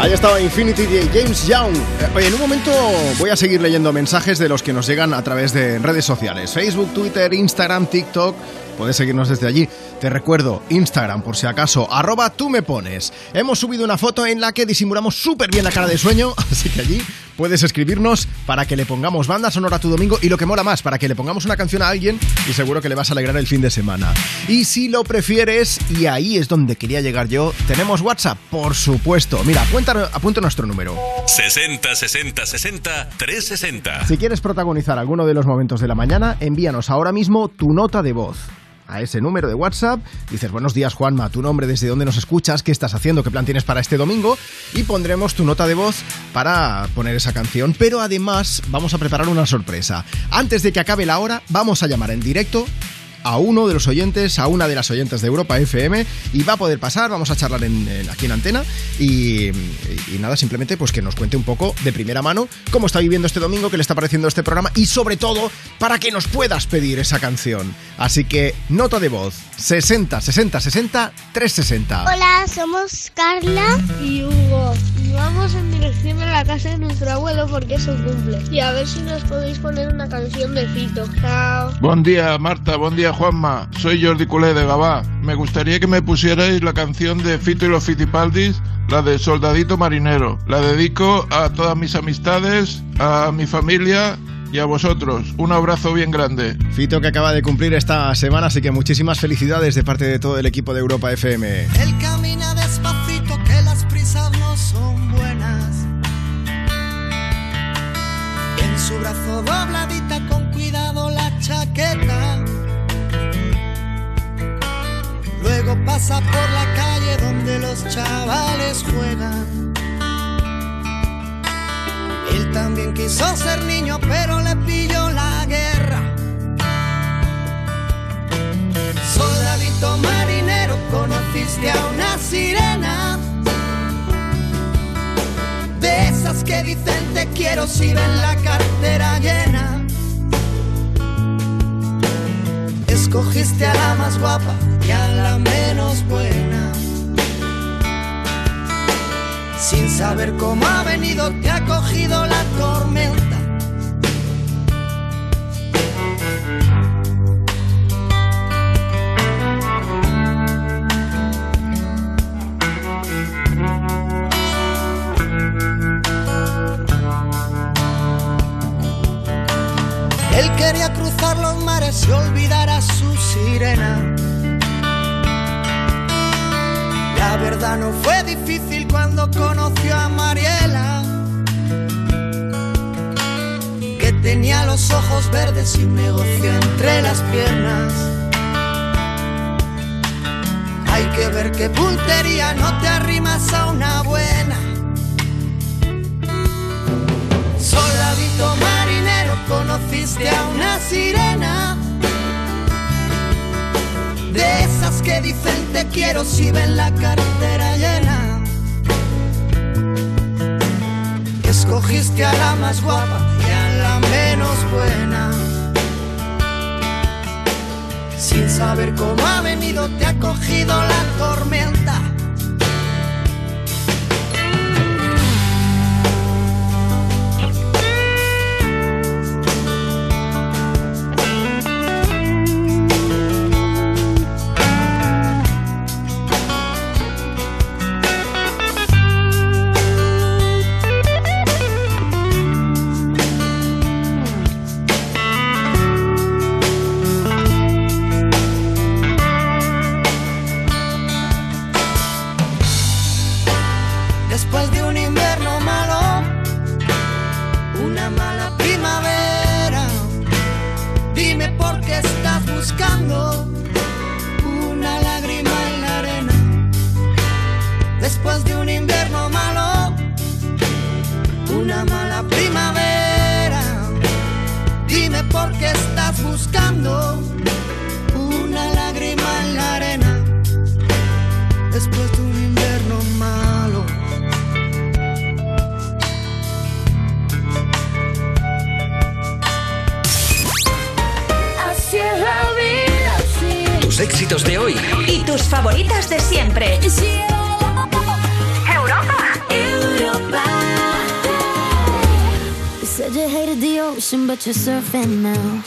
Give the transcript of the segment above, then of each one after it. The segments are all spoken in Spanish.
Ahí estaba Infinity de James Young. Eh, oye, en un momento voy a seguir leyendo mensajes de los que nos llegan a través de redes sociales. Facebook, Twitter, Instagram, TikTok. Puedes seguirnos desde allí. Te recuerdo, Instagram, por si acaso, arroba tú me pones. Hemos subido una foto en la que disimulamos súper bien la cara de sueño, así que allí puedes escribirnos para que le pongamos banda sonora a tu domingo y lo que mola más, para que le pongamos una canción a alguien y seguro que le vas a alegrar el fin de semana. Y si lo prefieres, y ahí es donde quería llegar yo, tenemos WhatsApp, por supuesto. Mira, apunta, apunta nuestro número. 60 60 60 360. Si quieres protagonizar alguno de los momentos de la mañana, envíanos ahora mismo tu nota de voz a ese número de WhatsApp. Dices, buenos días Juanma, tu nombre, desde dónde nos escuchas, qué estás haciendo, qué plan tienes para este domingo y pondremos tu nota de voz para poner esa canción. Pero además vamos a preparar una sorpresa. Antes de que acabe la hora, vamos a llamar en directo a uno de los oyentes, a una de las oyentes de Europa FM y va a poder pasar, vamos a charlar aquí en antena y, nada, simplemente pues que nos cuente un poco de primera mano cómo está viviendo este domingo, qué le está pareciendo este programa y sobre todo para que nos puedas pedir esa canción. Así que nota de voz 60 60 60 360. Hola, somos Carla y Hugo. Y vamos en dirección a la casa de nuestro abuelo porque es su cumple. Y a ver si nos podéis poner una canción de Fito. Chao. Buen día, Marta. Buen día, Juanma. Soy Jordi Culé de Gabá. Me gustaría que me pusierais la canción de Fito y los Fitipaldis, la de Soldadito Marinero. La dedico a todas mis amistades, a mi familia y a vosotros. Un abrazo bien grande. Fito que acaba de cumplir esta semana, así que muchísimas felicidades de parte de todo el equipo de Europa FM. Él camina despacito, que las prisas no son buenas. En su brazo dobladita, con cuidado la chaqueta. Luego pasa por la calle donde los chavales juegan. Él también quiso ser niño, pero le pilló la guerra. Soldadito marinero, conociste a una sirena. De esas que dicen te quiero si ven la cartera llena. Escogiste a la más guapa y a la menos buena. Sin saber cómo ha venido, te ha cogido la tormenta. Cruzar los mares y olvidar a su sirena. La verdad no fue difícil cuando conoció a Mariela, que tenía los ojos verdes y un negocio entre las piernas. Hay que ver qué puntería no te arrimas a una buena. Soldadito marinero, conociste a una sirena. De esas que dicen te quiero si ven la cartera llena. Escogiste a la más guapa y a la menos buena. Sin saber cómo ha venido, te ha cogido la tormenta. You're surfing now.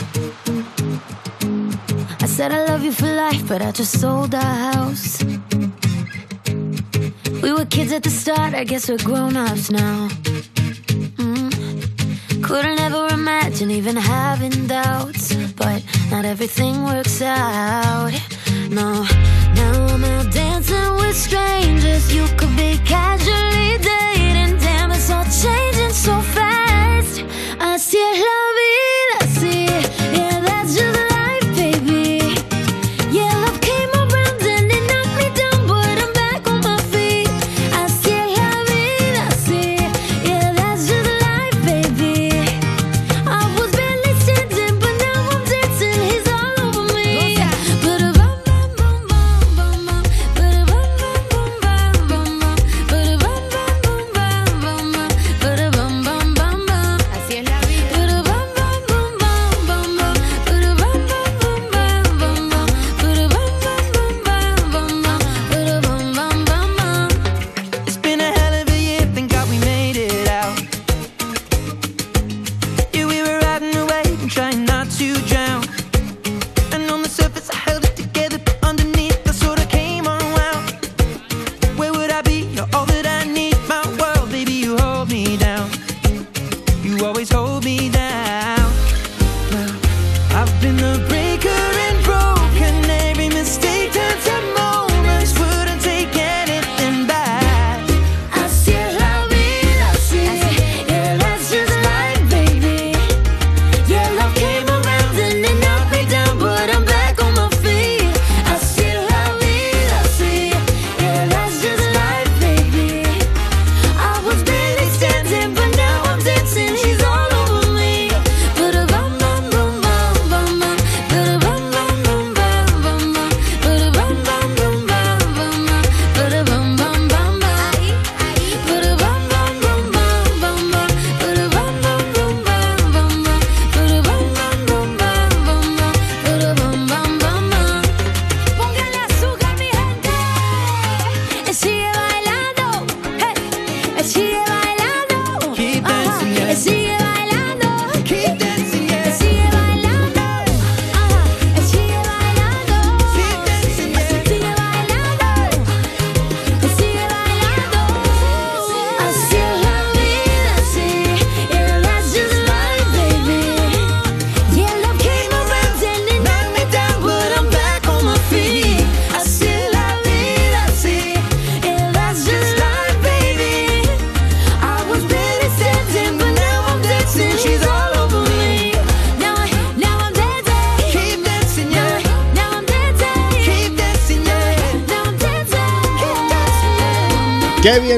I said I love you for life, but I just sold our house. We were kids at the start, I guess we're grown ups now. Mm. Couldn't ever imagine even having doubts, but not everything works out.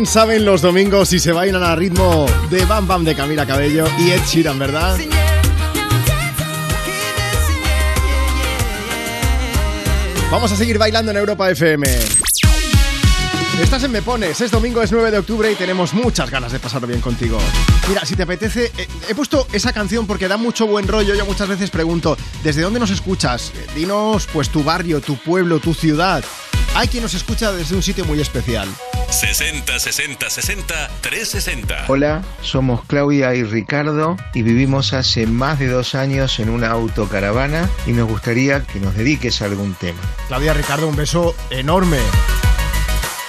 Saben los domingos y se bailan a ritmo de Bam Bam de Camila Cabello y Ed Sheeran, ¿verdad? Vamos a seguir bailando en Europa FM. Estás en Me Pones, es domingo, es 9 de octubre y tenemos muchas ganas de pasarlo bien contigo. Mira, si te apetece, eh, he puesto esa canción porque da mucho buen rollo. Yo muchas veces pregunto, ¿desde dónde nos escuchas? Eh, Dinos, pues, tu barrio, tu pueblo, tu ciudad. Hay quien nos escucha desde un sitio muy especial. 60 60 60 360. Hola, somos Claudia y Ricardo y vivimos hace más de dos años en una autocaravana y nos gustaría que nos dediques a algún tema. Claudia, Ricardo, un beso enorme.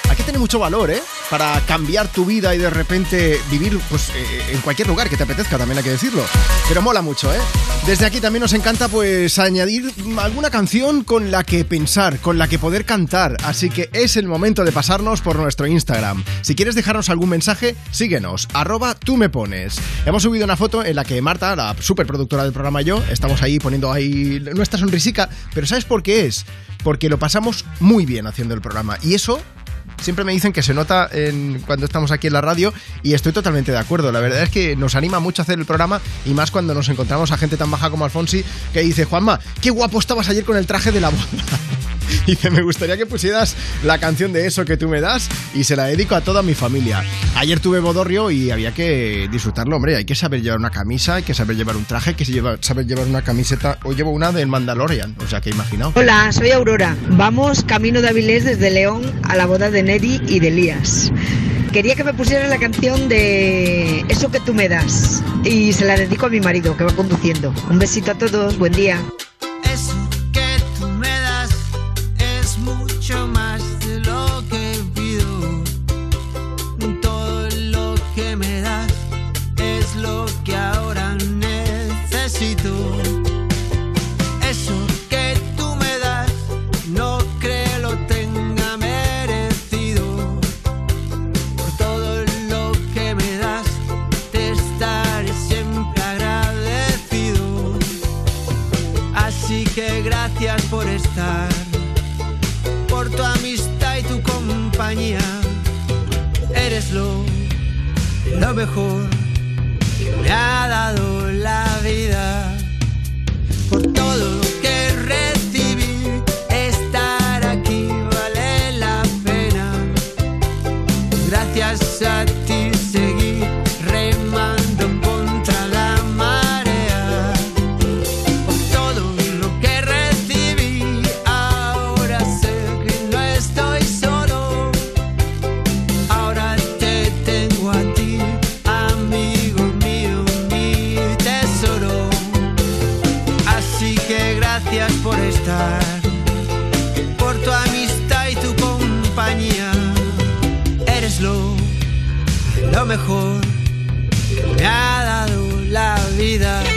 Hay que tener mucho valor, ¿eh? Para cambiar tu vida y de repente vivir pues, eh, en cualquier lugar que te apetezca, también hay que decirlo. Pero mola mucho, ¿eh? Desde aquí también nos encanta pues añadir alguna canción con la que pensar, con la que poder cantar. Así que es el momento de pasarnos por nuestro Instagram. Si quieres dejarnos algún mensaje, síguenos, arroba tú me pones. Hemos subido una foto en la que Marta, la superproductora del programa yo, estamos ahí poniendo ahí nuestra sonrisica. Pero ¿sabes por qué es? Porque lo pasamos muy bien haciendo el programa. Y eso siempre me dicen que se nota en, cuando estamos aquí en la radio y estoy totalmente de acuerdo. La verdad es que nos anima mucho hacer el programa y más cuando nos encontramos a gente tan baja como Alfonsi que dice, Juanma, qué guapo estabas ayer con el traje de la boda. Dice, me gustaría que pusieras la canción de eso que tú me das y se la dedico a toda mi familia. Ayer tuve bodorrio y había que disfrutarlo, hombre. Hay que saber llevar una camisa, hay que saber llevar un traje, hay que saber llevar una camiseta. Hoy llevo una del Mandalorian, o sea que imaginaos. Hola, soy Aurora. Vamos camino de Avilés desde León a la boda de Neri y de Elías. quería que me pusieras la canción de Eso que tú me das. Y se la dedico a mi marido que va conduciendo. Un besito a todos, buen día. Mejor mejor me ha dado la vida.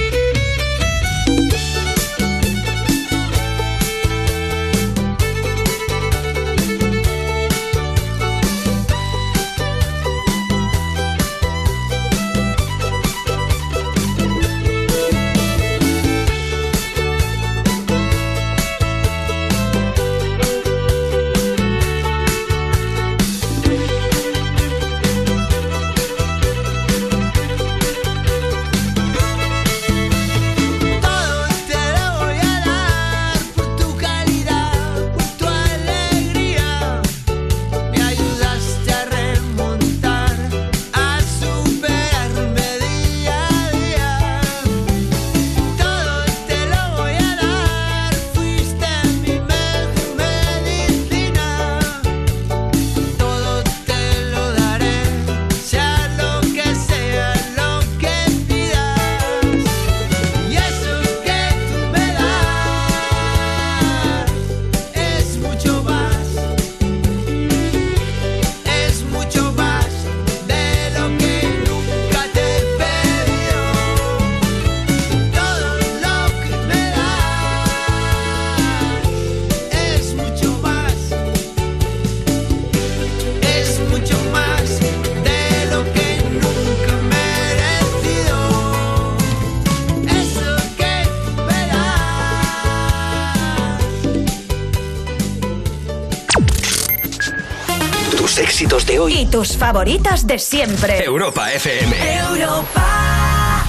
De hoy. Y tus favoritas de siempre. Europa FM. Europa.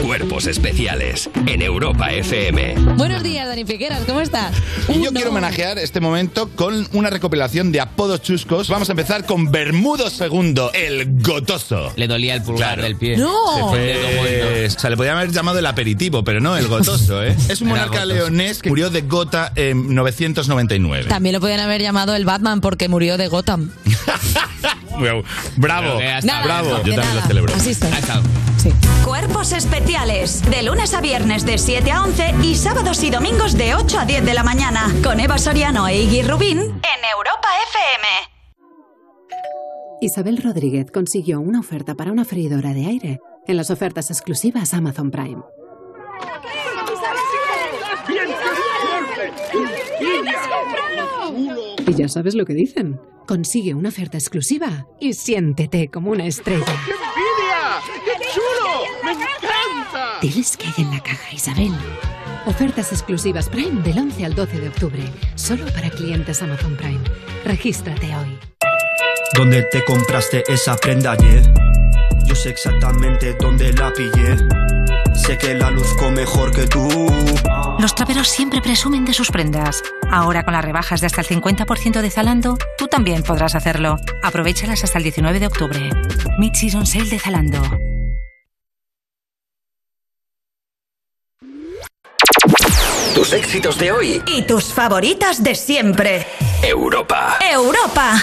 Cuerpos especiales en Europa FM. Buenos días, Dani Figueras, ¿cómo estás? Y yo quiero homenajear este momento con una recopilación de apodos chuscos. Vamos a empezar con Bermudo II, el gotoso. Le dolía el pulgar del pie. ¡No! Se fue- o sea, le podían haber llamado el aperitivo, pero no, el gotoso, ¿eh? Es un Era monarca gotoso. leonés que murió de gota en 999. También lo podían haber llamado el Batman porque murió de Gotham. Bravo, estado. bravo. Yo también nada. lo celebro. Así. Cuerpos especiales. De lunes a viernes de 7 a 11 y sábados y domingos de 8 a 10 de la mañana. Con Eva Soriano e Iggy Rubín en Europa FM. Isabel Rodríguez consiguió una oferta para una freidora de aire en las ofertas exclusivas Amazon Prime. Y ya sabes lo que dicen. Consigue una oferta exclusiva y siéntete como una estrella. ¡Envidia! ¡Qué chulo! ¡Me encanta! Diles que hay en la caja, Isabel. Ofertas exclusivas Prime del 11 al 12 de octubre. Solo para clientes Amazon Prime. Regístrate hoy. ¿Dónde te compraste esa prenda ayer? Yo sé exactamente dónde la pillé. Sé que la luzco mejor que tú. Los traperos siempre presumen de sus prendas. Ahora con las rebajas de hasta el 50% de Zalando, tú también podrás hacerlo. Aprovechalas hasta el 19 de octubre. Mid-Season Sale de Zalando. Tus éxitos de hoy. Y tus favoritas de siempre. Europa. Europa.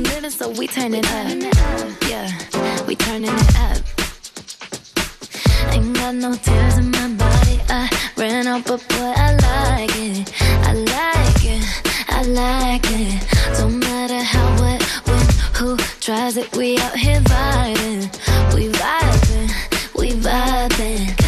I'm living, so we turn it up. Yeah, we turning it up. Ain't got no tears in my body. I ran out, but boy, I like it. I like it. I like it. Don't matter how, what, when, who tries it. We out here vibing. We vibing. We vibing.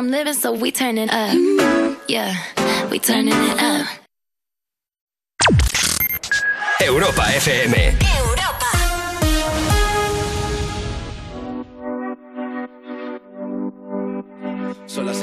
I'm living, so we turn up. Yeah, we turning it up. Europa FM.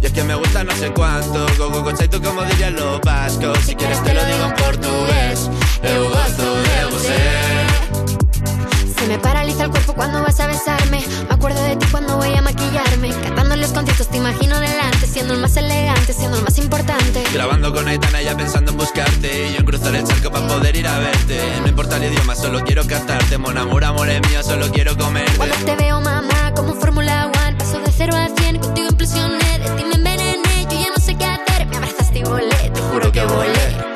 Y es que me gusta no sé cuánto, go go go tú como dirían los vascos. Si quieres te lo digo en portugués, eu gosto de você. Se me paraliza el cuerpo cuando vas a besarme. Me acuerdo de ti cuando voy a maquillarme. Cantando los conciertos te imagino delante, siendo el más elegante, siendo el más importante. Grabando con Aitana ya pensando en buscarte Y yo en cruzar el charco para poder ir a verte No importa el idioma, solo quiero cantarte Mon amor, amor es mío, solo quiero comerte Cuando te veo, mamá, como Fórmula One, paso de 0 a 100, contigo implosioné, de ti me envenené, yo ya no sé qué hacer, me abrazaste y volé, te juro que volé.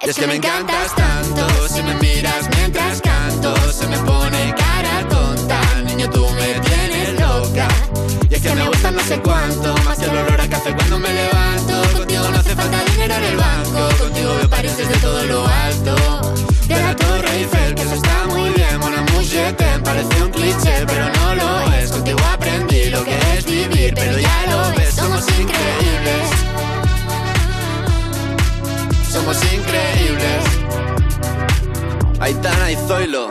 Es que me encantas tanto Si me miras mientras canto Se me pone cara tonta. Niño, tú me tienes loca. Y es que me gusta no sé cuánto Más que el olor a café cuando me levanto. Contigo no hace falta dinero en el banco Contigo veo París desde todo lo alto. De la Torre Eiffel, que eso está muy bien je t'aime, parece un cliché Pero no lo es, contigo lo que es vivir Pero ya lo ves, somos increíbles somos increíbles. Aitana y Zoilo.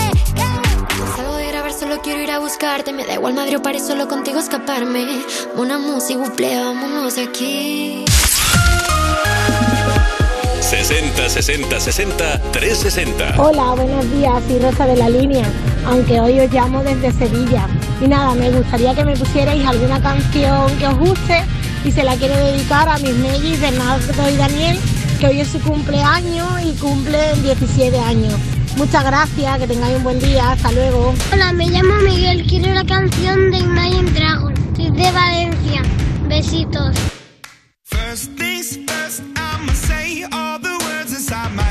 Solo quiero ir a buscarte. Me da igual Madrid o París, solo contigo escaparme. Una música, buple, vámonos de aquí. 60 60 60 60 360. Hola, buenos días, soy Rosa de la Línea, aunque hoy os llamo desde Sevilla. Y nada, me gustaría que me pusierais alguna canción que os guste y se la quiero dedicar a mis mellis Bernardo y Daniel, que hoy es su cumpleaños y cumplen 17 años. Muchas gracias, que tengáis un buen día, hasta luego. Hola, me llamo Miguel, quiero la canción de Imagine Dragon. Soy de Valencia. Besitos. First things first, I'ma say all the words inside my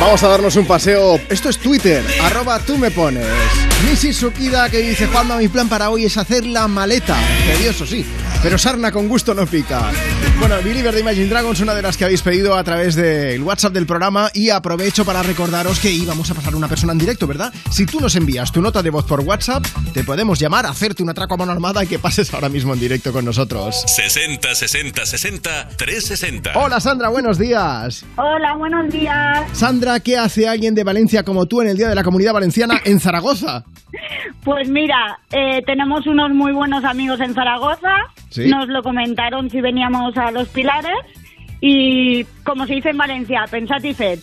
Vamos a darnos un paseo. Esto es Twitter, arroba tú me pones. Missy Sukida que dice, Juanma, mi plan para hoy es hacer la maleta. Tedioso, sí. Pero sarna con gusto no pica. Bueno, Believer de Imagine Dragons, una de las que habéis pedido a través del WhatsApp del programa y aprovecho para recordaros que íbamos a pasar una persona en directo, ¿verdad? Si tú nos envías tu nota de voz por WhatsApp, te podemos llamar, hacerte un atraco a mano armada y que pases ahora mismo en directo con nosotros. 60 60 60 360. Hola Sandra, buenos días. Hola, buenos días. Sandra, ¿qué hace alguien de Valencia como tú en el Día de la Comunidad Valenciana en Zaragoza? Pues mira, eh, tenemos unos muy buenos amigos en Zaragoza. Sí. Nos lo comentaron si veníamos a los pilares. Y como se dice en Valencia, pensad y fed.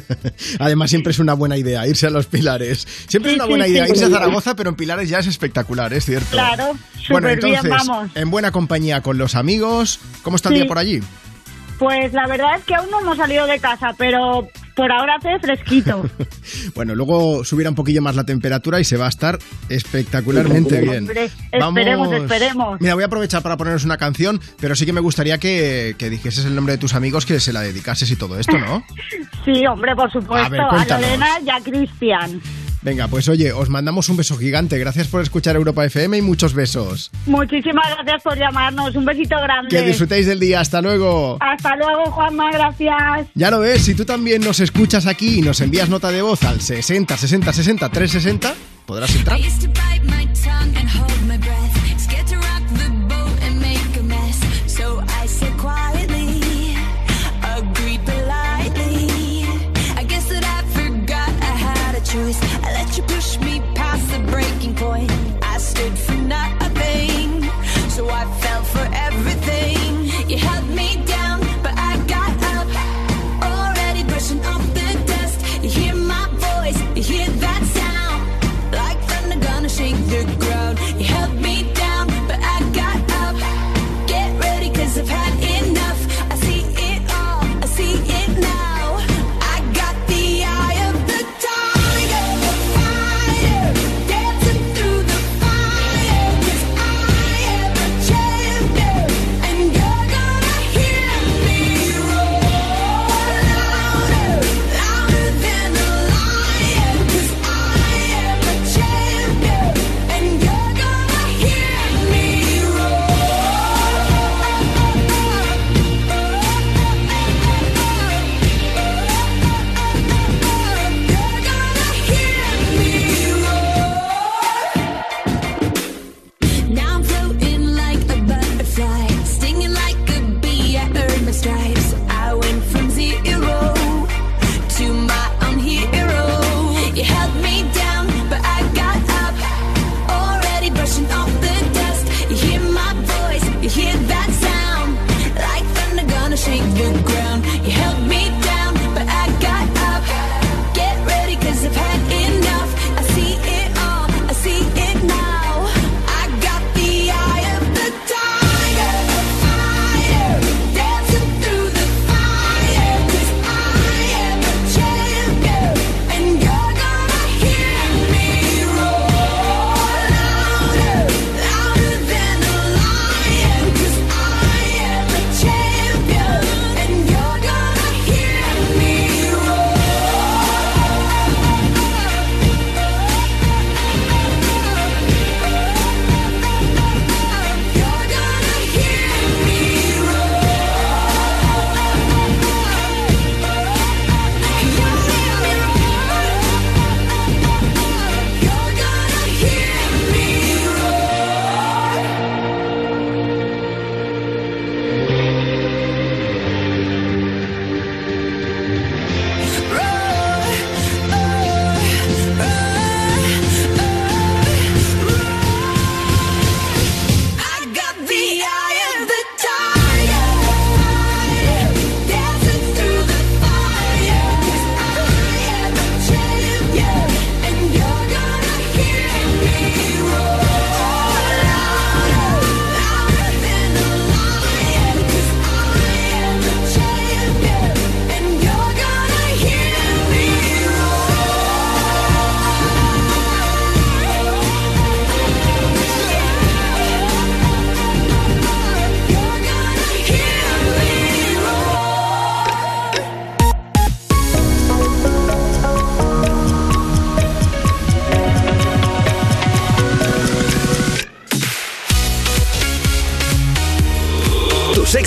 Además, siempre es una buena idea irse a los pilares. Siempre Sí, es una buena sí. idea irse a Zaragoza, pero en pilares ya es espectacular, es cierto. Claro, Bueno, súper bien, vamos. en buena compañía con los amigos. ¿Cómo está el día por allí? Pues la verdad es que aún no hemos salido de casa, pero por ahora hace fresquito. Bueno, luego subirá un poquillo más la temperatura y se va a estar espectacularmente bien. Hombre, esperemos, esperemos. Mira, voy a aprovechar para poneros una canción, pero sí que me gustaría que, que dijeses el nombre de tus amigos, que se la dedicases y todo esto, ¿no? Sí, hombre, por supuesto. A ver, a. Lorena y a Cristian. Venga, pues oye, os mandamos un beso gigante. Gracias por escuchar Europa FM y muchos besos. Muchísimas gracias por llamarnos. Un besito grande. Que disfrutéis del día. Hasta luego. Hasta luego, Juanma. Gracias. Ya lo ves, si tú también nos escuchas aquí y nos envías nota de voz al 60 60 60 360, podrás entrar.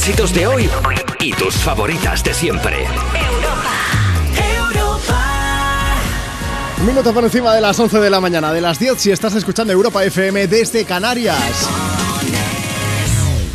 Éxitos de hoy y tus favoritas de siempre. Un minuto por encima de las 11 de la mañana, de las 10 si estás escuchando Europa FM desde Canarias.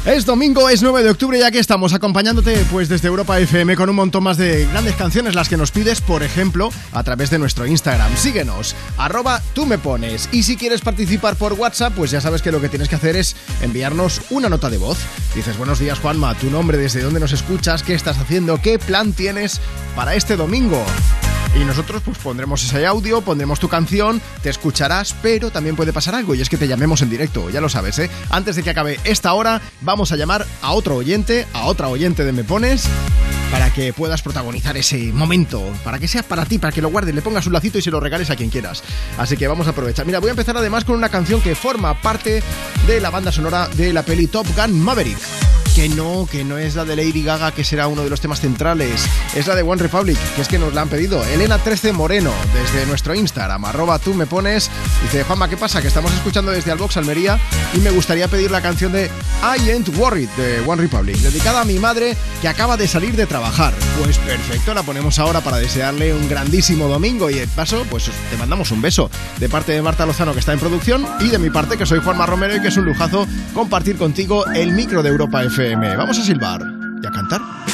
Es domingo, es 9 de octubre ya que estamos acompañándote pues desde Europa FM con un montón más de grandes canciones las que nos pides, por ejemplo, a través de nuestro Instagram. Síguenos, arroba tú me pones. Y si quieres participar por WhatsApp, pues ya sabes que lo que tienes que hacer es enviarnos una nota de voz. Dices, buenos días Juanma, tu nombre, desde dónde nos escuchas, qué estás haciendo, qué plan tienes para este domingo. Y nosotros pues pondremos ese audio, pondremos tu canción, te escucharás, pero también puede pasar algo y es que te llamemos en directo, ya lo sabes, ¿eh? Antes de que acabe esta hora, vamos a llamar a otro oyente, a otra oyente de Me Pones, para que puedas protagonizar ese momento, para que sea para ti, para que lo guardes, le pongas un lacito y se lo regales a quien quieras. Así que vamos a aprovechar. Mira, voy a empezar además con una canción que forma parte de la banda sonora de la peli Top Gun Maverick. Que no, que no es la de Lady Gaga, que será uno de los temas centrales. Es la de One Republic, que es que nos la han pedido. Elena 13 Moreno, desde nuestro Instagram, arroba tú me pones. Dice, Juanma, ¿qué pasa? Que estamos escuchando desde Albox Almería y me gustaría pedir la canción de I Ain't Worried de One Republic, dedicada a mi madre que acaba de salir de trabajar. Pues perfecto, la ponemos ahora para desearle un grandísimo domingo y de paso, pues te mandamos un beso de parte de Marta Lozano que está en producción y de mi parte que soy Juanma Romero y que es un lujazo compartir contigo el micro de Europa FM. Vamos a silbar y a cantar.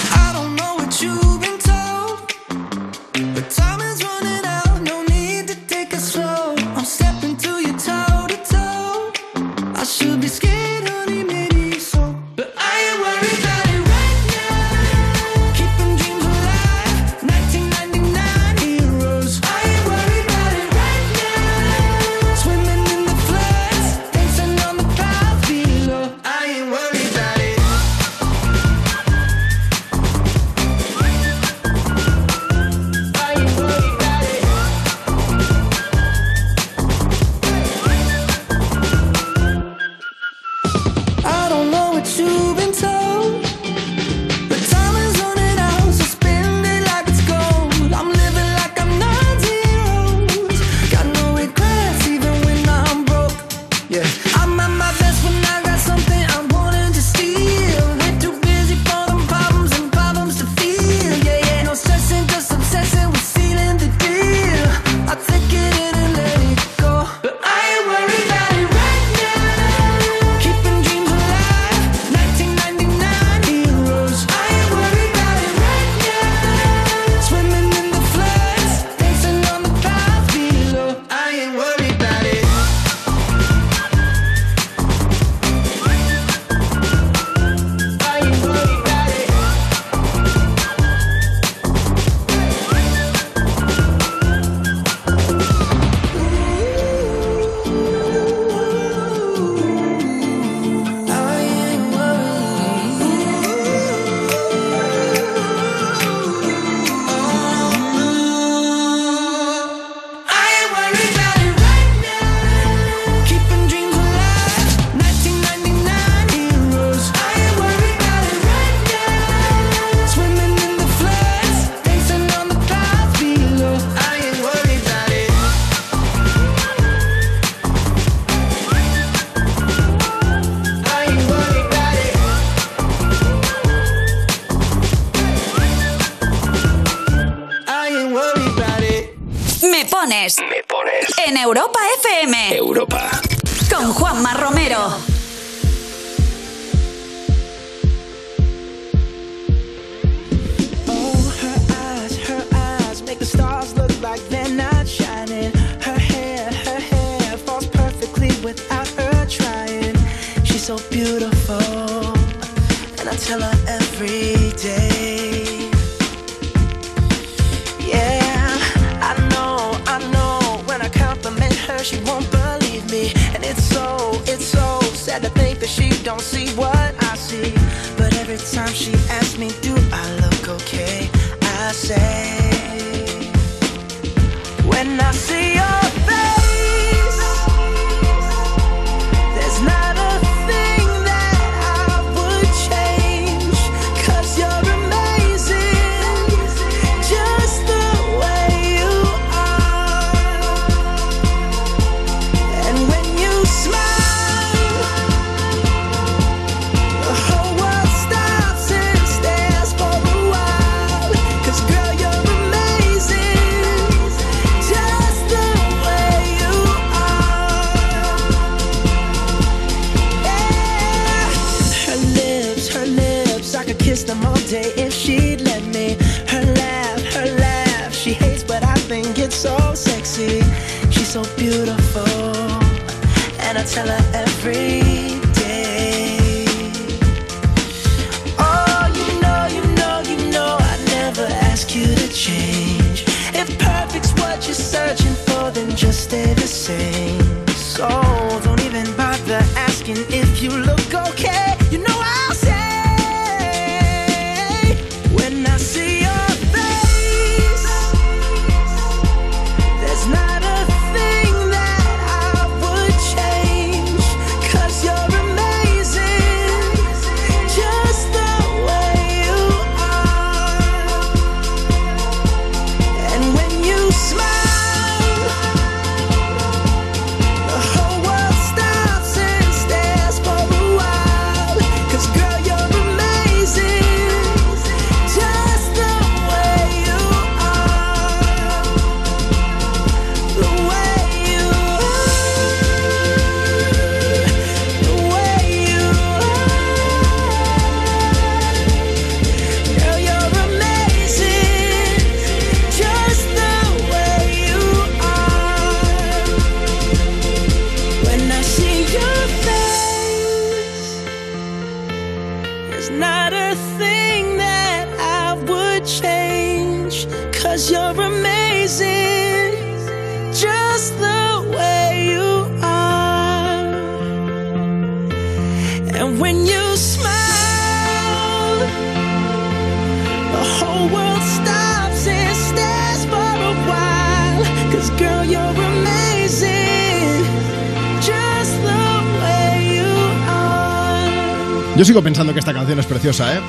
Sigo pensando que esta canción es preciosa, ¿eh?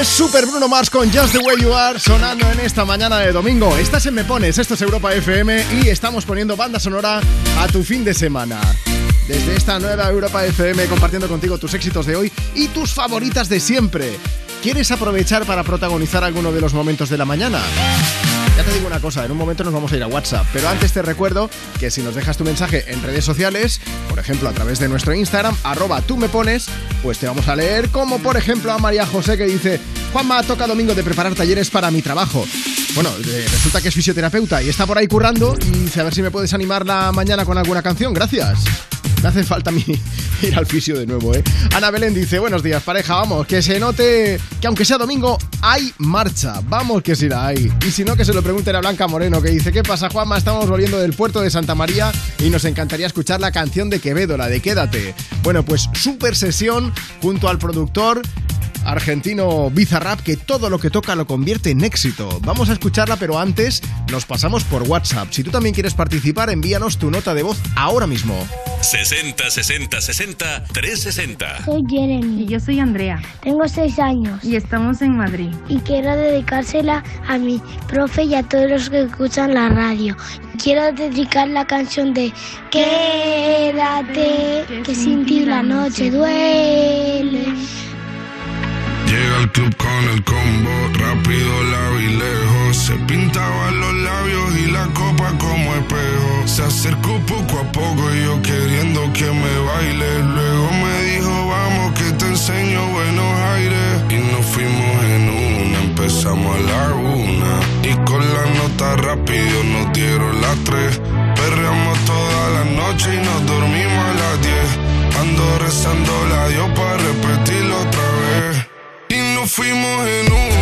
Es Super Bruno Mars con Just the Way You Are sonando en esta mañana de domingo. Estás en Me Pones, esto es Europa FM y estamos poniendo banda sonora a tu fin de semana. Desde esta nueva Europa FM compartiendo contigo tus éxitos de hoy y tus favoritas de siempre. ¿Quieres aprovechar para protagonizar alguno de los momentos de la mañana? Ya te digo una cosa, en un momento nos vamos a ir a WhatsApp, pero antes te recuerdo que si nos dejas tu mensaje en redes sociales, por ejemplo a través de nuestro Instagram, arroba tú me pones, pues te vamos a leer como por ejemplo a María José que dice, Juanma, toca domingo de preparar talleres para mi trabajo. Bueno, eh, resulta que es fisioterapeuta y está por ahí currando y dice a ver si me puedes animar la mañana con alguna canción, gracias. Me hace falta a mí ir al fisio de nuevo, ¿eh? Ana Belén dice, buenos días, pareja, vamos, que se note que aunque sea domingo, hay marcha. Vamos que sí la hay. Y si no, que se lo pregunten a Blanca Moreno, que dice, ¿qué pasa, Juanma? Estamos volviendo del puerto de Santa María y nos encantaría escuchar la canción de Quevedo, la de Quédate. Bueno, pues super sesión junto al productor argentino Bizarrap que todo lo que toca lo convierte en éxito. Vamos a escucharla, pero antes nos pasamos por WhatsApp. Si tú también quieres participar, envíanos tu nota de voz ahora mismo. 60 60 60 360. Soy Jeremy. Y yo soy Andrea. Tengo seis años. Y estamos en Madrid. Y quiero dedicársela a mi profe y a todos los que escuchan la radio. Quiero dedicar la canción de Quédate, que sin ti la noche duele. Llega al club con el combo, rápido, y lejos. Se pintaban los labios y la copa como espejo. Se acercó poco a poco y yo queriendo que me baile. Luego me dijo, vamos que te enseño buenos aires. Y nos fuimos en una, empezamos a la una. Y con la nota rápido nos dieron Perreamos toda la noche y nos dormimos a las diez. Ando rezando la Dios para repetirlo otra vez. Y nos fuimos en una,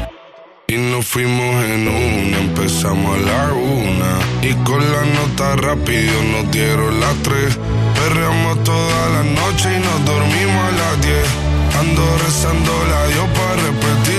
Y nos fuimos en una, empezamos a la una. Y con la nota rápido nos dieron las tres. Perreamos toda la noche y nos dormimos a las diez. Ando rezando la Dios para repetirlo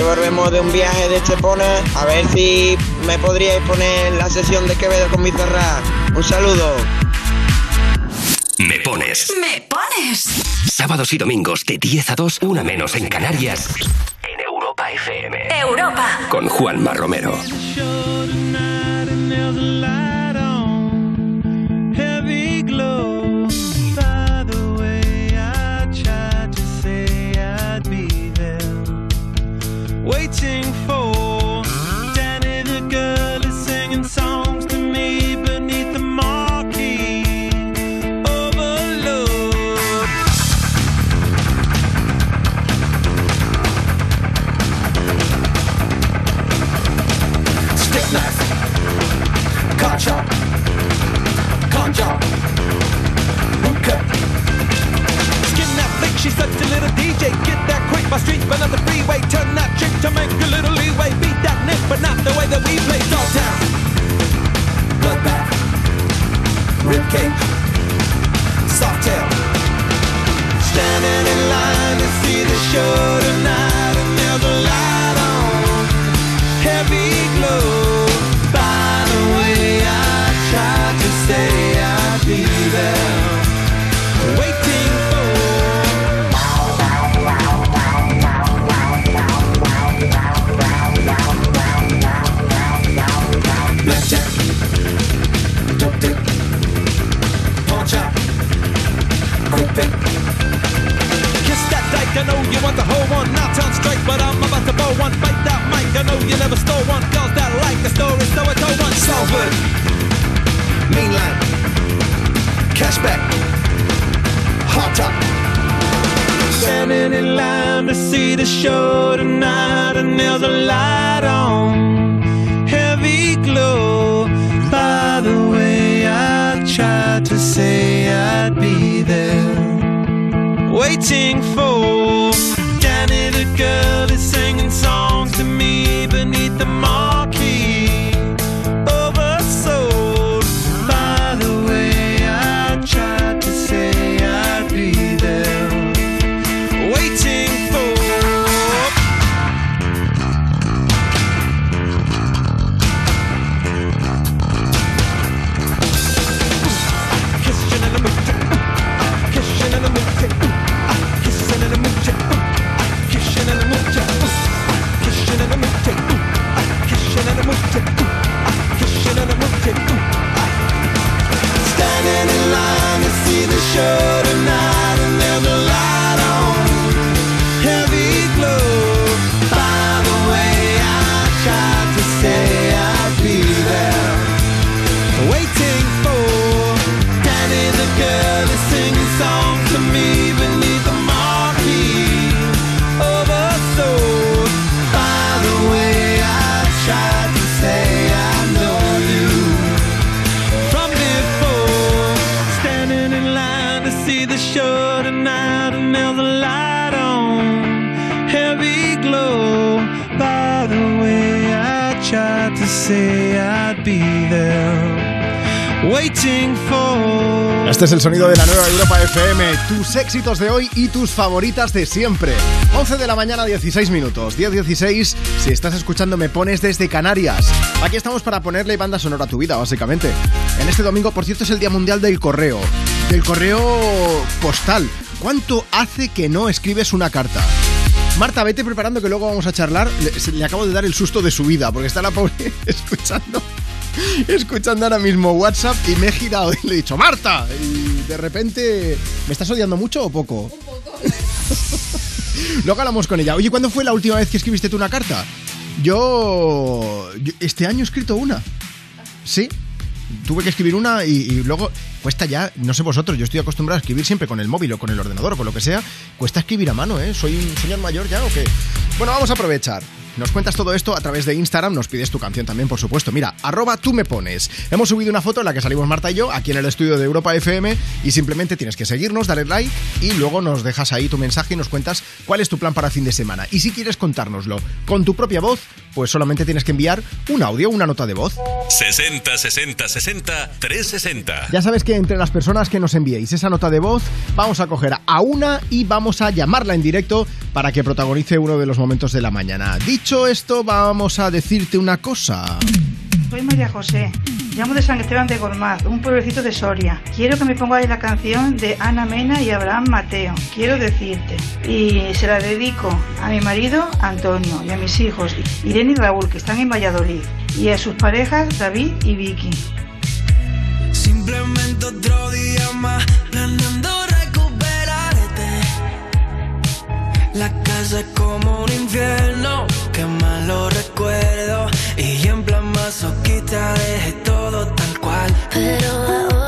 que volvemos de un viaje de Estepona. A ver si me podríais poner la sesión de Quevedo con mi cerrar. Un saludo. Me pones. ¡Me pones! Sábados y domingos de 10 a 2, una menos en Canarias. En Europa FM. Europa. Con Juanma Romero. My streets but not the freeway. Turn that chick to make a little leeway. Beat that nick, but not the way that we play. Dogtown, bloodbath, ribcage, soft tail. Standing in line to see the show tonight, and there's a light on, heavy glow. By the way, I tried to say I'd be there, I know you want the whole one. Now turn straight, but I'm about to blow one. Bite that mic, I know you never stole one. Girls that like the story, so I told one. Salford, Mainline, Cashback, Hot Top. Standing in line to see the show tonight, and there's a light on, heavy glow. By the way, I tried to say I'd be waiting for. Danny the girl waiting for. Este es el sonido de la nueva Europa FM, tus éxitos de hoy y tus favoritas de siempre. 11 de la mañana, 16 minutos. 10-16, si estás escuchando Me Pones desde Canarias. Aquí estamos para ponerle banda sonora a tu vida, básicamente. En este domingo, por cierto, es el Día Mundial del Correo. Del correo postal. ¿Cuánto hace que no escribes una carta? Marta, vete preparando que luego vamos a charlar. Le, le acabo de dar el susto de su vida, porque está la pobre escuchando escuchando ahora mismo WhatsApp y me he girado y le he dicho, Marta. Y de repente, ¿me estás odiando mucho o poco? Un poco. Luego hablamos con ella. Oye, ¿cuándo fue la última vez que escribiste tú una carta? Yo, yo este año he escrito una. Sí. Tuve que escribir una y, y luego cuesta ya, no sé vosotros, yo estoy acostumbrado a escribir siempre con el móvil o con el ordenador o con lo que sea. Cuesta escribir a mano, ¿eh? ¿Soy un señor mayor ya o qué? Bueno, vamos a aprovechar. Nos cuentas todo esto a través de Instagram, nos pides tu canción también, por supuesto. Mira, arroba tú me pones. Hemos subido una foto en la que salimos Marta y yo, aquí en el estudio de Europa FM, y simplemente tienes que seguirnos, darle like y luego nos dejas ahí tu mensaje y nos cuentas cuál es tu plan para fin de semana. Y si quieres contárnoslo con tu propia voz, pues solamente tienes que enviar un audio, una nota de voz. 60 60 60 360. Ya sabes que entre las personas que nos enviéis esa nota de voz, vamos a coger a una y vamos a llamarla en directo para que protagonice uno de los momentos de la mañana. Dicho esto, vamos a decirte una cosa. Soy María José. Llamo de San Esteban de Gormaz, un pueblecito de Soria. Quiero que me pongáis la canción de Ana Mena y Abraham Mateo. Quiero decirte. Y se la dedico a mi marido Antonio y a mis hijos Irene y Raúl, que están en Valladolid. Y a sus parejas David y Vicky. Simplemente otro día más planeando La casa es como un infierno, que malo recuerdo. Y en plan masoquista dejé todo tal cual. Pero ahora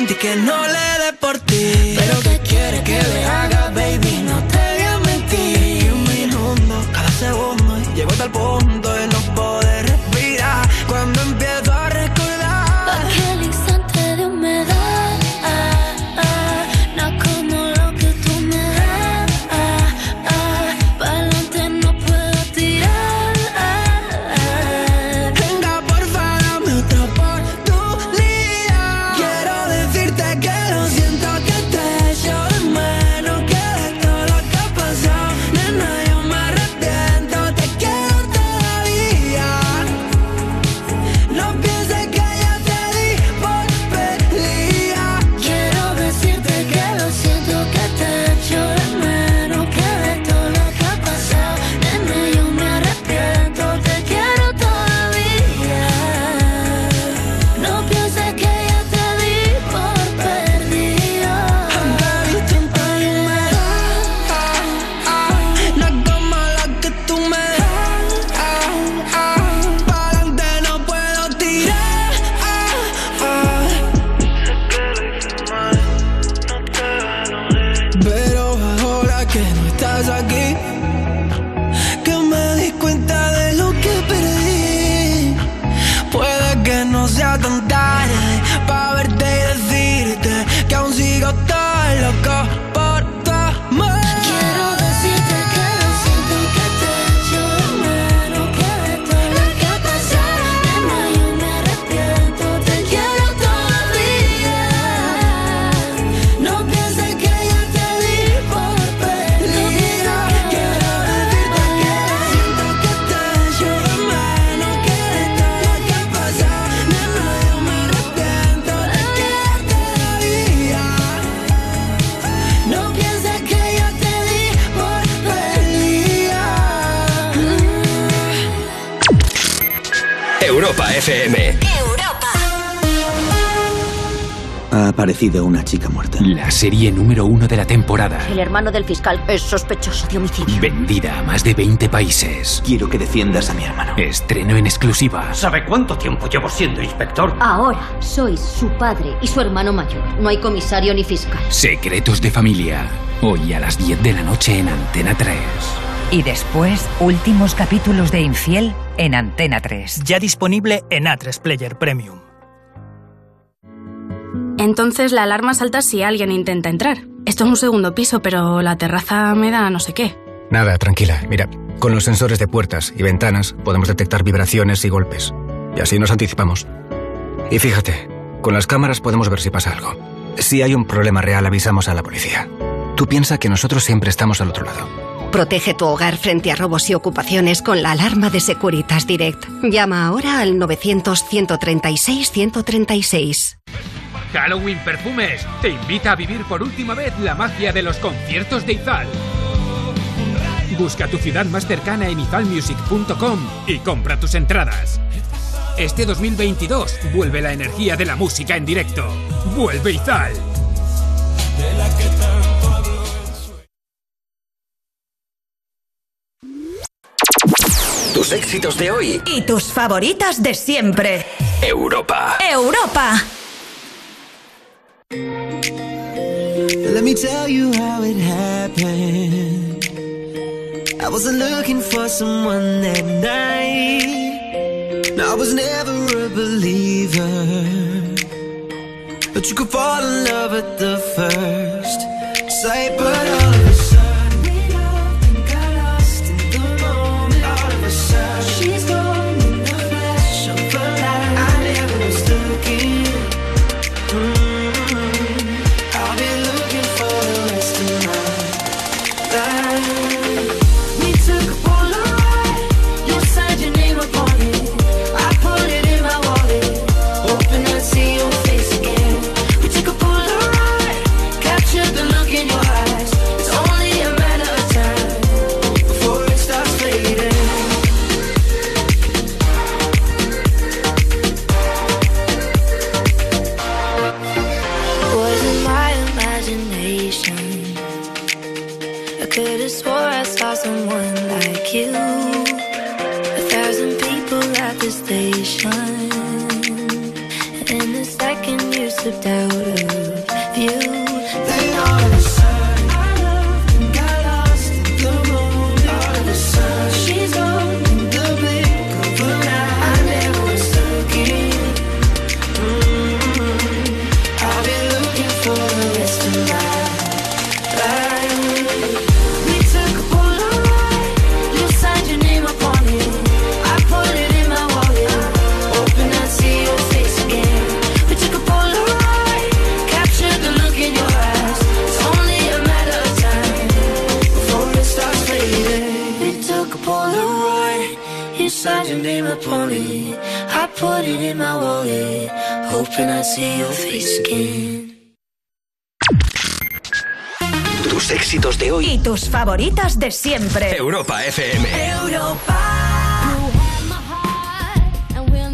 hacerte a mi mente y que no Ha aparecido una chica muerta. La serie número uno de la temporada. El hermano del fiscal es sospechoso de homicidio. Vendida a más de 20 países. Quiero que defiendas a mi hermano. Estreno en exclusiva. ¿Sabe cuánto tiempo llevo siendo inspector? Ahora sois su padre y su hermano mayor. No hay comisario ni fiscal. Secretos de familia. Hoy a las 10 de la noche en Antena 3. Y después, últimos capítulos de Infiel en Antena 3. Ya disponible en A3 Player Premium. Entonces la alarma salta si alguien intenta entrar. Esto es un segundo piso, pero la terraza me da no sé qué. Nada, tranquila. Mira, con los sensores de puertas y ventanas podemos detectar vibraciones y golpes. Y así nos anticipamos. Y fíjate, con las cámaras podemos ver si pasa algo. Si hay un problema real, avisamos a la policía. Tú piensa que nosotros siempre estamos al otro lado. Protege tu hogar frente a robos y ocupaciones con la alarma de Securitas Direct. Llama ahora al 900-136-136. Halloween Perfumes te invita a vivir por última vez la magia de los conciertos de Izal. Busca tu ciudad más cercana en izalmusic.com y compra tus entradas. Este 2022 vuelve la energía de la música en directo. Vuelve Izal. Tus éxitos de hoy. Y tus favoritas de siempre. Europa. Europa. Me tell you how it happened. I wasn't looking for someone that night. I was never a believer. But you could fall in love at the first sight. In my wallet, hoping I see your face again. Tus éxitos de hoy. Y tus favoritas de siempre. Europa FM. Europa. and we'll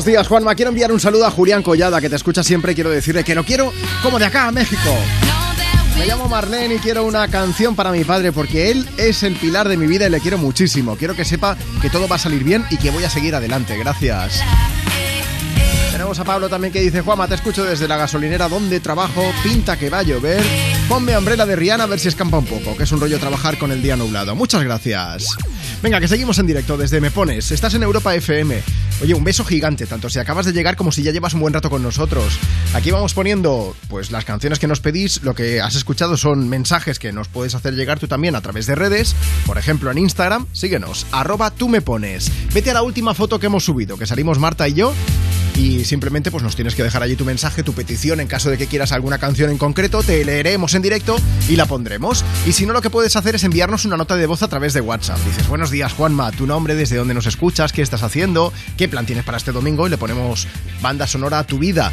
Buenos días, Juanma. Quiero enviar un saludo a Julián Collada, que te escucha siempre. Quiero decirle que lo quiero como de acá, a México. Me llamo Marlene y quiero una canción para mi padre porque él es el pilar de mi vida y le quiero muchísimo. Quiero que sepa que todo va a salir bien y que voy a seguir adelante. Gracias. Tenemos a Pablo también que dice, Juanma, te escucho desde la gasolinera donde trabajo, pinta que va a llover, ponme Umbrella de Rihanna a ver si escampa un poco, que es un rollo trabajar con el día nublado. Muchas gracias. Venga, que seguimos en directo desde Me Pones. Estás en Europa FM. Oye, un beso gigante, tanto si acabas de llegar como si ya llevas un buen rato con nosotros. Aquí vamos poniendo pues las canciones que nos pedís, lo que has escuchado son mensajes que nos puedes hacer llegar tú también a través de redes, por ejemplo en Instagram, síguenos, arroba tú me pones. Vete a la última foto que hemos subido, que salimos Marta y yo, y simplemente pues nos tienes que dejar allí tu mensaje, tu petición en caso de que quieras alguna canción en concreto, te leeremos en directo y la pondremos. Y si no, lo que puedes hacer es enviarnos una nota de voz a través de WhatsApp. Dices, buenos días Juanma, tu nombre, desde dónde nos escuchas, qué estás haciendo, qué plan tienes para este domingo y le ponemos banda sonora a tu vida.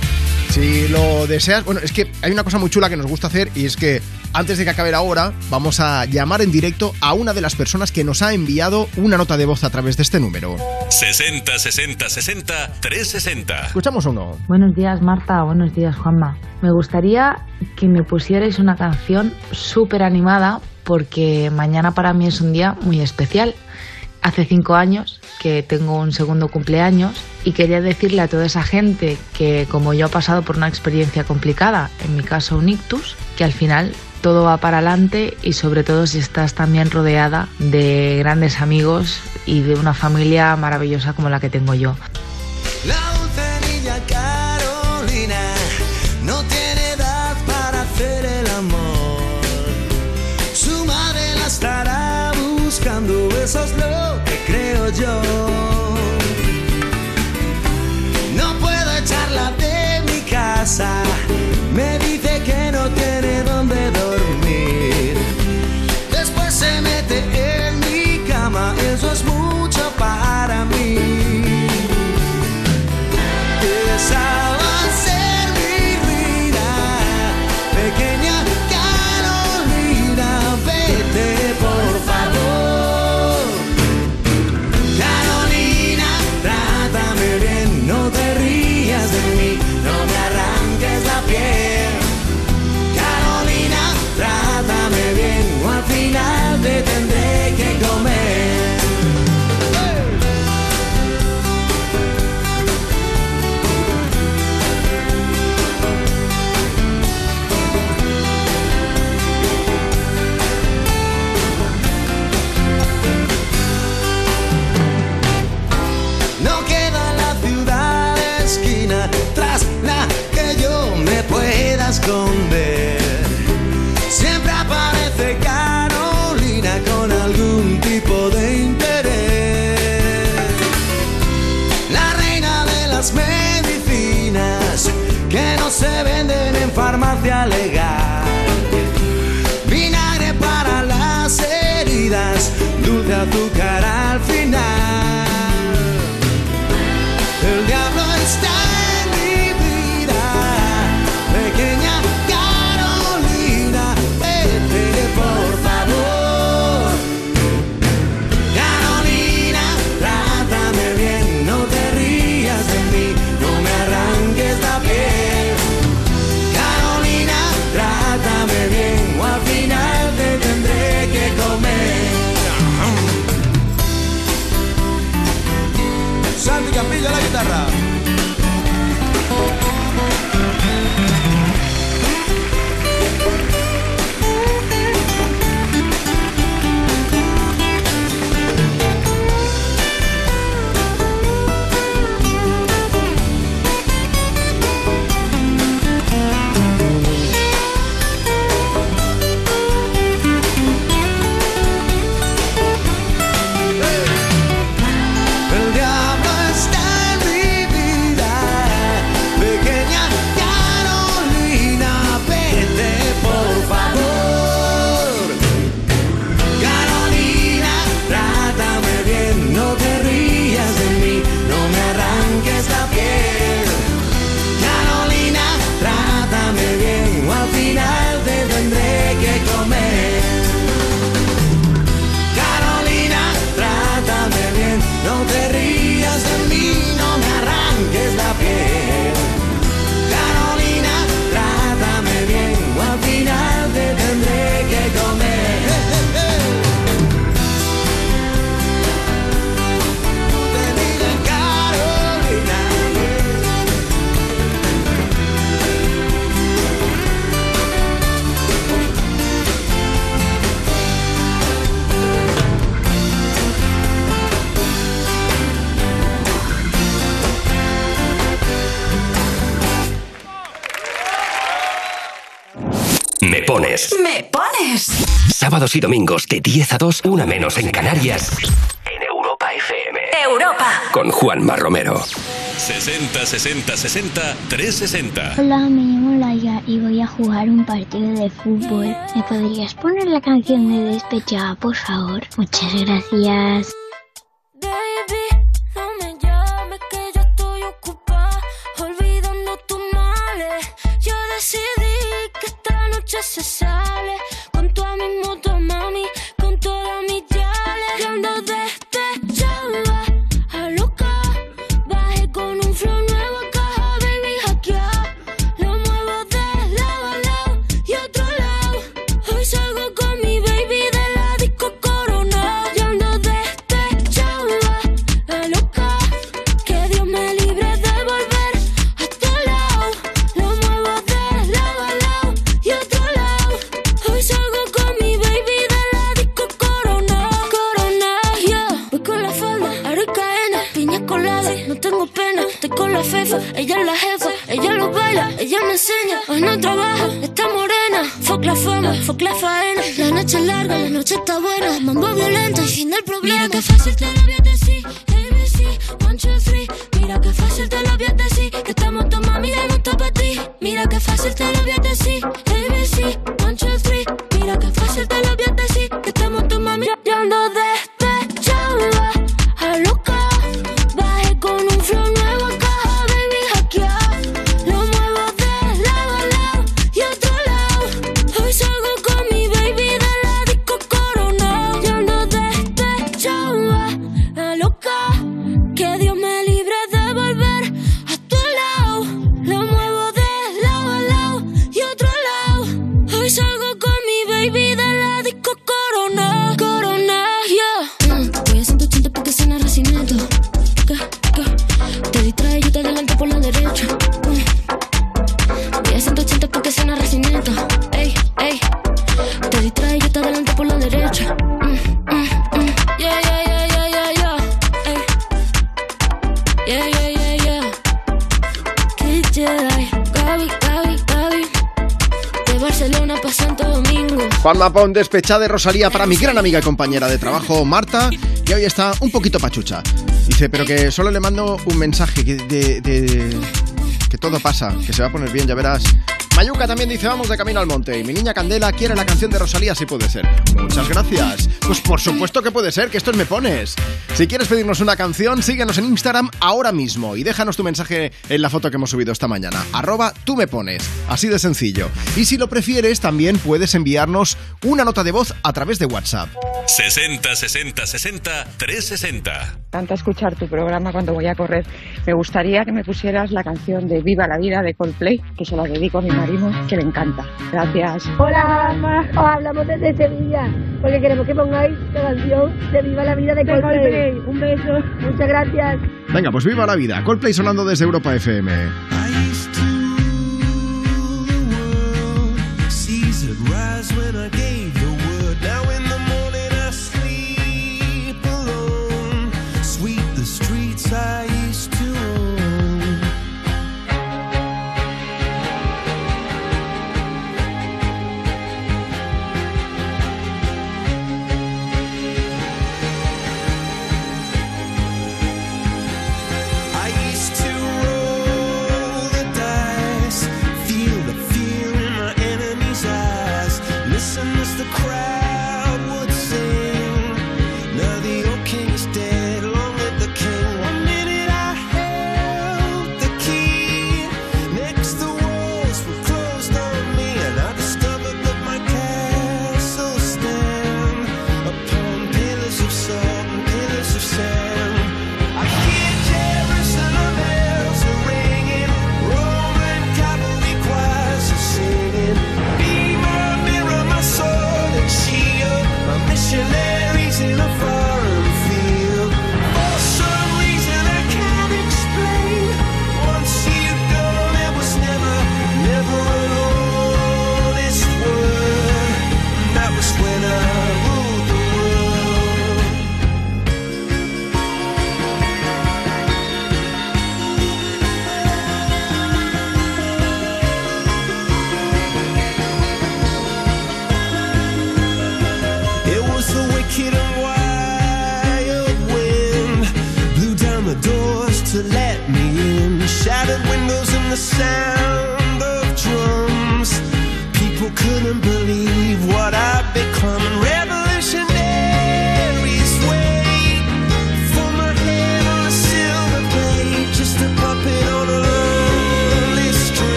Si lo deseas, bueno, es que hay una cosa muy chula que nos gusta hacer y es que antes de que acabe la hora, vamos a llamar en directo a una de las personas que nos ha enviado una nota de voz a través de este número. 60 60 60 360. Escuchamos uno. Buenos días Marta, buenos días Juanma. Me gustaría que me pusierais una canción súper animada porque mañana para mí es un día muy especial. Hace cinco años que tengo un segundo cumpleaños y quería decirle a toda esa gente que como yo ha pasado por una experiencia complicada, en mi caso un ictus, que al final todo va para adelante y sobre todo si estás también rodeada de grandes amigos y de una familia maravillosa como la que tengo yo. La dulce Carolina no tiene edad para hacer el amor. Su madre la estará buscando, eso es lo que creo yo. bien. Sábados y domingos de 10 a 2, una menos en Canarias. En Europa FM. Europa. Con Juanma Romero. 60 60 60 360. Hola, me llamo Laia y voy a jugar un partido de fútbol. ¿Me podrías poner la canción de Despechada, por favor? Muchas gracias. Mapón despechada de Rosalía para mi gran amiga y compañera de trabajo, Marta, que hoy está un poquito pachucha. Dice, pero que solo le mando un mensaje de- que todo pasa, que se va a poner bien, ya verás. Mayuca también dice, vamos de camino al monte. Y mi niña Candela quiere la canción de Rosalía, si puede ser. Muchas gracias. Pues por supuesto que puede ser, que esto es Me Pones. Si quieres pedirnos una canción, síguenos en Instagram ahora mismo y déjanos tu mensaje en la foto que hemos subido esta mañana. Arroba tú me pones. Así de sencillo. Y si lo prefieres, también puedes enviarnos una nota de voz a través de WhatsApp. 60 60 60 360. encanta escuchar tu programa cuando voy a correr. Me gustaría que me pusieras la canción de Viva la Vida de Coldplay, que se la dedico a mi marido, que le encanta. Gracias. Hola, mamá. Os hablamos desde Sevilla porque queremos que pongáis la canción de Viva la Vida de De Coldplay. Coldplay. Un beso. Muchas gracias. Venga, pues viva la vida. Coldplay sonando desde Europa FM.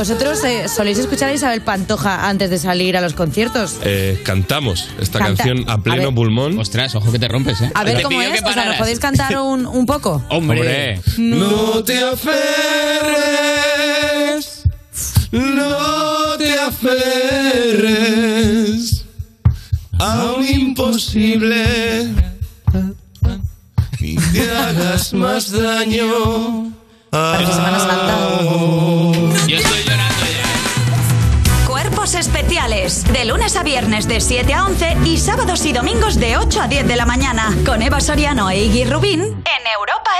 ¿Vosotros eh, soléis escuchar a Isabel Pantoja antes de salir a los conciertos? Eh, cantamos esta Canta- canción a a pleno ver. pulmón. Ostras, ojo que te rompes, ¿eh? A ver cómo es. O sea, ¿nos podéis cantar un, un poco? Hombre. No te aferres, no te aferres a un imposible y te hagas más daño. 7 a 11 y sábados y domingos de 8 a 10 de la mañana. Con Eva Soriano e Iggy Rubín en Europa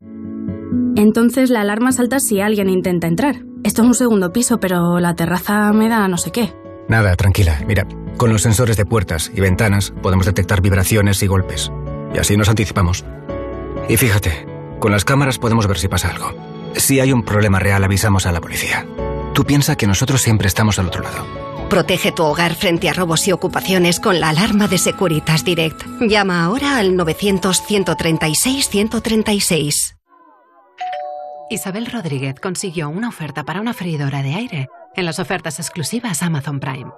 FM. Entonces la alarma salta si alguien intenta entrar. Esto es un segundo piso, pero la terraza me da no sé qué. Nada, tranquila. Mira, con los sensores de puertas y ventanas podemos detectar vibraciones y golpes. Y así nos anticipamos. Y fíjate, con las cámaras podemos ver si pasa algo. Si hay un problema real, avisamos a la policía. Tú piensa que nosotros siempre estamos al otro lado. Protege tu hogar frente a robos y ocupaciones con la alarma de Securitas Direct. Llama ahora al 900-136-136. Isabel Rodríguez consiguió una oferta para una freidora de aire en las ofertas exclusivas Amazon Prime.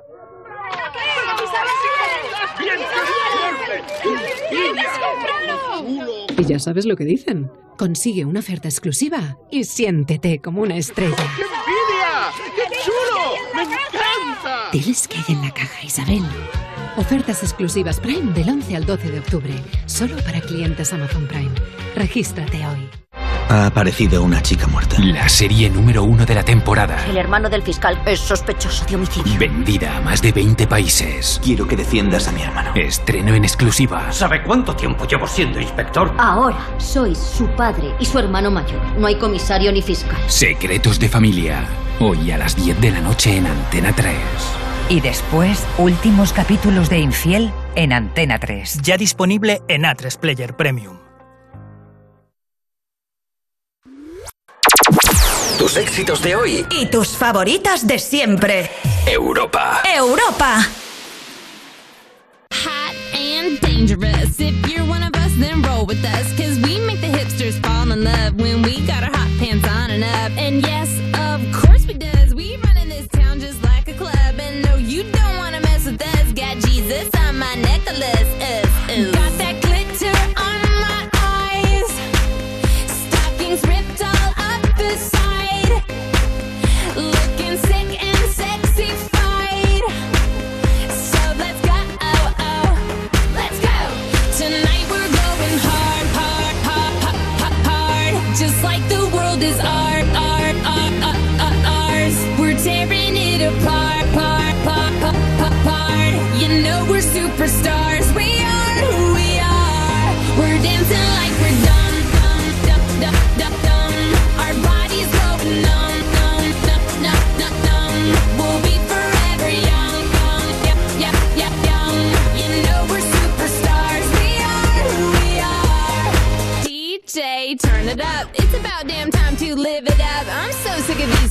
Y ya sabes lo que dicen. Consigue una oferta exclusiva y siéntete como una estrella. envidia! ¡Qué chulo! ¡Me encanta! Diles que hay en la caja, Isabel. Ofertas exclusivas Prime del 11 al 12 de octubre. Solo para clientes Amazon Prime. Regístrate hoy. Ha aparecido una chica muerta. La serie número uno de la temporada. El hermano del fiscal es sospechoso de homicidio. Vendida a más de 20 países. Quiero que defiendas a mi hermano. Estreno en exclusiva. ¿Sabe cuánto tiempo llevo siendo inspector? Ahora sois su padre y su hermano mayor. No hay comisario ni fiscal. Secretos de familia. Hoy a las 10 de la noche en Antena 3. Y después, últimos capítulos de Infiel en Antena 3. Ya disponible en A3 Player Premium. Tus éxitos de hoy. Y tus favoritas de siempre. Europa. Europa. hot and dangerous. If you're one of us, then roll with us. Cause we make the hipsters fall in love when we got our hot pants on and up. And yes,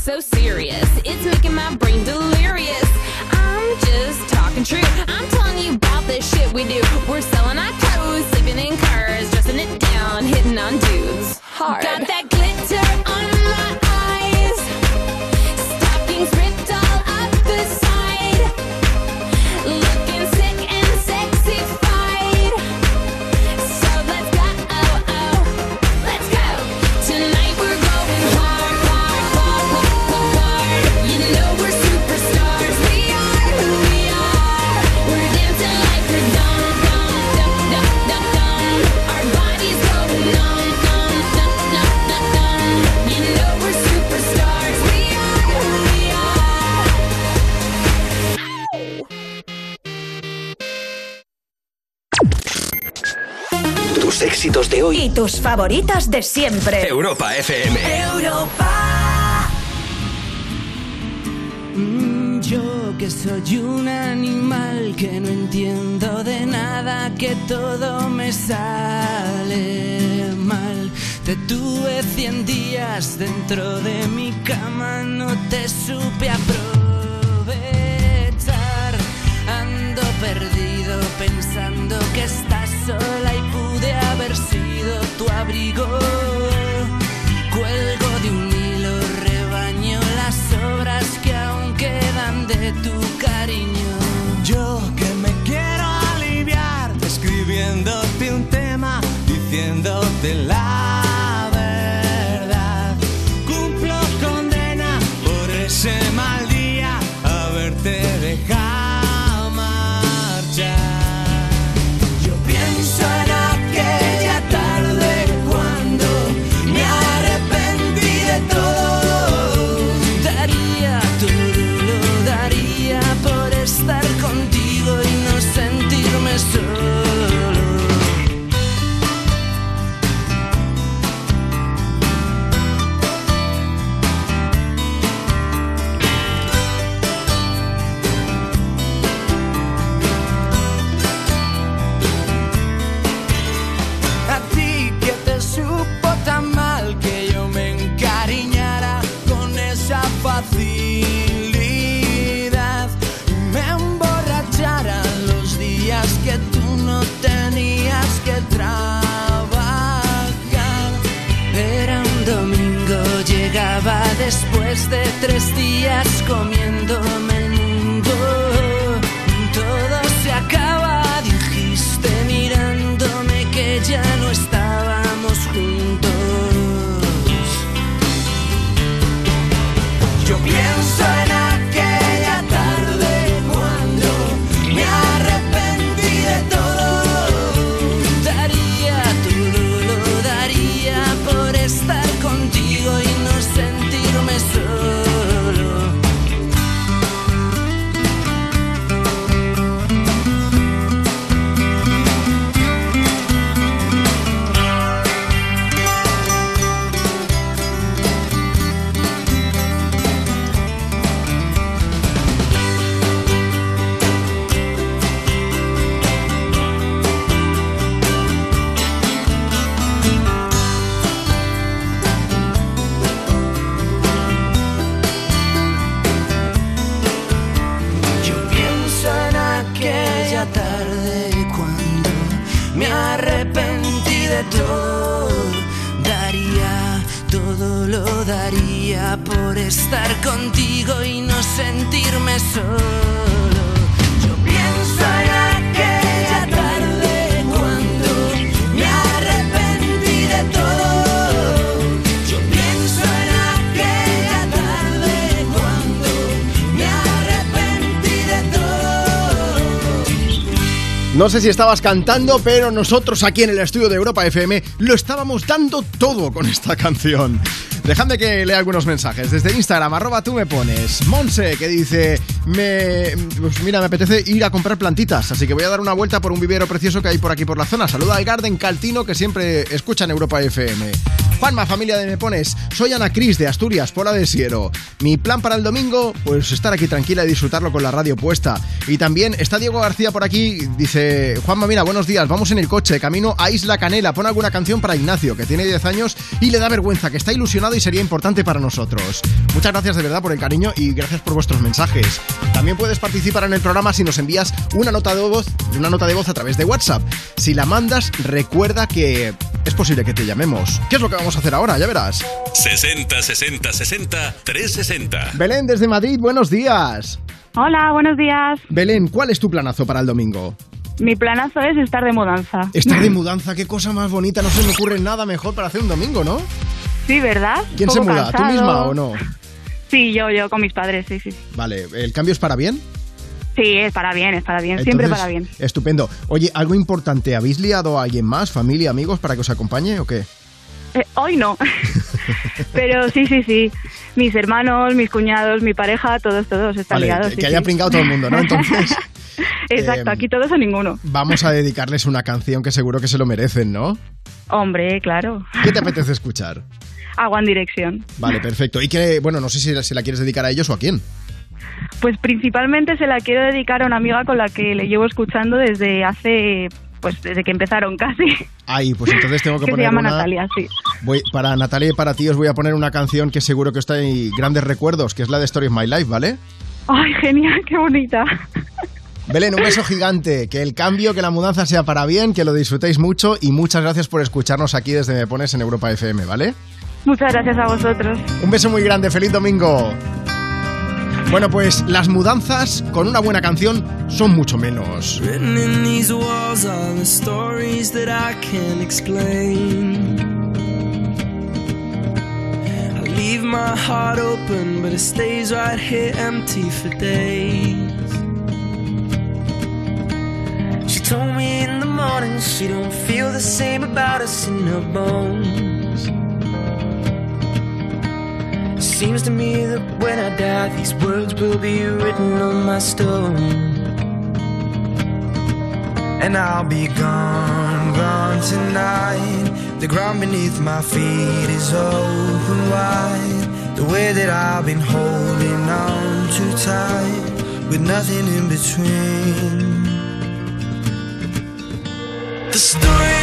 so serious. It's making my brain delirious. I'm just talking true. I'm telling you about this shit we do. We're selling our clothes, sleeping in cars, dressing it down, hitting on dudes. Hard. Got that glitter de hoy. Y tus favoritas de siempre. Europa FM. Europa. Mm, Yo que soy un animal que no entiendo de nada, que todo me sale mal. Te tuve cien días dentro de mi cama, no te supe aprovechar. Ando perdido pensando que estás sola y pude haber sido abrigo. Cuelgo de un hilo, rebaño las obras que aún quedan de tu cariño. Yo que me quiero aliviar escribiéndote un tema diciéndote la después de tres días comiéndome estar contigo y no sentirme solo. Yo pienso en aquella tarde cuando me arrepentí de todo. Yo pienso en aquella tarde cuando me arrepentí de todo. No sé si estabas cantando, pero nosotros aquí en el estudio de Europa FM lo estábamos dando todo con esta canción. Dejadme que lea algunos mensajes. Desde Instagram, arroba tú me pones. Monse, que dice, me, pues mira, me apetece ir a comprar plantitas, así que voy a dar una vuelta por un vivero precioso que hay por aquí por la zona. Saluda al Garden Caltino, que siempre escucha en Europa FM. Juanma, familia de Me Pones, soy Ana Cris de Asturias, Pola de Siero. Mi plan para el domingo, pues estar aquí tranquila y disfrutarlo con la radio puesta. Y también está Diego García por aquí, dice, Juanma, mira, buenos días, vamos en el coche, camino a Isla Canela, pon alguna canción para Ignacio, que tiene 10 años y le da vergüenza, que está ilusionado y sería importante para nosotros. Muchas gracias de verdad por el cariño y gracias por vuestros mensajes. También puedes participar en el programa si nos envías una nota de voz, una nota de voz a través de WhatsApp. Si la mandas, recuerda que es posible que te llamemos. ¿Qué es lo que vamos a hacer ahora? Ya verás. 60 60 60 360. Belén desde Madrid, buenos días. Hola, buenos días. Belén, ¿cuál es tu planazo para el domingo? Mi planazo es estar de mudanza. Estar de mudanza, qué cosa más bonita. No se me ocurre nada mejor para hacer un domingo, ¿no? Sí, ¿verdad? ¿Quién se muda? ¿Tú misma o no? Sí, yo, yo con mis padres, sí, sí. Vale, ¿el cambio es para bien? Sí, es para bien, es para bien, siempre para bien. Estupendo. Oye, algo importante, ¿habéis liado a alguien más, familia, amigos, para que os acompañe o qué? Eh, hoy no. Pero sí, sí, sí. Mis hermanos, mis cuñados, mi pareja, todos, todos están Vale, ligados. que, sí, que haya sí. pringado todo el mundo, ¿no? Entonces, Exacto, eh, aquí todos o ninguno. vamos a dedicarles una canción que seguro que se lo merecen, ¿no? Hombre, claro. ¿Qué te apetece escuchar? A One Direction. Vale, perfecto. Y que, bueno, no sé si la quieres dedicar a ellos o a quién. Pues principalmente se la quiero dedicar a una amiga con la que le llevo escuchando desde hace, pues desde que empezaron casi. Ay, pues entonces tengo que, Que se poner llama una... Natalia, sí. Voy, para Natalia y para ti os voy a poner una canción que seguro que os trae grandes recuerdos, que es la de Story of My Life, ¿vale? Ay, genial, qué bonita. Belén, un beso gigante, que el cambio, que la mudanza sea para bien, que lo disfrutéis mucho y muchas gracias por escucharnos aquí desde Me Pones en Europa FM, ¿vale? Muchas gracias a vosotros. Un beso muy grande, feliz domingo. Bueno, pues las mudanzas con una buena canción son mucho menos. Leave my heart open, but it stays right here empty for days. She told me in the morning she don't feel the same about us in her bones. Seems to me that when I die, these words will be written on my stone. And I'll be gone, gone tonight. The ground beneath my feet is open wide. The way that I've been holding on too tight, with nothing in between. The story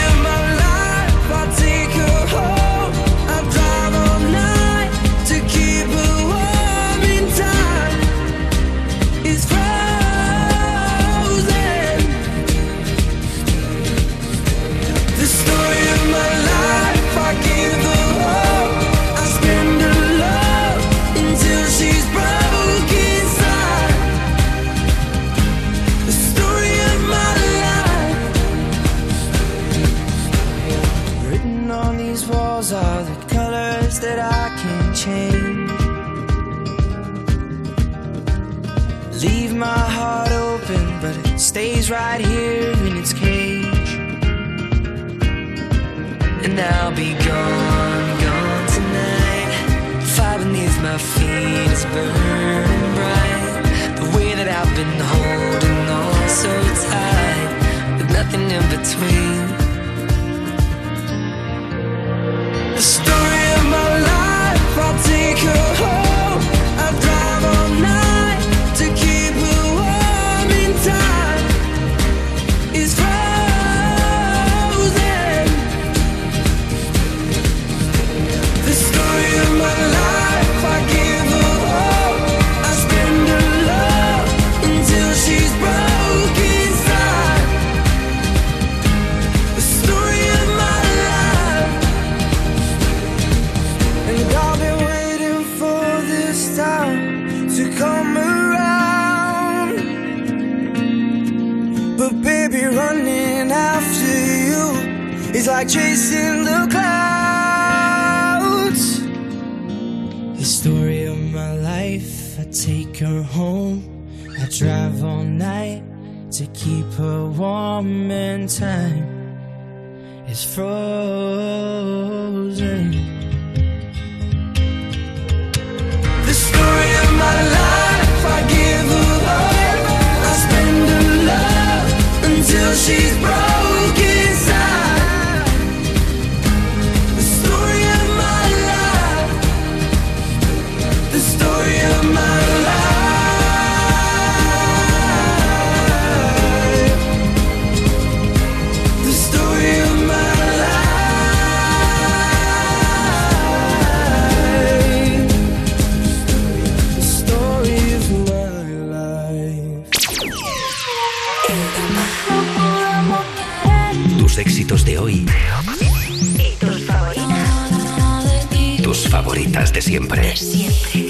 right here in its cage. And I'll be gone, gone tonight. Fire beneath my feet is burning bright. The way that I've been holding on so tight, with nothing in between. The story night to keep her warm and time is frozen. Siempre. De siempre.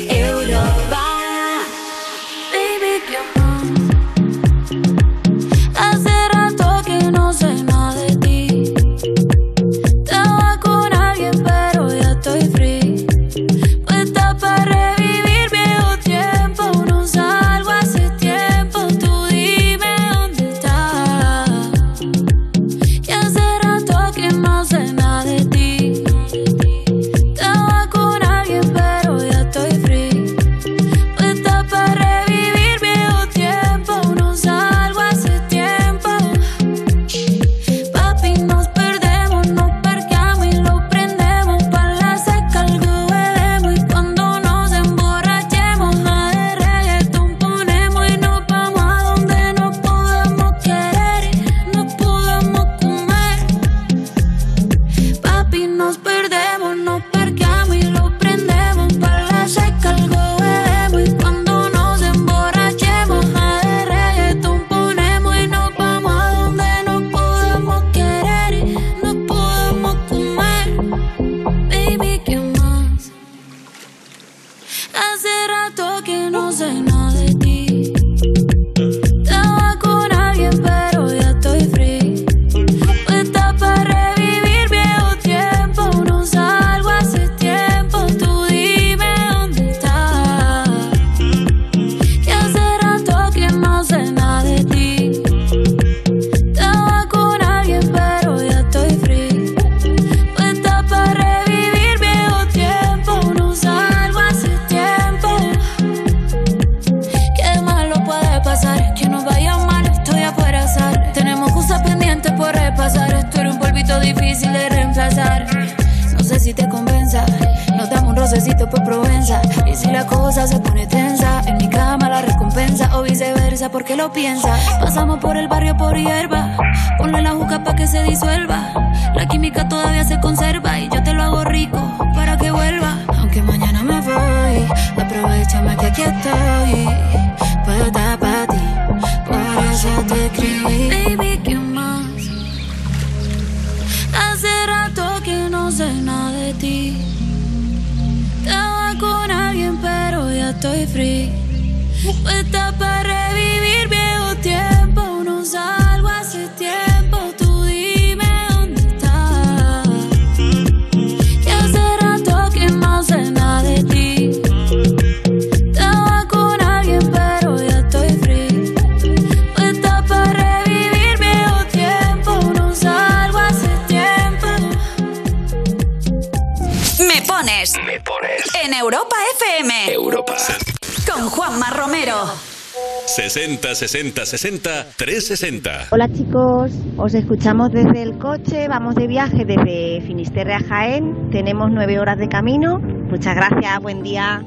60 60 360. Hola chicos, os escuchamos desde el coche, vamos de viaje desde Finisterre a Jaén, tenemos nueve horas de camino. Muchas gracias, buen día.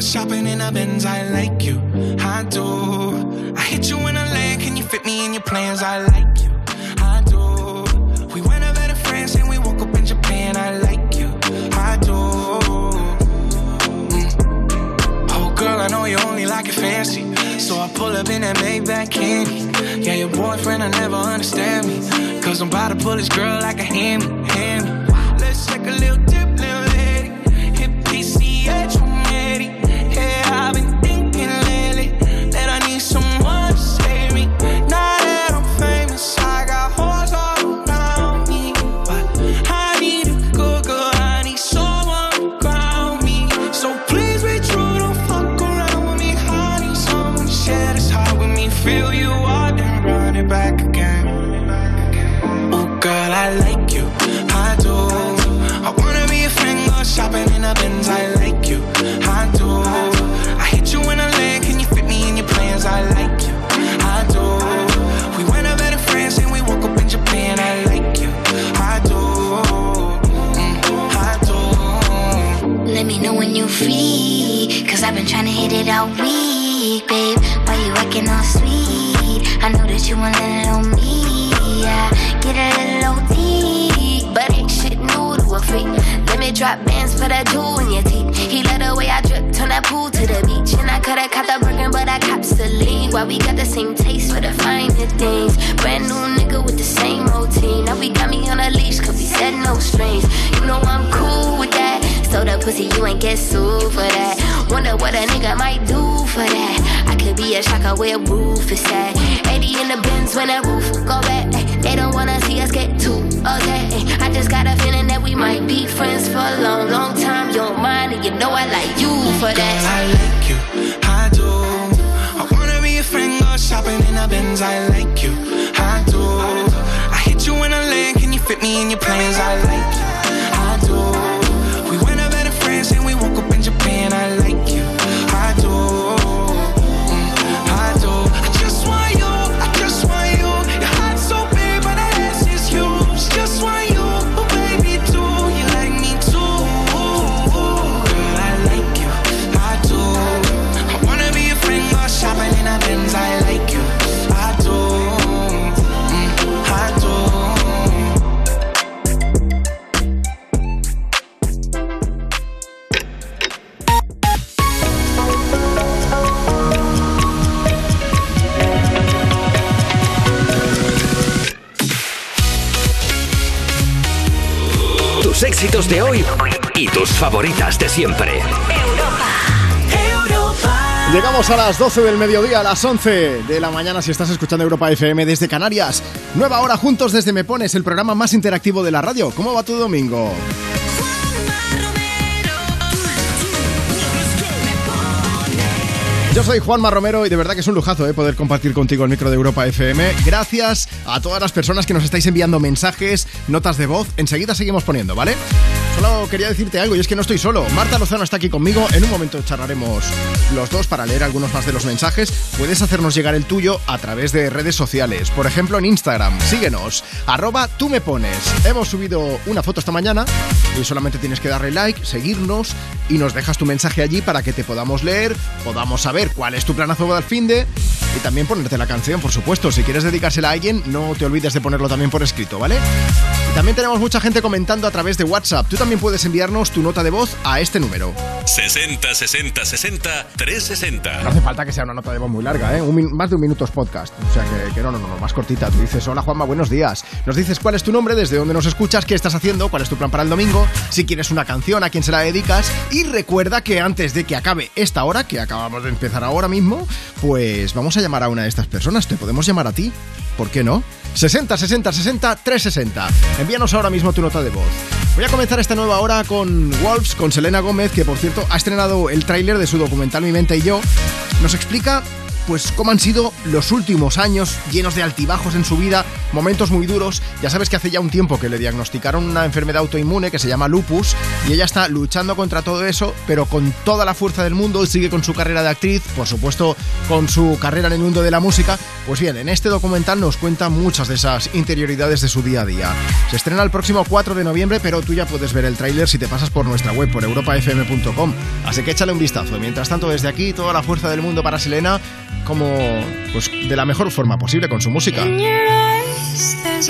shopping in a Benz, I like you, I do. I hit you in a leg, can you fit me in your plans? I like you. Girl, I know you only like it fancy. So I pull up in that Maybach candy. Yeah, your boyfriend, I never understand me. Cause I'm about to pull this girl like a hammy, hammy. Hit all week, babe. Why you acting all sweet? I know that you want a little me. Yeah, get a little OT. But ain't shit new to a freak. Let me drop bands for that jewel in your teeth. He let the way I drip, turn that pool to the beach. And I coulda caught the Birkin, but I cops the lead. Why we got the same taste for the finer things? Brand new nigga with the same routine. Now we got me on a leash, cause we said no strings. You know I'm cool with So the pussy, you ain't get sued for that. Wonder what a nigga might do for that. I could be a shocker where roof is at. 80 in the bins when that roof go back. They don't wanna see us get too okay. I just got a feeling that we might be friends for a long, long time. You're mine, and you know I like you for that. Girl, I like you, I do. I wanna be a friend, go shopping in the Benz. I like you, I do. I hit you in a lane, can you fit me in your plans? I like you, I do. Woke up in Japan. I like you, éxitos de hoy y tus favoritas de siempre. Llegamos a las 12 del mediodía, a las 11 de la mañana si estás escuchando Europa FM desde Canarias. Nueva hora juntos desde Me Pones, el programa más interactivo de la radio. ¿Cómo va tu domingo? Yo soy Juanma Romero y de verdad que es un lujazo eh, poder compartir contigo el micro de Europa FM. Gracias a todas las personas que nos estáis enviando mensajes, notas de voz. Enseguida seguimos poniendo, ¿vale? Quería decirte algo y es que no estoy solo. Marta Lozano está aquí conmigo. En un momento charlaremos los dos para leer algunos más de los mensajes. Puedes hacernos llegar el tuyo a través de redes sociales. Por ejemplo, en Instagram. Síguenos. Arroba tú me pones. Hemos subido una foto esta mañana y solamente tienes que darle like, seguirnos y nos dejas tu mensaje allí para que te podamos leer, podamos saber cuál es tu planazo del fin de y también ponerte la canción, por supuesto. Si quieres dedicársela a alguien, no te olvides de ponerlo también por escrito, ¿vale? Y también tenemos mucha gente comentando a través de WhatsApp. Tú también puedes enviarnos tu nota de voz a este número. 60 60 60 360. No hace falta que sea una nota de voz muy larga, ¿eh? Un más de un minuto es podcast. O sea que, no, no, no, más cortita. Tú dices, hola Juanma, buenos días. Nos dices cuál es tu nombre, desde dónde nos escuchas, qué estás haciendo, cuál es tu plan para el domingo, si quieres una canción, a quién se la dedicas. Y recuerda que antes de que acabe esta hora, que acabamos de empezar ahora mismo, pues vamos a llamar a una de estas personas. Te podemos llamar a ti. ¿Por qué no? 60 60 60 360. Envíanos ahora mismo tu nota de voz. Voy a comenzar esta nueva hora con Wolves, con Selena Gómez, que por cierto ha estrenado el tráiler de su documental Mi mente y yo. Nos explica pues cómo han sido los últimos años llenos de altibajos en su vida, momentos muy duros. Ya sabes que hace ya un tiempo que le diagnosticaron una enfermedad autoinmune que se llama lupus y ella está luchando contra todo eso, pero con toda la fuerza del mundo, sigue con su carrera de actriz, por supuesto con su carrera en el mundo de la música. Pues bien, en este documental nos cuenta muchas de esas interioridades de su día a día. Se estrena el próximo 4 de noviembre, pero tú ya puedes ver el tráiler si te pasas por nuestra web, por europafm.com. Así que échale un vistazo. Mientras tanto, desde aquí, toda la fuerza del mundo para Selena, como pues de la mejor forma posible con su música. In your eyes, there's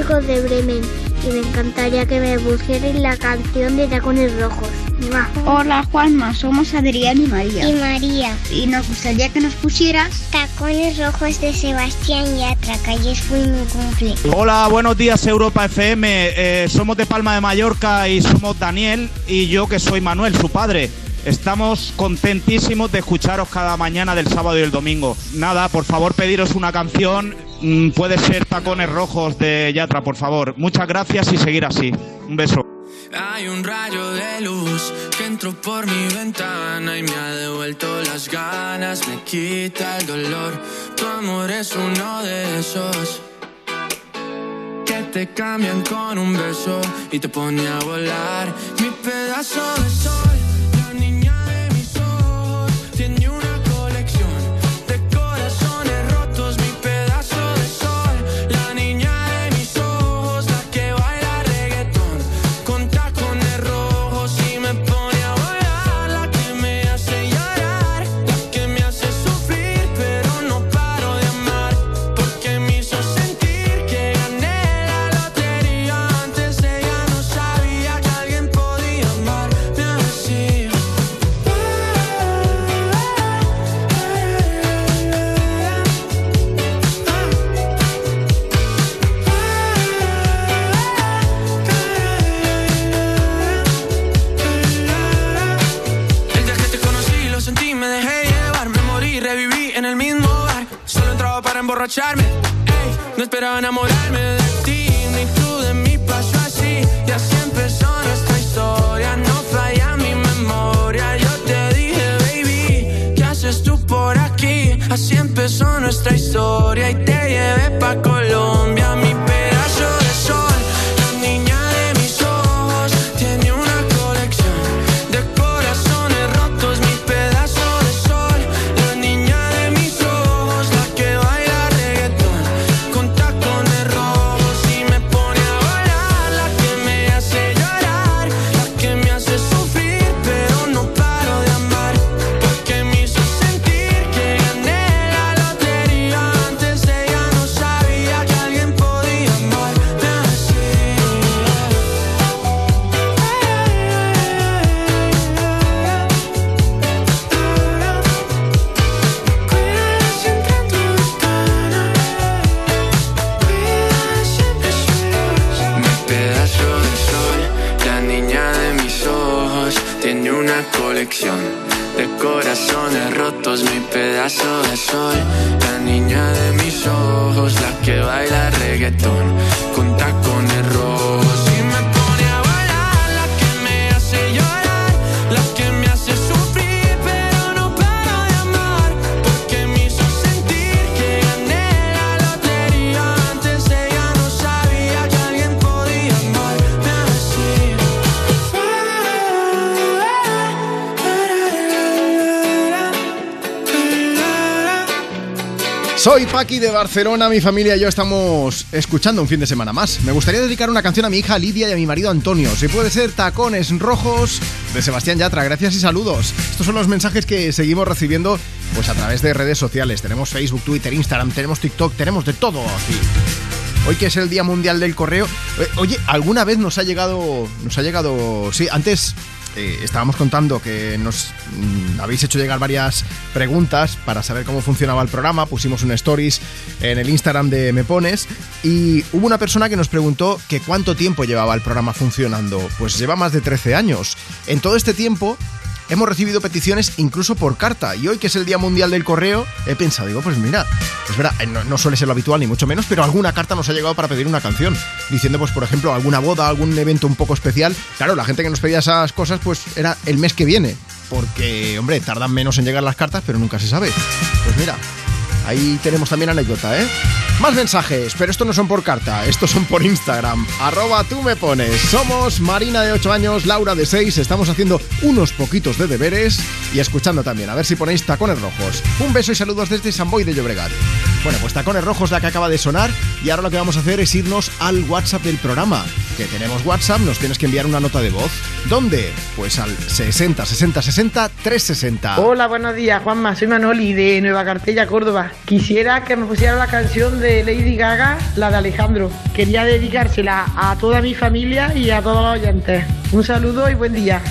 músicos de Bremen y me encantaría que me pusierais la canción de Tacones Rojos. ¡Mua! Hola Juanma, somos Adrián y María. Y María. Y nos gustaría que nos pusieras Tacones Rojos de Sebastián Yatra, que ayer fue mi cumple. Hola, buenos días Europa FM. Eh, somos de Palma de Mallorca y somos Daniel y yo que soy Manuel, su padre. Estamos contentísimos de escucharos cada mañana del sábado y el domingo. Nada, por favor pediros una canción. Mm, puede ser Tacones Rojos de Yatra, por favor. Muchas gracias y seguir así. Un beso. Hay un rayo de luz que entró por mi ventana y me ha devuelto las ganas, me quita el dolor. Tu amor es uno de esos que te cambian con un beso y te pone a volar. Mi pedazo de sol, Barcelona, mi familia y yo estamos escuchando un fin de semana más. Me gustaría dedicar una canción a mi hija Lidia y a mi marido Antonio. Si puede ser Tacones Rojos de Sebastián Yatra. Gracias y saludos. Estos son los mensajes que seguimos recibiendo pues a través de redes sociales. Tenemos Facebook, Twitter, Instagram, tenemos TikTok, tenemos de todo aquí. Hoy que es el Día Mundial del Correo. Eh, Oye, ¿alguna vez nos ha llegado... Nos ha llegado... Sí, antes eh, estábamos contando que nos mm, habéis hecho llegar varias preguntas para saber cómo funcionaba el programa. Pusimos un stories en el Instagram de Me Pones y hubo una persona que nos preguntó que cuánto tiempo llevaba el programa funcionando. Pues lleva más de 13 años. En todo este tiempo hemos recibido peticiones incluso por carta. Y hoy, que es el Día Mundial del Correo, he pensado, digo, pues mira, es verdad, eh, no, no suele ser lo habitual ni mucho menos, pero alguna carta nos ha llegado para pedir una canción. Diciendo, pues por ejemplo, alguna boda, algún evento un poco especial. Claro, la gente que nos pedía esas cosas, pues era el mes que viene. Porque, hombre, tardan menos en llegar las cartas, pero nunca se sabe. Pues mira, ahí tenemos también anécdota, ¿eh? Más mensajes, pero estos no son por carta, estos son por Instagram. Arroba tú me pones. Somos Marina de 8 años, Laura de 6. Estamos haciendo unos poquitos de deberes y escuchando también. A ver si ponéis tacones rojos. Un beso y saludos desde San Boy de Llobregat. Bueno, pues Tacones Rojos la que acaba de sonar y ahora lo que vamos a hacer es irnos al WhatsApp del programa. Que tenemos WhatsApp, nos tienes que enviar una nota de voz. ¿Dónde? Pues al 60 60 60 360. Hola, buenos días, Juanma. Soy Manoli de Nueva Cartella, Córdoba. Quisiera que me pusieran la canción de Lady Gaga, la de Alejandro. Quería dedicársela a toda mi familia y a todos los oyentes. Un saludo y buen día.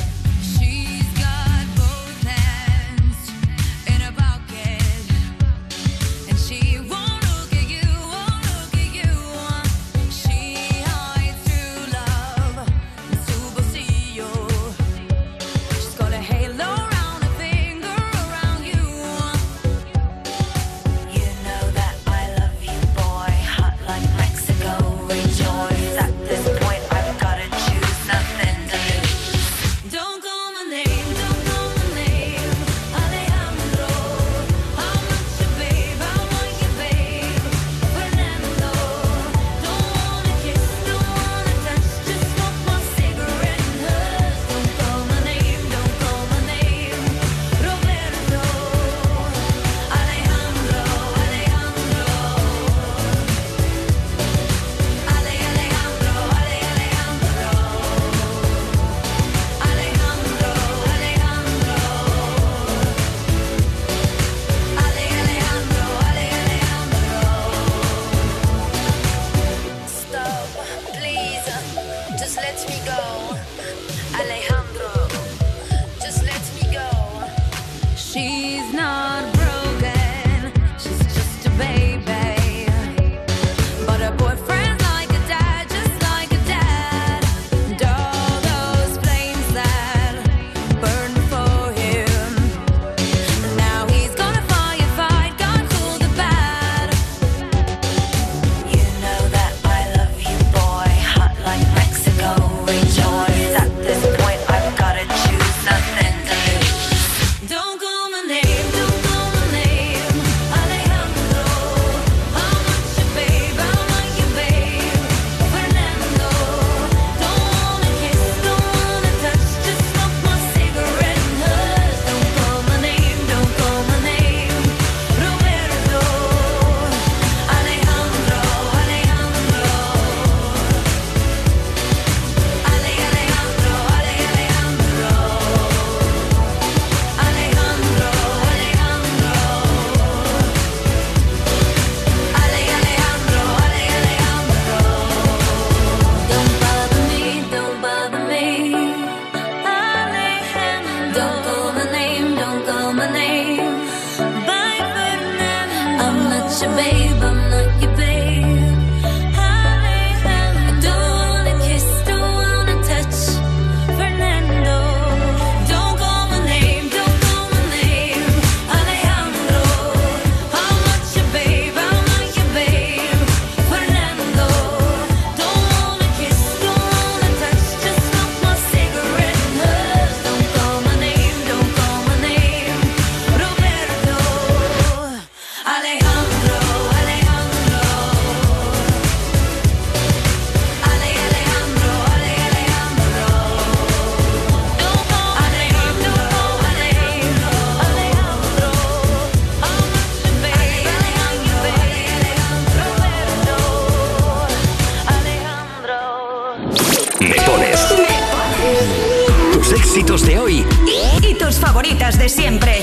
siempre.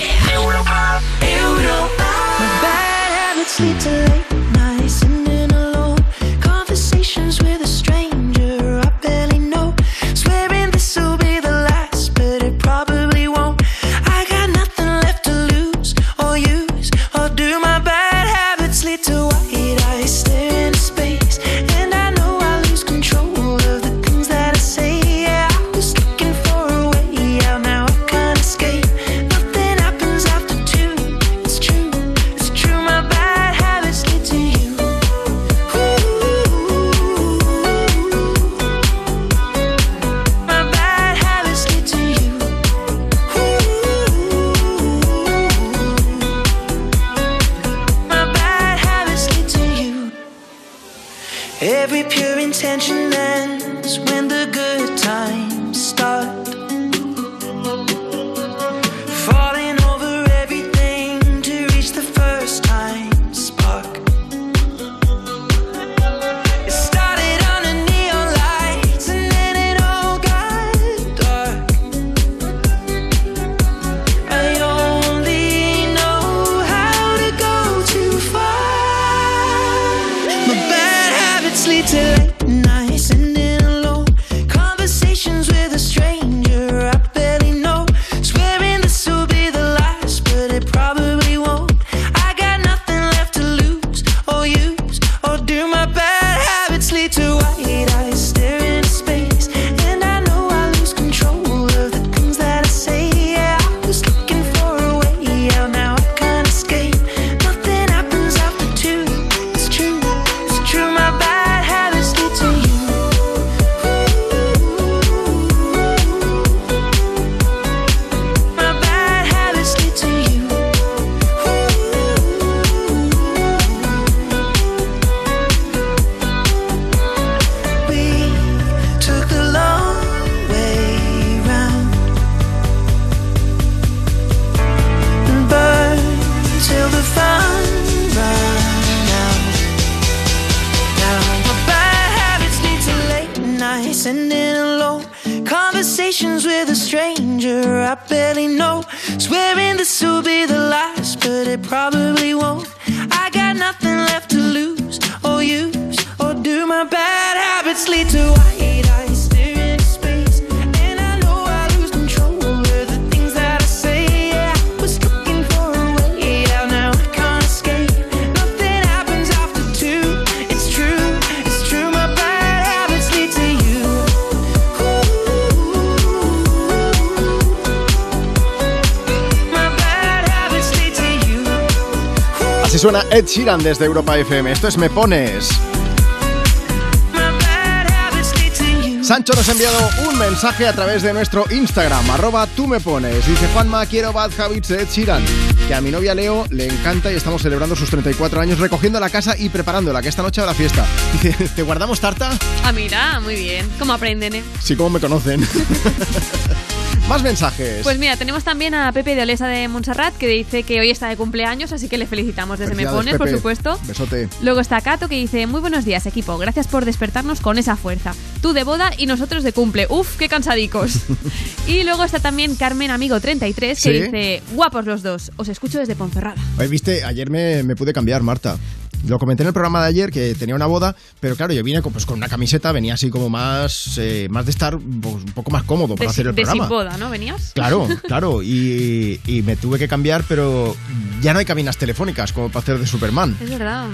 Suena Ed Sheeran desde Europa FM. Esto es Me Pones. Sancho nos ha enviado un mensaje a través de nuestro Instagram, arroba tú me pones. Dice Juanma, quiero Bad Habits de Ed Sheeran. Que a mi novia Leo le encanta y estamos celebrando sus 34 años recogiendo la casa y preparándola, que esta noche va la fiesta. Dice, ¿te guardamos tarta? Ah, mira, muy bien. ¿Cómo aprenden, eh? Sí, como me conocen. Más mensajes. Pues mira, tenemos también a Pepe de Olesa de Montserrat que dice que hoy está de cumpleaños, así que le felicitamos desde Me Pones, por supuesto. Besote. Luego está Cato que dice, muy buenos días equipo, gracias por despertarnos con esa fuerza. Tú de boda y nosotros de cumple. Uf, qué cansadicos. y luego está también Carmen Amigo 33 que Sí. dice, guapos los dos, os escucho desde Ponferrada. Oye, viste, ayer me, me pude cambiar, Marta. Lo comenté en el programa de ayer que tenía una boda, pero claro, yo vine con, pues, con una camiseta, venía así como más, eh, más de estar pues, un poco más cómodo para De, hacer el de programa. sin boda, ¿no? ¿Venías? Claro, claro, y, y me tuve que cambiar, pero ya no hay cabinas telefónicas como para hacer de Superman. Es verdad.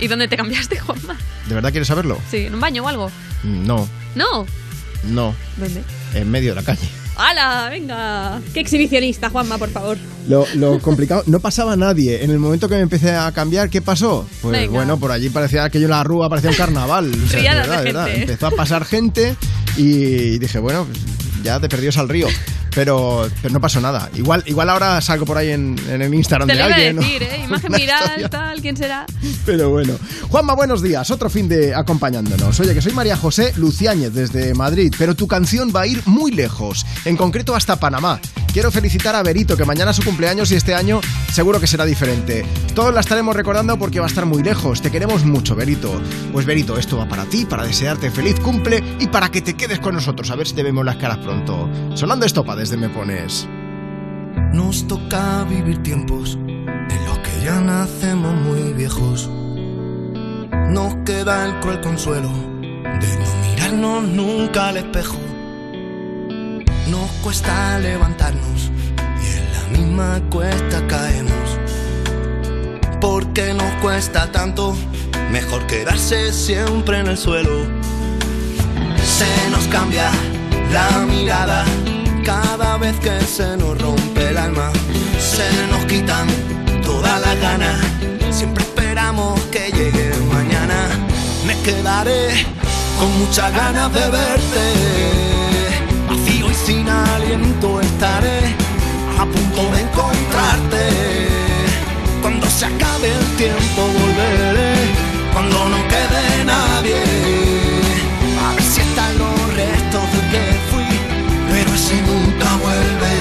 ¿Y dónde te cambiaste, Juanma? ¿De verdad quieres saberlo? Sí, ¿en un baño o algo? No, No. no, ¿Dónde? en medio de la calle. ¡Hala! Venga. Qué exhibicionista, Juanma, por favor. Lo, lo complicado, no pasaba nadie. En el momento que me empecé a cambiar, ¿qué pasó? Pues Venga. bueno, por allí parecía aquello en la rúa, parecía un carnaval. O sea, verdad, de. Empezó a pasar gente y dije, bueno, ya te perdió al río. Pero, pero no pasó nada. Igual, igual ahora salgo por ahí en, en el Instagram Te de lo iba a alguien. ¿no? decir, ¿eh? Imagen viral, historia. tal, ¿quién será? Pero bueno. Juanma, buenos días. Otro fin de acompañándonos. Oye, que soy María José Luciáñez desde Madrid, pero tu canción va a ir muy lejos, en concreto hasta Panamá. Quiero felicitar a Berito, que mañana es su cumpleaños y este año seguro que será diferente. Todos la estaremos recordando porque va a estar muy lejos. Te queremos mucho, Berito. Pues Berito, esto va para ti, para desearte feliz cumple y para que te quedes con nosotros, a ver si te vemos las caras pronto. Sonando estopa desde Me Pones. Nos toca vivir tiempos en los que ya nacemos muy viejos. Nos queda el cruel consuelo de no mirarnos nunca al espejo. Nos cuesta levantarnos y en la misma cuesta caemos. Porque nos cuesta tanto, mejor quedarse siempre en el suelo. Se nos cambia la mirada cada vez que se nos rompe el alma. Se nos quitan todas las ganas. Siempre esperamos que llegue mañana. Me quedaré con muchas ganas de verte. Vacío y sin aliento estaré a punto de encontrarte. Cuando se acabe el tiempo volveré. Ese nunca vuelve.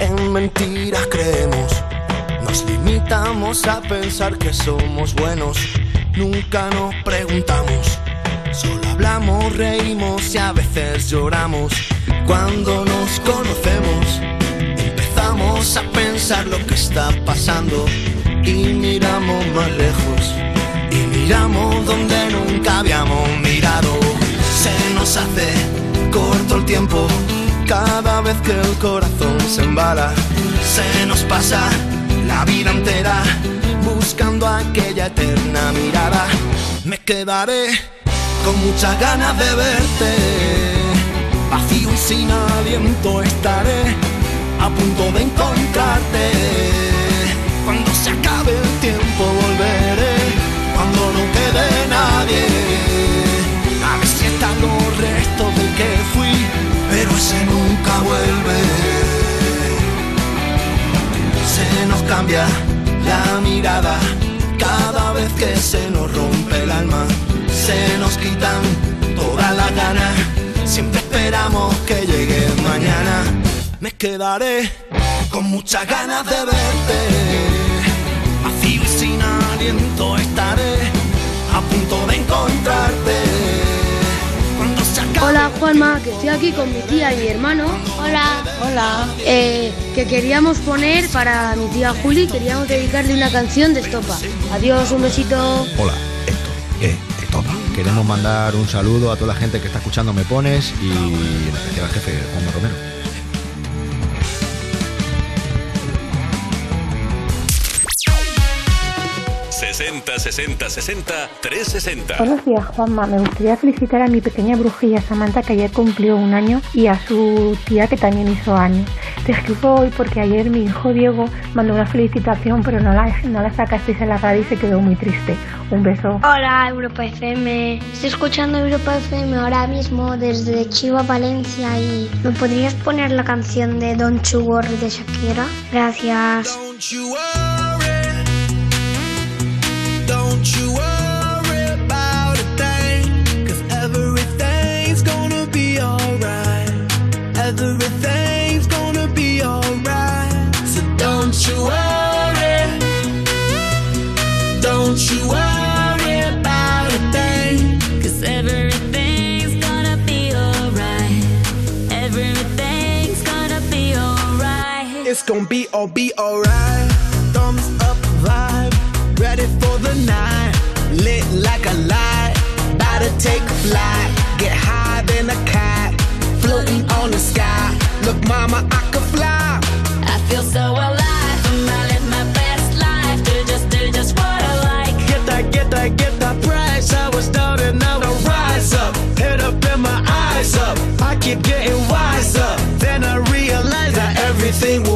En mentiras creemos, nos limitamos a pensar que somos buenos. Nunca nos preguntamos, ¿soy reímos y a veces lloramos. Cuando nos conocemos, empezamos a pensar lo que está pasando y miramos más lejos. Y miramos donde nunca habíamos mirado. Se nos hace corto el tiempo cada vez que el corazón se embala. Se nos pasa la vida entera buscando aquella eterna mirada. Me quedaré con muchas ganas de verte. Vacío y sin aliento estaré a punto de encontrarte. Cuando se acabe el tiempo volveré. Cuando no quede nadie. A ver si están los restos del que fui. Pero ese nunca vuelve. Se nos cambia la mirada cada vez que se nos rompe el alma. Se nos quitan todas las ganas. Siempre esperamos que llegue mañana. Me quedaré con muchas ganas de verte. Vacío y sin aliento estaré a punto de encontrarte. Cuando se acabe Hola Juanma, que estoy aquí con mi tía y mi hermano. Hola. Hola. Eh, que queríamos poner para mi tía Juli, queríamos dedicarle una canción de estopa. Adiós, un besito. Hola, esto es Queremos mandar un saludo a toda la gente que está escuchando Me Pones y en especial al jefe Juanma Romero. 60 60 60 360. Buenos días, Juanma. Me gustaría felicitar a mi pequeña brujilla Samantha, que ayer cumplió un año, y a su tía, que también hizo años. Te escribo hoy porque ayer mi hijo Diego mandó una felicitación, pero no la, no la sacasteis en la radio y se quedó muy triste. Un beso. Hola, Europa FM. Estoy escuchando Europa FM ahora mismo desde Chiva, Valencia. ¿Y me podrías poner la canción de Don't You Worry de Shakira? Gracias. Don't you worry It's gonna be alright. Everything's gonna be alright. So don't you worry. Don't you worry about a thing. Everything's gonna be alright. Everything's gonna be alright. It's gon' be all be alright. A light, about to take a flight. Get high than a cat, floating on the sky. Look, mama, I could fly. I feel so alive. I live my best life. Do just, do just what I like. Get that, get that, get that price. I was down and now I rise up. Head up and my eyes up. I keep getting wiser. Then I realize that everything will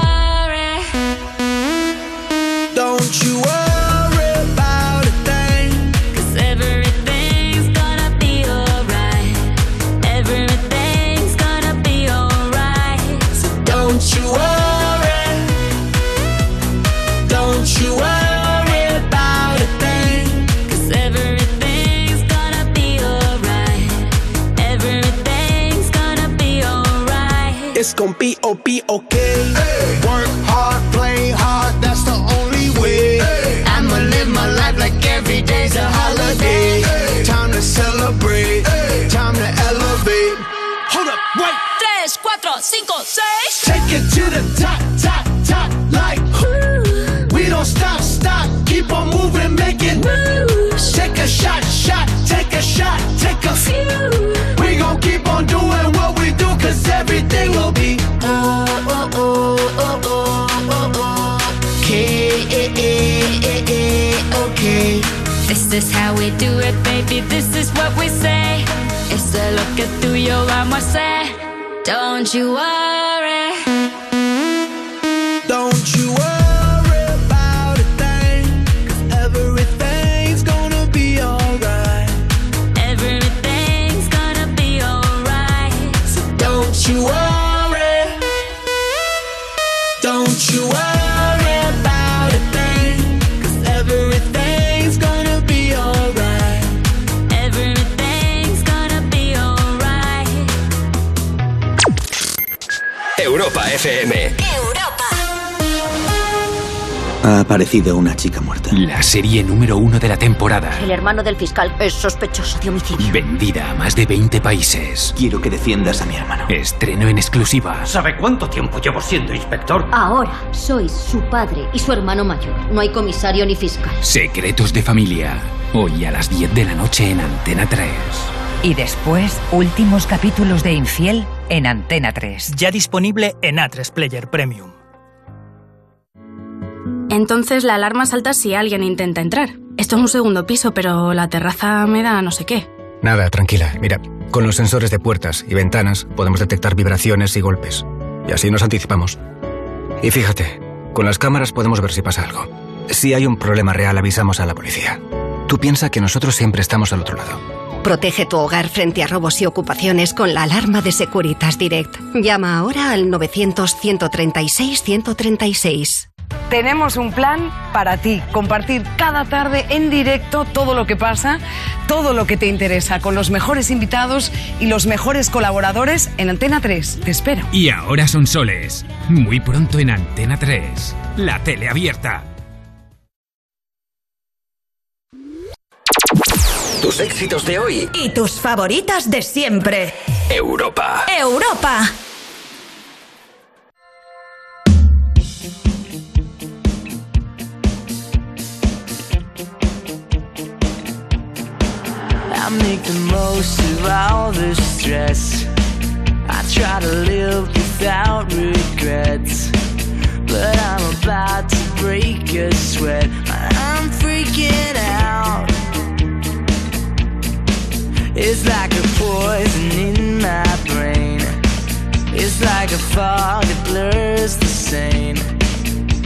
Be okay. Work hard, play hard, that's the only way. I'ma live my life like every day's a holiday. Time to celebrate, time to elevate. Hold up, wait. Tres, cuatro, cinco, seis. Take it to the top, top, top, like whoo. We don't stop, stop, keep on moving, making moves. Take a shot, This is how we do it, baby. This is what we say. It's a lo que tú y yo vamos a. Don't you worry. Europa FM. Ha aparecido una chica muerta. La serie número uno de la temporada. El hermano del fiscal es sospechoso de homicidio. Vendida a más de 20 países. Quiero que defiendas a mi hermano. Estreno en exclusiva. ¿Sabe cuánto tiempo llevo siendo inspector? Ahora sois su padre y su hermano mayor. No hay comisario ni fiscal. Secretos de familia. Hoy a las 10 de la noche en Antena 3. Y después, últimos capítulos de Infiel en Antena 3. Ya disponible en A3 Player Premium. Entonces la alarma salta si alguien intenta entrar. Esto es un segundo piso, pero la terraza me da no sé qué. Nada, tranquila. Mira, con los sensores de puertas y ventanas podemos detectar vibraciones y golpes. Y así nos anticipamos. Y fíjate, con las cámaras podemos ver si pasa algo. Si hay un problema real, avisamos a la policía. Tú piensa que nosotros siempre estamos al otro lado. Protege tu hogar frente a robos y ocupaciones con la alarma de Securitas Direct. Llama ahora al 900-136-136. Tenemos un plan para ti, compartir cada tarde en directo todo lo que pasa, todo lo que te interesa, con los mejores invitados y los mejores colaboradores en Antena 3. Te espero. Y ahora son soles. Muy pronto en Antena 3. La tele abierta. Tus éxitos de hoy. Y tus favoritas de siempre. Europa. Europa. I make the most of all the stress. I try to live without regrets. But I'm about to break a sweat. I'm freaking out. It's like a poison in my brain. It's like a fog that blurs the scene.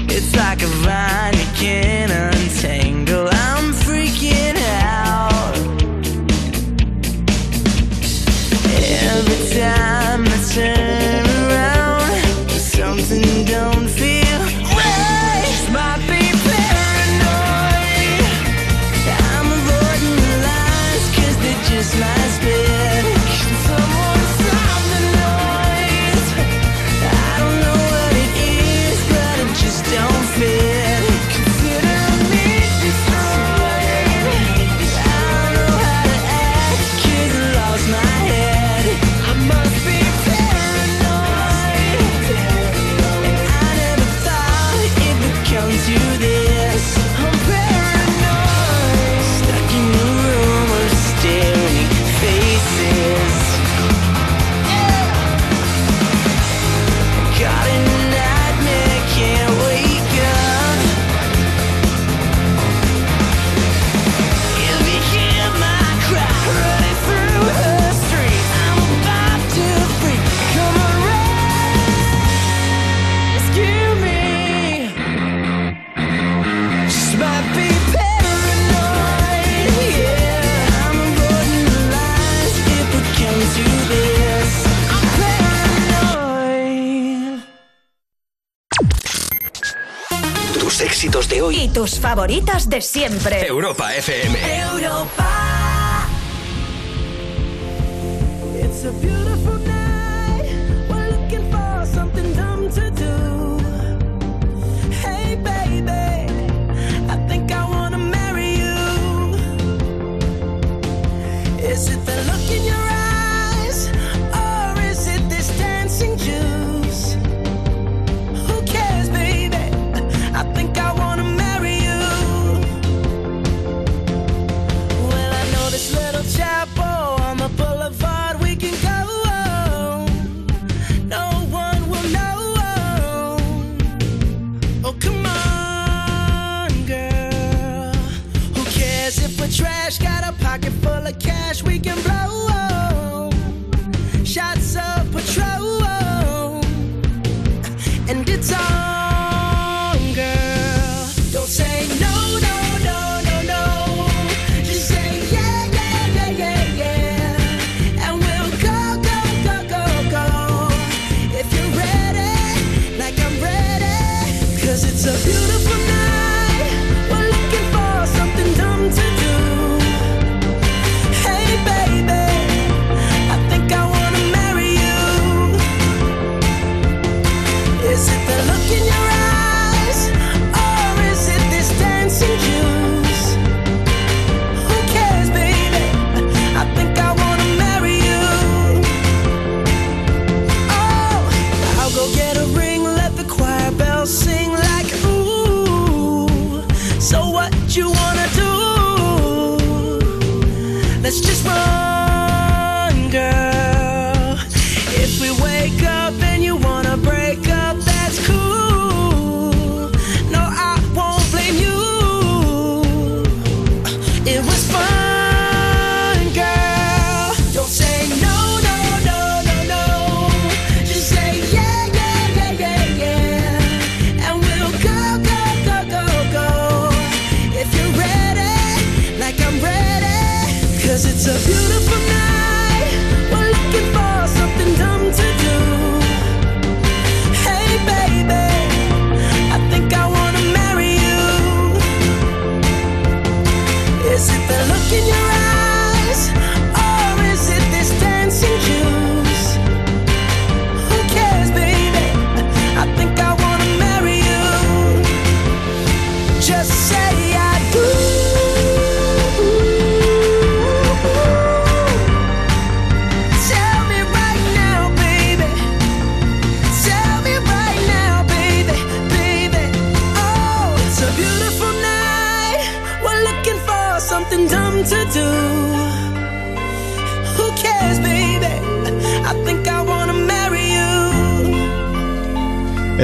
It's like a vine you can't untangle. I'm freaking out. Every time I turn around, something don't éxitos de hoy. Y tus favoritas de siempre. Europa FM. Europa.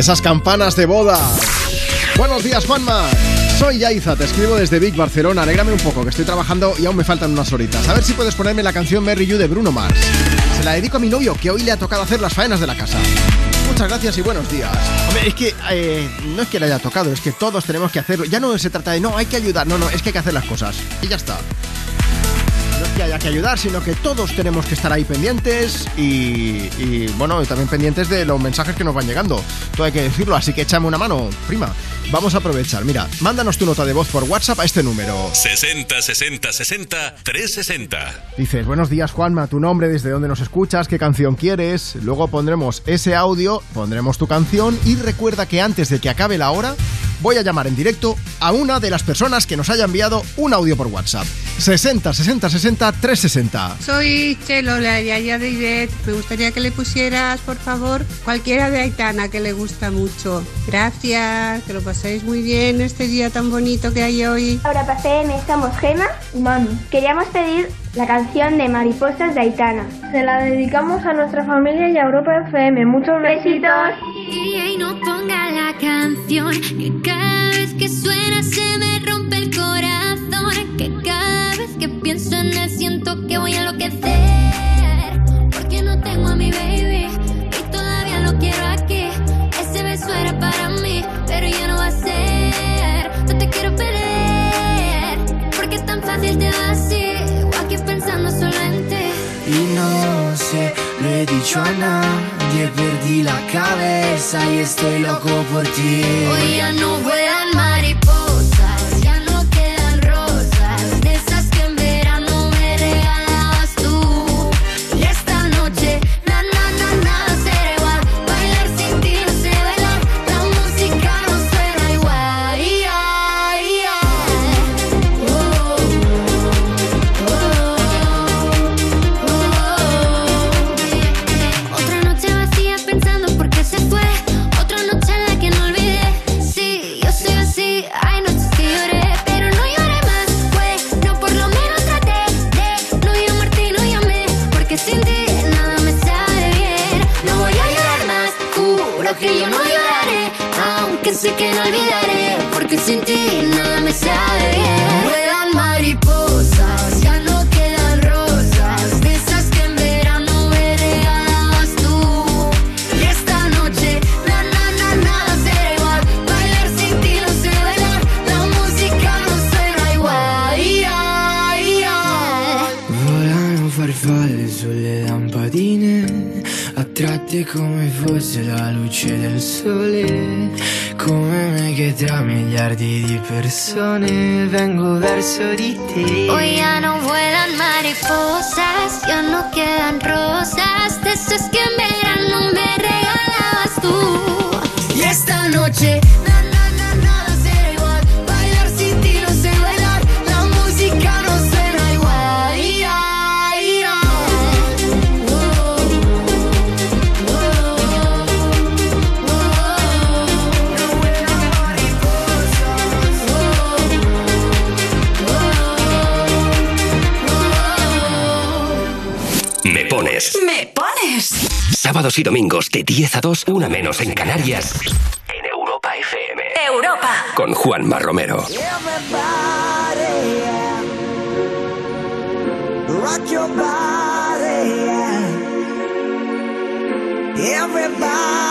Esas campanas de boda. Buenos días, Juanma. Soy Yaiza, te escribo desde Vic, Barcelona. Alégrame un poco, que estoy trabajando y aún me faltan unas horitas. A ver si puedes ponerme la canción Mary You de Bruno Mars. Se la dedico a mi novio, que hoy le ha tocado hacer las faenas de la casa. Muchas gracias y buenos días. Hombre, es que eh, no es que le haya tocado, es que todos tenemos que hacerlo. Ya no se trata de no, hay que ayudar, no, no, es que hay que hacer las cosas. Y ya está. Que haya que ayudar, sino que todos tenemos que estar ahí pendientes y, y, bueno, también pendientes de los mensajes que nos van llegando. Todo hay que decirlo, así que échame una mano, prima. Vamos a aprovechar. Mira, mándanos tu nota de voz por WhatsApp a este número. 60 60 60 360. Dices, buenos días Juanma, tu nombre, desde dónde nos escuchas, qué canción quieres. Luego pondremos ese audio, pondremos tu canción y recuerda que antes de que acabe la hora voy a llamar en directo a una de las personas que nos haya enviado un audio por WhatsApp. 60 60 60 360. Soy Chelo, la yaya de Ivette. Me gustaría que le pusieras, por favor, cualquiera de Aitana que le gusta mucho. Gracias, que lo paséis muy bien este día tan bonito que hay hoy. Ahora pasé, somos Gema y Mami. Queríamos pedir la canción de Mariposas de Aitana. Se la dedicamos a nuestra familia y a Europa FM. Muchos besitos. Y no ponga la canción que la cabeza y estoy loco por ti. Hoy ya no vuelan persone vengo verso di te. Hoy Sábados y domingos de 10 a 2, una menos en Canarias. En Europa FM. Europa. Con Juanma Romero. Rock your body, yeah. Everybody,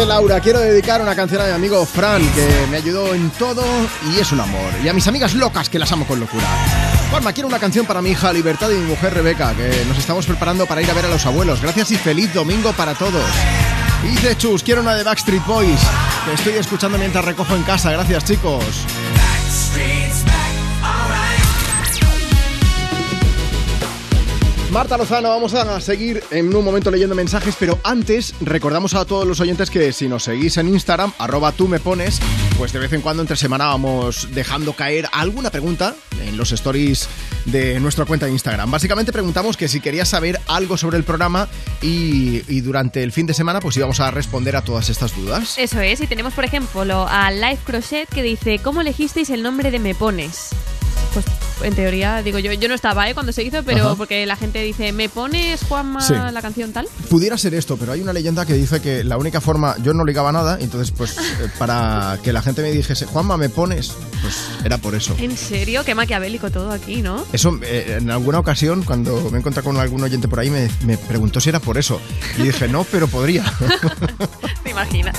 Dice Laura, quiero dedicar una canción a mi amigo Fran, que me ayudó en todo y es un amor. Y a mis amigas locas, que las amo con locura. Juanma, quiero una canción para mi hija Libertad y mi mujer Rebeca, que nos estamos preparando para ir a ver a los abuelos. Gracias y feliz domingo para todos. Y dice Chus, quiero una de Backstreet Boys, que estoy escuchando mientras recojo en casa. Gracias, chicos. Marta Lozano, vamos a seguir en un momento leyendo mensajes, pero antes recordamos a todos los oyentes que si nos seguís en Instagram, arroba tú me pones, pues de vez en cuando entre semana vamos dejando caer alguna pregunta en los stories de nuestra cuenta de Instagram. Básicamente preguntamos que si querías saber algo sobre el programa y, y durante el fin de semana pues íbamos a responder a todas estas dudas. Eso es, y tenemos por ejemplo a Life Crochet que dice, ¿cómo elegisteis el nombre de Me Pones? En teoría, digo yo, yo no estaba ¿eh? cuando se hizo, pero Ajá. porque la gente dice, ¿me pones, Juanma, Sí. la canción tal? Pudiera ser esto, pero hay una leyenda que dice que la única forma, yo no ligaba nada, entonces pues eh, para que la gente me dijese, Juanma, ¿me pones? Pues era por eso. ¿En serio? Qué maquiavélico todo aquí, ¿no? Eso, eh, en alguna ocasión, cuando me he encontrado con algún oyente por ahí, me, me preguntó si era por eso. Y dije, no, pero podría. ¿Te imaginas?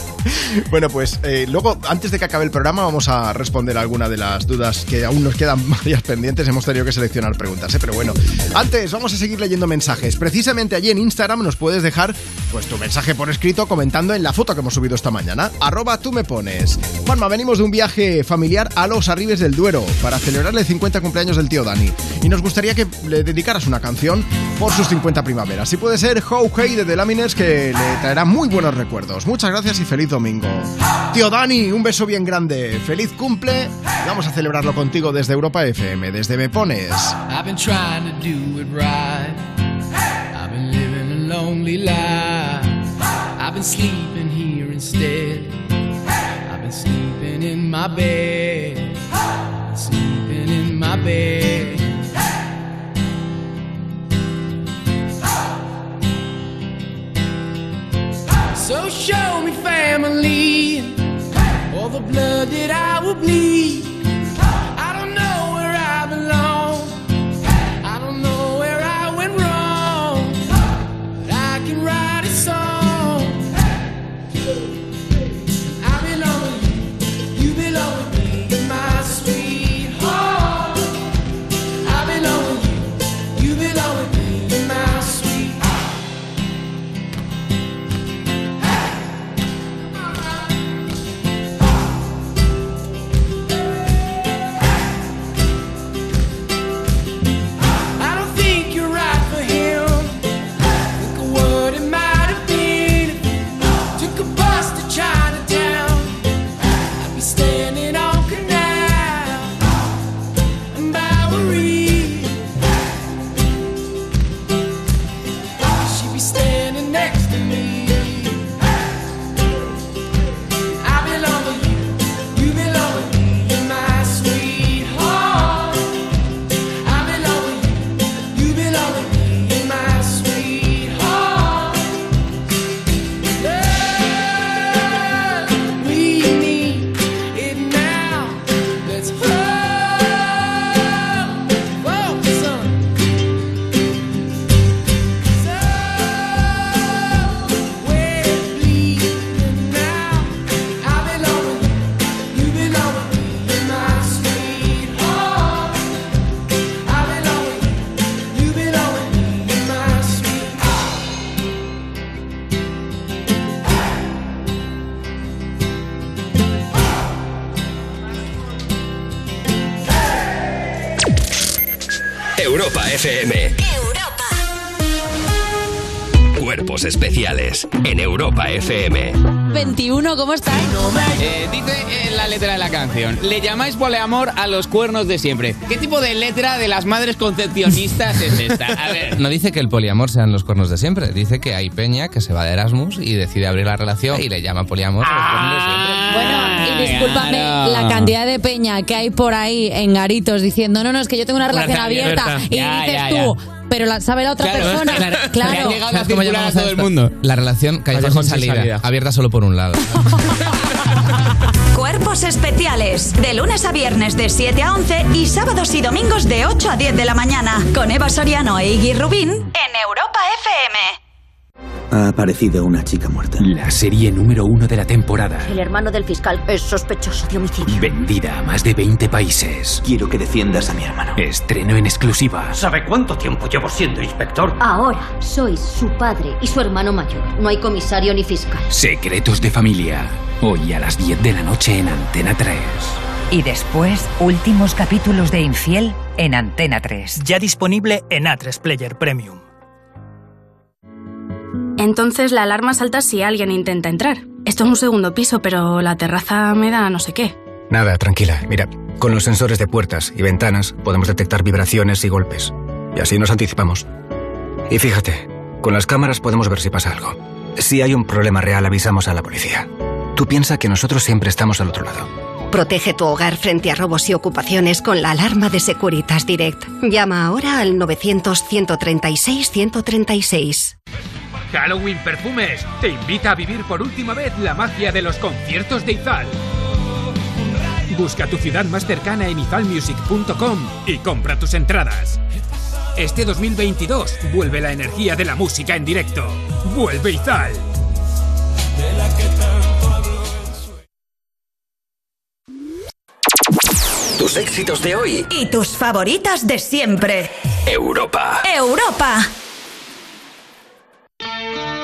bueno, pues eh, luego, antes de que acabe el programa, vamos a responder alguna de las dudas que aún nos quedan varias pendientes. Oyentes hemos tenido que seleccionar preguntas, ¿eh? pero bueno. Antes, vamos a seguir leyendo mensajes. Precisamente allí en Instagram nos puedes dejar pues, tu mensaje por escrito comentando en la foto que hemos subido esta mañana. Arroba tú me pones. Juanma, venimos de un viaje familiar a los Arribes del Duero para celebrar el 50 cumpleaños del tío Dani. Y nos gustaría que le dedicaras una canción por sus 50 primaveras. Si puede ser How Hey de The Laminers, que le traerá muy buenos recuerdos. Muchas gracias y feliz domingo. Tío Dani, un beso bien grande. Feliz cumple. Vamos a celebrarlo contigo desde Europa FM, desde Me Pones. I've been trying to do it right. I've been living a lonely life. I've been sleeping here instead. I've been sleeping in my bed. Sleeping in my bed. So show me family, all the blood that I will bleed. FM. 21, ¿cómo estáis? Eh, dice en la letra de la canción, le llamáis poliamor a los cuernos de siempre. ¿Qué tipo de letra de las madres concepcionistas es esta? A ver. No dice que el poliamor sean los cuernos de siempre, dice que hay peña que se va de Erasmus y decide abrir la relación y le llama poliamor a los cuernos de siempre. Bueno, y discúlpame, Claro. la cantidad de peña que hay por ahí en garitos diciendo, no, no, es que yo tengo una Una relación abierta. abierta. Y Ya, dices ya, tú, pero la, sabe la otra persona. Claro. ¿Sabes cómo llamamos a esto? La relación callejón Callejón sin salida, salida. abierta solo por un lado. Cuerpos especiales. De lunes a viernes de 7 a 11 y sábados y domingos de 8 a 10 de la mañana. Con Eva Soriano e Iggy Rubín. Ha aparecido una chica muerta. La serie número uno de la temporada. El hermano del fiscal es sospechoso de homicidio. Vendida a más de 20 países. Quiero que defiendas a mi hermano. Estreno en exclusiva. ¿Sabe cuánto tiempo llevo siendo inspector? Ahora sois su padre y su hermano mayor. No hay comisario ni fiscal. Secretos de familia. Hoy a las 10 de la noche en Antena 3. Y después, últimos capítulos de Infiel en Antena 3. Ya disponible en A3 Player Premium. Entonces la alarma salta si alguien intenta entrar. Esto es un segundo piso, pero la terraza me da no sé qué. Nada, tranquila. Mira, con los sensores de puertas y ventanas podemos detectar vibraciones y golpes. Y así nos anticipamos. Y fíjate, con las cámaras podemos ver si pasa algo. Si hay un problema real, avisamos a la policía. Tú piensa que nosotros siempre estamos al otro lado. Protege tu hogar frente a robos y ocupaciones con la alarma de Securitas Direct. Llama ahora al 900-136-136. Halloween Perfumes te invita a vivir por última vez la magia de los conciertos de Izal. Busca tu ciudad más cercana en izalmusic.com y compra tus entradas. Este 2022 vuelve la energía de la música en directo. Vuelve Izal. Tus éxitos de hoy y tus favoritas de siempre. Europa. Europa. Bye.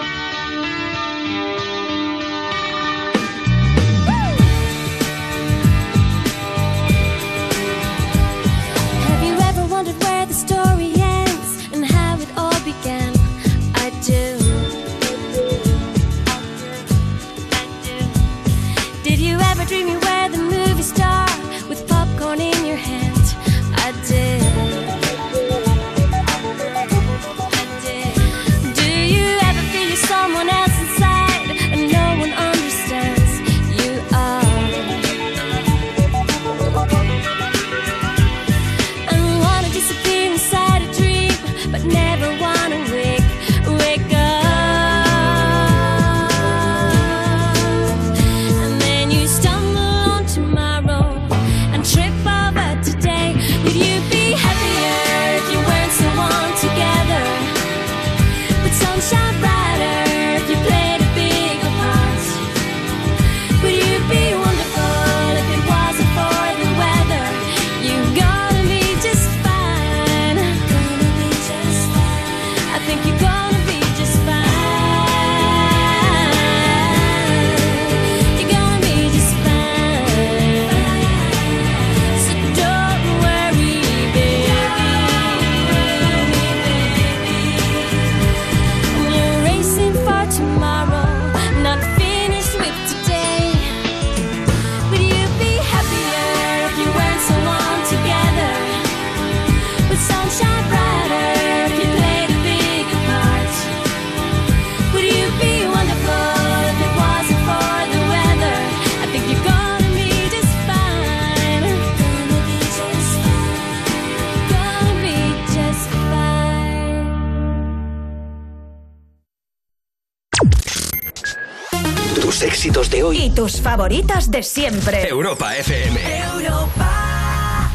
y tus favoritas de siempre. Europa FM. Europa.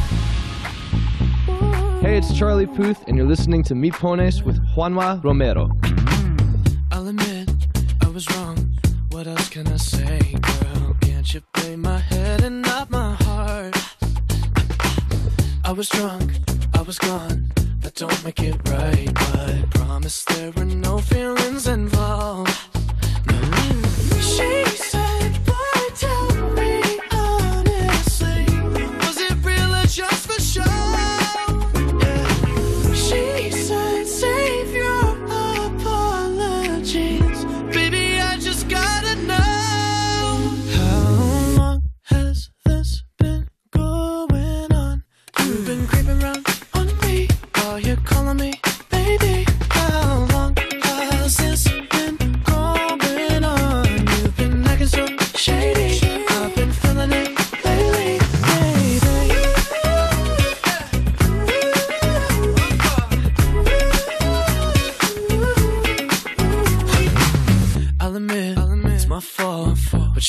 Hey, it's Charlie Puth, and you're listening to Mi Pones with Juanma Romero. I'll admit I was wrong. What else can I say, girl? Can't you play my head and not my heart? I was drunk, I was gone. That don't make it right, but I promise there were no feelings involved.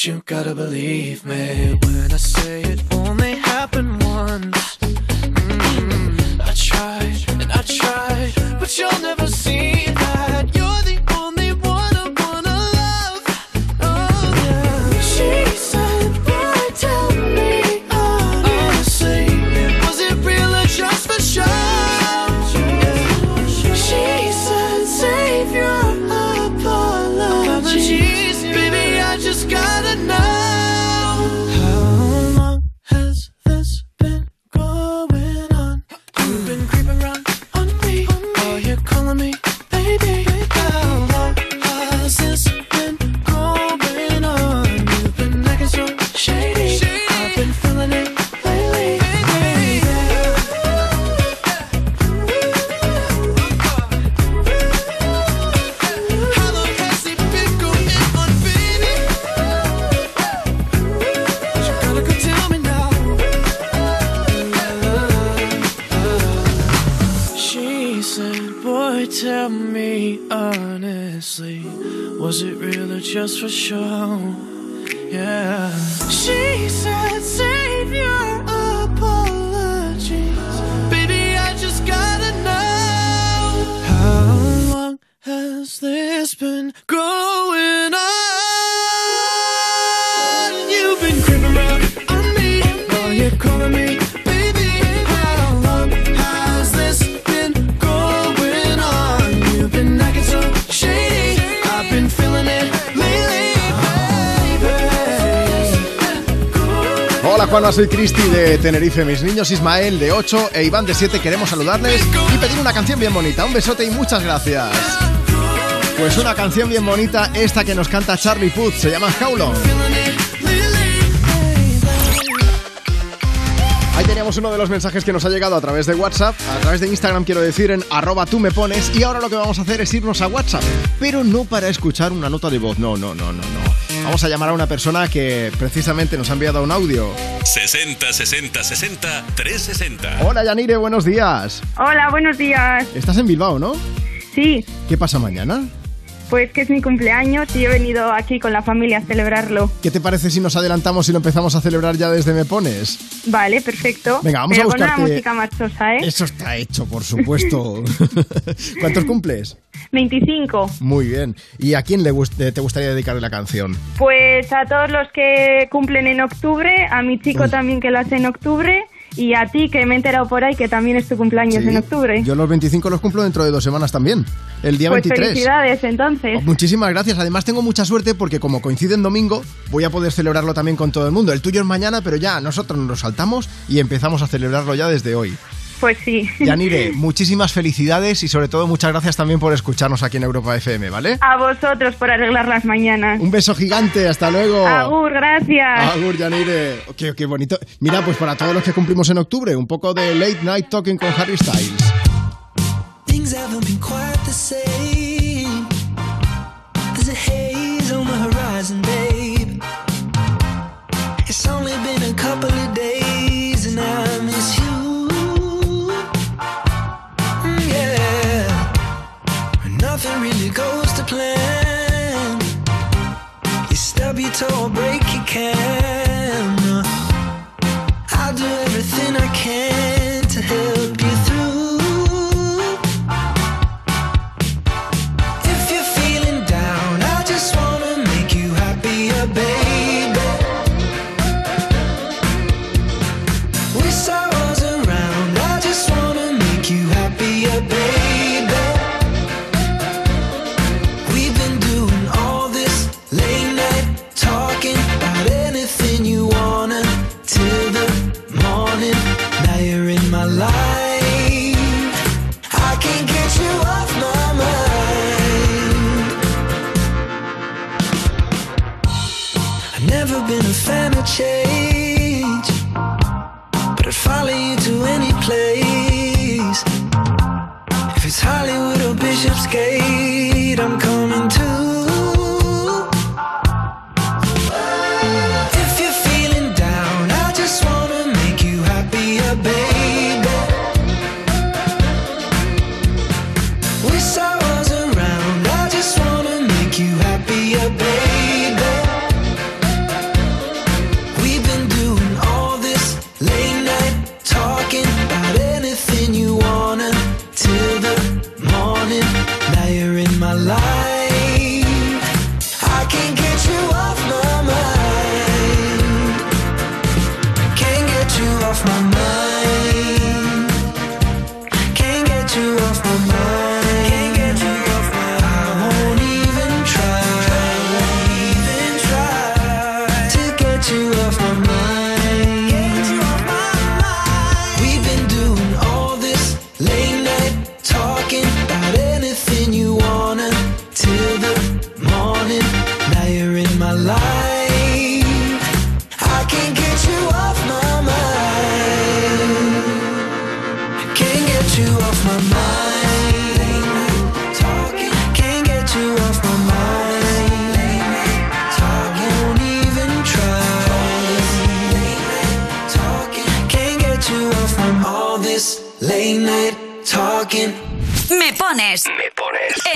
you gotta believe me when I say it. Soy Cristi de Tenerife. Mis niños Ismael de 8 e Iván de 7 queremos saludarles y pedir una canción bien bonita. Un besote y muchas gracias. Pues una canción bien bonita, esta que nos canta Charlie Puth, se llama How Long. Ahí teníamos uno de los mensajes que nos ha llegado a través de WhatsApp, a través de Instagram quiero decir, en arroba tú me pones. Y ahora lo que vamos a hacer es irnos a WhatsApp, pero no para escuchar una nota de voz, no, no, no, no. Vamos a llamar a una persona que precisamente nos ha enviado un audio. 60 60 60 360. Hola Yanire, buenos días. Hola, buenos días. Estás en Bilbao, ¿no? Sí, ¿Qué pasa mañana? pues que es mi cumpleaños y he venido aquí con la familia a celebrarlo. ¿Qué te parece si nos adelantamos y lo empezamos a celebrar ya desde Me Pones? Vale, perfecto. Venga, vamos Pero a con una buscarte- música marchosa, ¿eh? Eso está hecho, por supuesto. ¿Cuántos cumples? 25. Muy bien. ¿Y a quién le gust- te gustaría dedicarle la canción? Pues a todos los que cumplen en octubre, a mi chico también que lo hace en octubre y a ti que me he enterado por ahí que también es tu cumpleaños Sí. en octubre. Yo los 25 los cumplo dentro de dos semanas también. El día pues 23. felicidades entonces. Muchísimas gracias. Además tengo mucha suerte porque como coincide en domingo, voy a poder celebrarlo también con todo el mundo. El tuyo es mañana, pero ya nosotros nos lo saltamos y empezamos a celebrarlo ya desde hoy. Pues sí. Yanire, muchísimas felicidades y sobre todo muchas gracias también por escucharnos aquí en Europa FM, ¿vale? A vosotros por arreglar las mañanas. Un beso gigante, hasta luego. Agur, gracias. Agur, Yanire. Qué, qué bonito. Mira, pues para todos los que cumplimos en octubre, un poco de Late Night Talking con Harry Styles. Toe break your can. Bishopsgate, I'm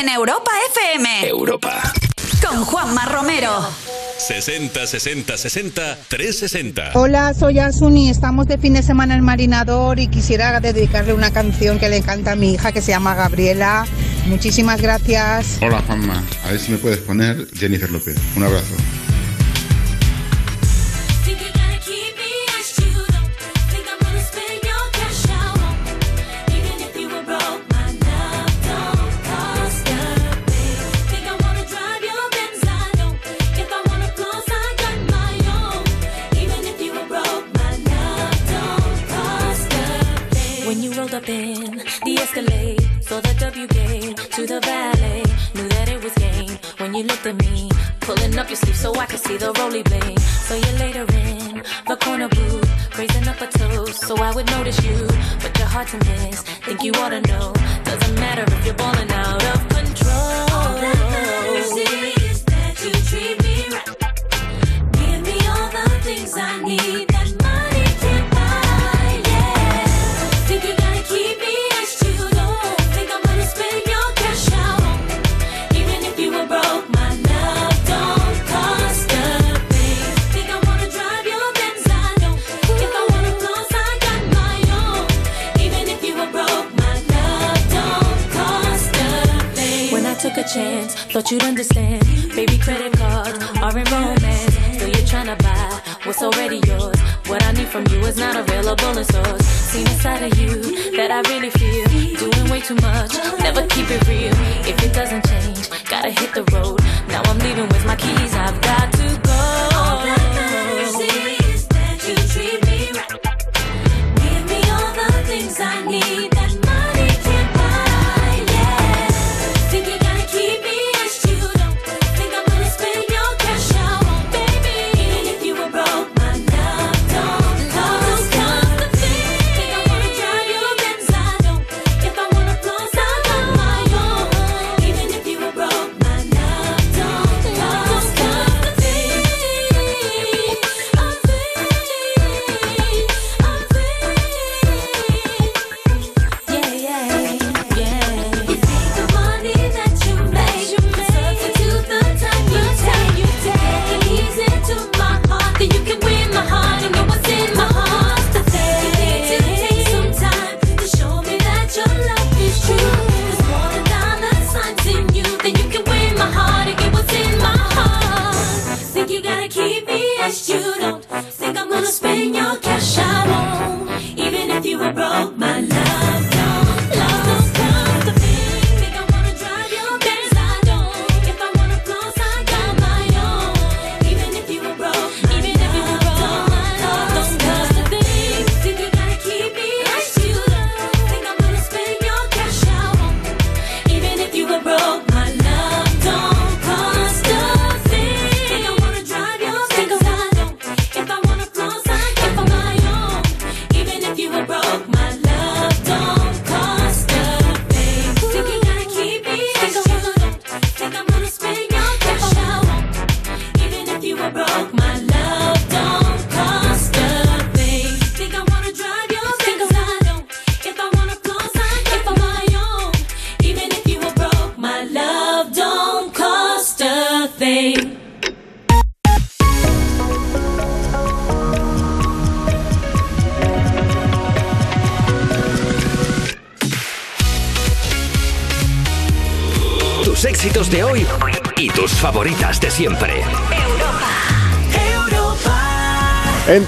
En Europa FM. Europa. Con Juanma Romero. 60 60 60 360. Hola, soy Asuni. Estamos de fin de semana en Marinador y quisiera dedicarle una canción que le encanta a mi hija que se llama Gabriela. Muchísimas gracias. Hola Juanma, a ver si me puedes poner Jennifer López. Un abrazo. Pulling up your sleeve so I can see the roly blade. So you're later in the corner booth, raising up a toast so I would notice you, but you're hard to miss. Think you ought to know, doesn't matter if you're balling out of control. All that is that you treat me right. Give me all the things I need chance, thought you'd understand. Baby, credit cards are in romance. Still you're trying to buy what's already yours. What I need from you is not available in stores. Seen a side of you that I really feel. Doing way too much, never keep it real. If it doesn't change, gotta hit the road. Now I'm leaving with my keys, I've got to go. All that matters is that you treat me right. Give me all the things I need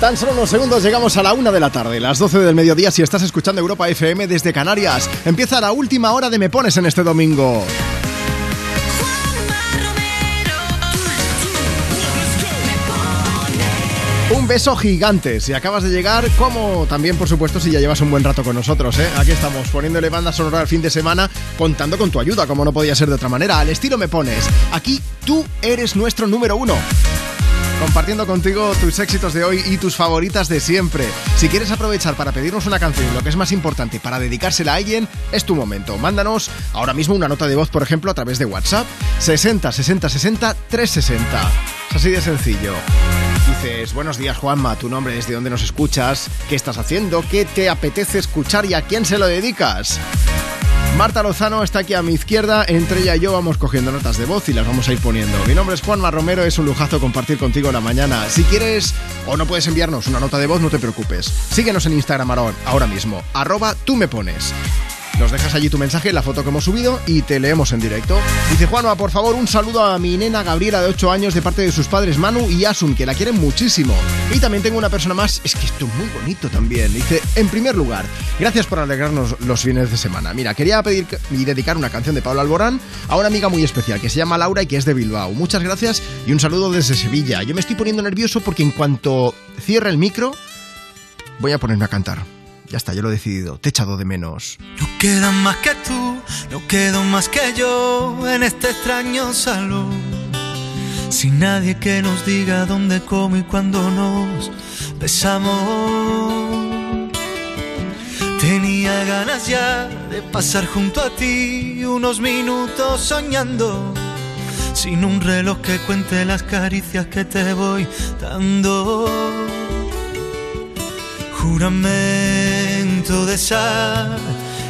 tan solo unos segundos llegamos a la una de la tarde, las 12 del mediodía si estás escuchando Europa FM desde Canarias. Empieza la última hora de Me Pones en este domingo. Un beso gigante si acabas de llegar, como también, por supuesto, si ya llevas un buen rato con nosotros. ¿eh? Aquí estamos poniéndole banda sonora al fin de semana, contando con tu ayuda, como no podía ser de otra manera. Al estilo me pones. Aquí tú eres nuestro número uno. Compartiendo contigo tus éxitos de hoy y tus favoritas de siempre. Si quieres aprovechar para pedirnos una canción, lo que es más importante, para dedicársela a alguien, es tu momento. Mándanos ahora mismo una nota de voz, por ejemplo, a través de WhatsApp 60 60 60 360. Es así de sencillo. Dices, buenos días Juanma, tu nombre es de dónde nos escuchas, qué estás haciendo, qué te apetece escuchar y a quién se lo dedicas. Marta Lozano está aquí a mi izquierda, entre ella y yo vamos cogiendo notas de voz y las vamos a ir poniendo. Mi nombre es Juanma Romero, es un lujazo compartir contigo la mañana. Si quieres o no puedes enviarnos una nota de voz, no te preocupes. Síguenos en Instagram ahora, mismo, arroba tú me pones. Nos dejas allí tu mensaje, la foto que hemos subido y te leemos en directo. Dice Juanma, por favor, un saludo a mi nena Gabriela de 8 años de parte de sus padres Manu y Asun, que la quieren muchísimo. Y también tengo una persona más, es que esto es muy bonito también. Dice, en primer lugar, gracias por alegrarnos los fines de semana. Mira, quería pedir y dedicar una canción de Pablo Alborán a una amiga muy especial que se llama Laura y que es de Bilbao. Muchas gracias y un saludo desde Sevilla. Yo me estoy poniendo nervioso porque en cuanto cierre el micro, voy a ponerme a cantar. Ya está, yo lo he decidido. Te he echado de menos. No queda más que tú, no quedo más que yo en este extraño salón. Sin nadie que nos diga dónde, cómo y cuándo nos besamos. Tenía ganas ya de pasar junto a ti unos minutos soñando. Sin un reloj que cuente las caricias que te voy dando. Juramento de sal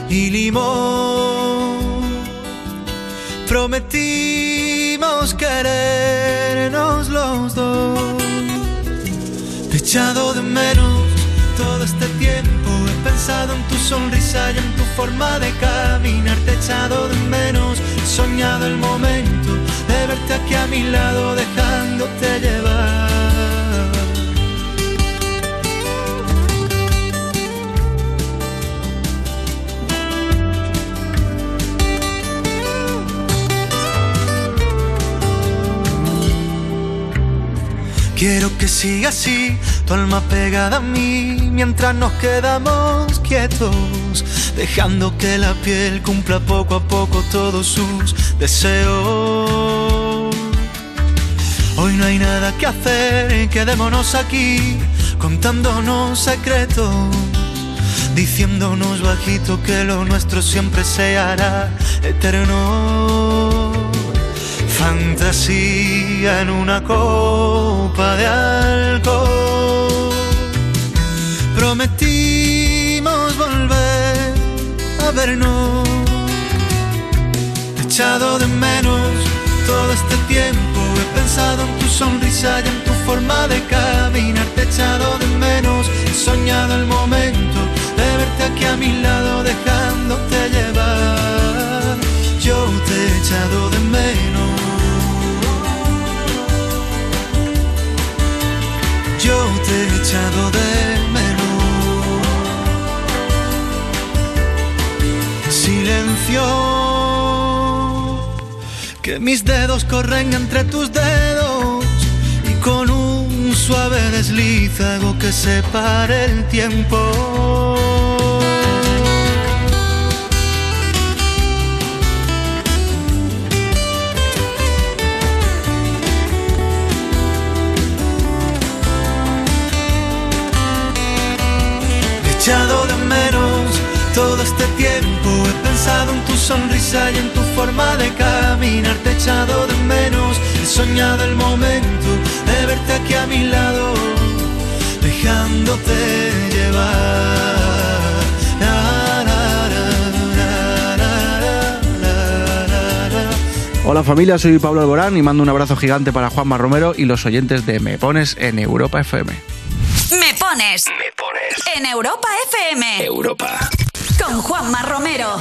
y limón. Prometimos querernos los dos. Te echado de menos todo este tiempo. He pensado en tu sonrisa y en tu forma de caminar. Te echado de menos. He soñado el momento de verte aquí a mi lado, dejándote llevar. Siga así, tu alma pegada a mí, mientras nos quedamos quietos, dejando que la piel cumpla poco a poco todos sus deseos. Hoy no hay nada que hacer, quedémonos aquí, contándonos secretos, diciéndonos bajito que lo nuestro siempre se hará eterno. Fantasía en una copa de alcohol. Prometimos volver a vernos. Te echado de menos todo este tiempo. He pensado en tu sonrisa y en tu forma de caminar. Te echado de menos. He soñado el momento de verte aquí a mi lado, dejándote llevar. Yo te he echado de menos. Yo te he echado de menos. Silencio, que mis dedos corren entre tus dedos y con un suave desliz hago que separe el tiempo. Echado de menos todo este tiempo. He pensado en tu sonrisa y en tu forma de caminar. Te he echado de menos. He soñado el momento de verte aquí a mi lado, dejándote llevar. Hola familia, soy Pablo Alborán y mando un abrazo gigante para Juanma Romero y los oyentes de Me Pones en Europa FM. Me pones. En Europa FM. Europa. Con Juanma Romero.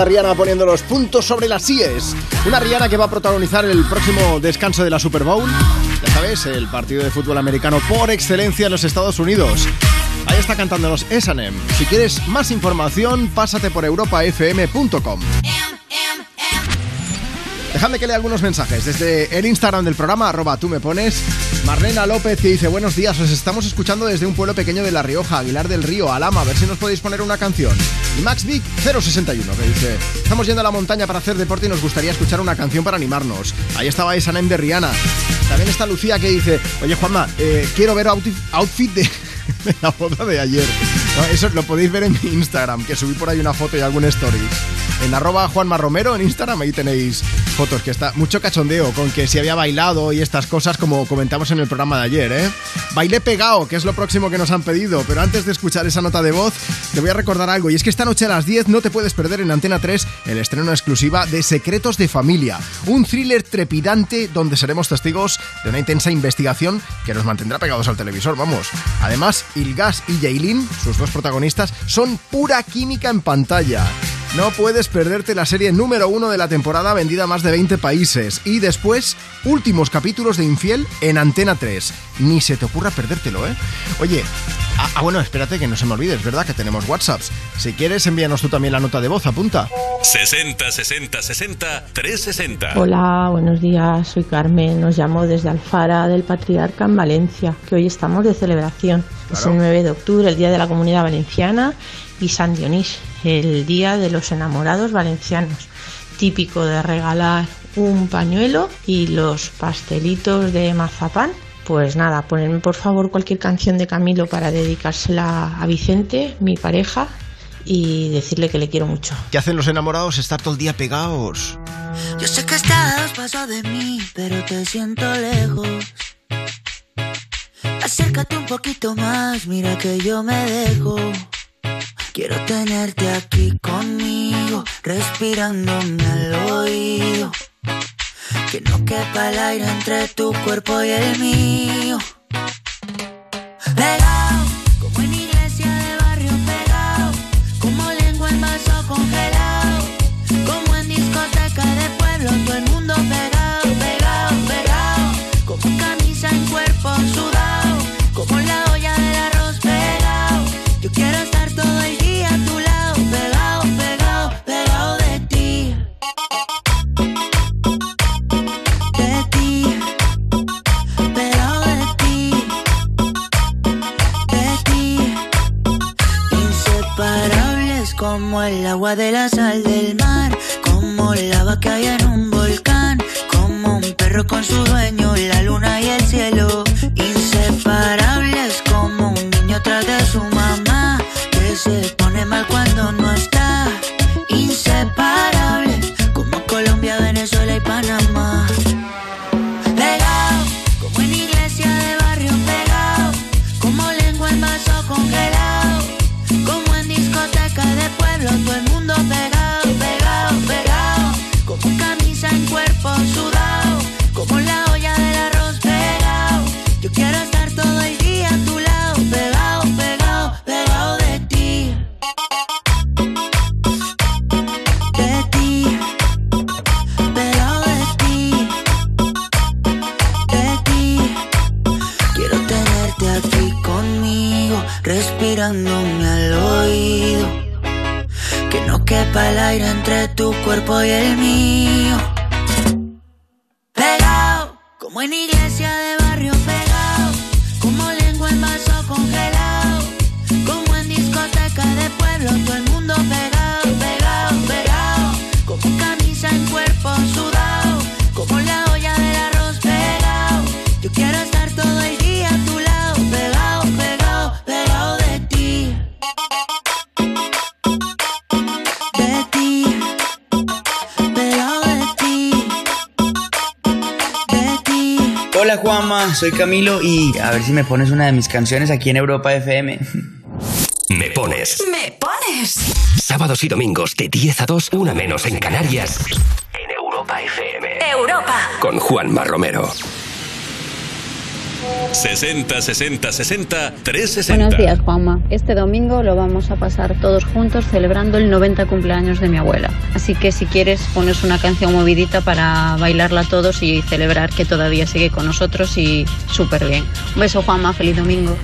Está Rihanna poniendo los puntos sobre las IES. Una Rihanna que va a protagonizar el próximo descanso de la Super Bowl. Ya sabes, el partido de fútbol americano por excelencia en los Estados Unidos. Ahí está cantándonos S&M. Si quieres más información, pásate por europafm.com. Dejadme que lea algunos mensajes desde el Instagram del programa, arroba tú me pones. Marlena López que dice, buenos días, os estamos escuchando desde un pueblo pequeño de La Rioja, Aguilar del Río, Alama, a ver si nos podéis poner una canción. Y Max Vic 061 que dice, estamos yendo a la montaña para hacer deporte y nos gustaría escuchar una canción para animarnos. Ahí estaba esa de Rihanna. También está Lucía que dice, oye Juanma, eh, quiero ver outfit de, de la boda de ayer. Eso lo podéis ver en mi Instagram, que subí por ahí una foto y algún story. En arroba Juanma Romero en Instagram, ahí tenéis fotos, que está mucho cachondeo con que si había bailado y estas cosas como comentamos en el programa de ayer, ¿eh? Bailé pegado, que es lo próximo que nos han pedido, pero antes de escuchar esa nota de voz, te voy a recordar algo, y es que esta noche a las 10 no te puedes perder en Antena 3 el estreno exclusiva de Secretos de Familia, un thriller trepidante donde seremos testigos de una intensa investigación que nos mantendrá pegados al televisor, vamos. Además, Ilgas y Yailin, sus dos protagonistas, son pura química en pantalla. No puedes perderte la serie número uno de la temporada vendida a más de 20 países. Y después, últimos capítulos de Infiel en Antena 3. Ni se te ocurra perdértelo, ¿eh? Oye, ah, ah, bueno, espérate que no se me olvide, es verdad que tenemos WhatsApps. Si quieres, envíanos tú también la nota de voz, apunta. 60 60 60 360. Hola, buenos días. Soy Carmen. Os llamo desde Alfara del Patriarca en Valencia, que hoy estamos de celebración. Es el 9 de octubre, el Día de la Comunidad Valenciana y San Dionís, el Día de los Enamorados Valencianos. Típico de regalar un pañuelo y los pastelitos de mazapán. Pues nada, ponedme por favor cualquier canción de Camilo para dedicársela a Vicente, mi pareja, y decirle que le quiero mucho. ¿Qué hacen los enamorados? Estar todo el día pegados. Yo sé que estás paso de mí, pero te siento lejos. Acércate un poquito más, mira que yo me dejo. Quiero tenerte aquí conmigo, respirándome al oído. Que no quepa el aire entre tu cuerpo y el mío. Pegado, como en iglesia el agua de la sal del mar, como lava que hay en un volcán, como un perro con su dueño, la luna y el cielo, inseparables como un niño tras de su mamá, que se pone mal cuando no está, inseparables como Colombia, Venezuela y Panamá. Quepa el aire entre tu cuerpo y el mío. Pegado, como en iglesia de Juanma, soy Camilo y a ver si me pones una de mis canciones aquí en Europa FM. Me pones. Me pones. Sábados y domingos de 10 a 2, una menos en Canarias. En Europa FM. Europa. Con Juanma Romero. 60 60 60 360. Buenos días, Juanma. Este domingo lo vamos a pasar todos juntos celebrando el 90 cumpleaños de mi abuela. Así que si quieres pones una canción movidita para bailarla todos y celebrar que todavía sigue con nosotros y súper bien. Un beso, Juanma. Feliz domingo.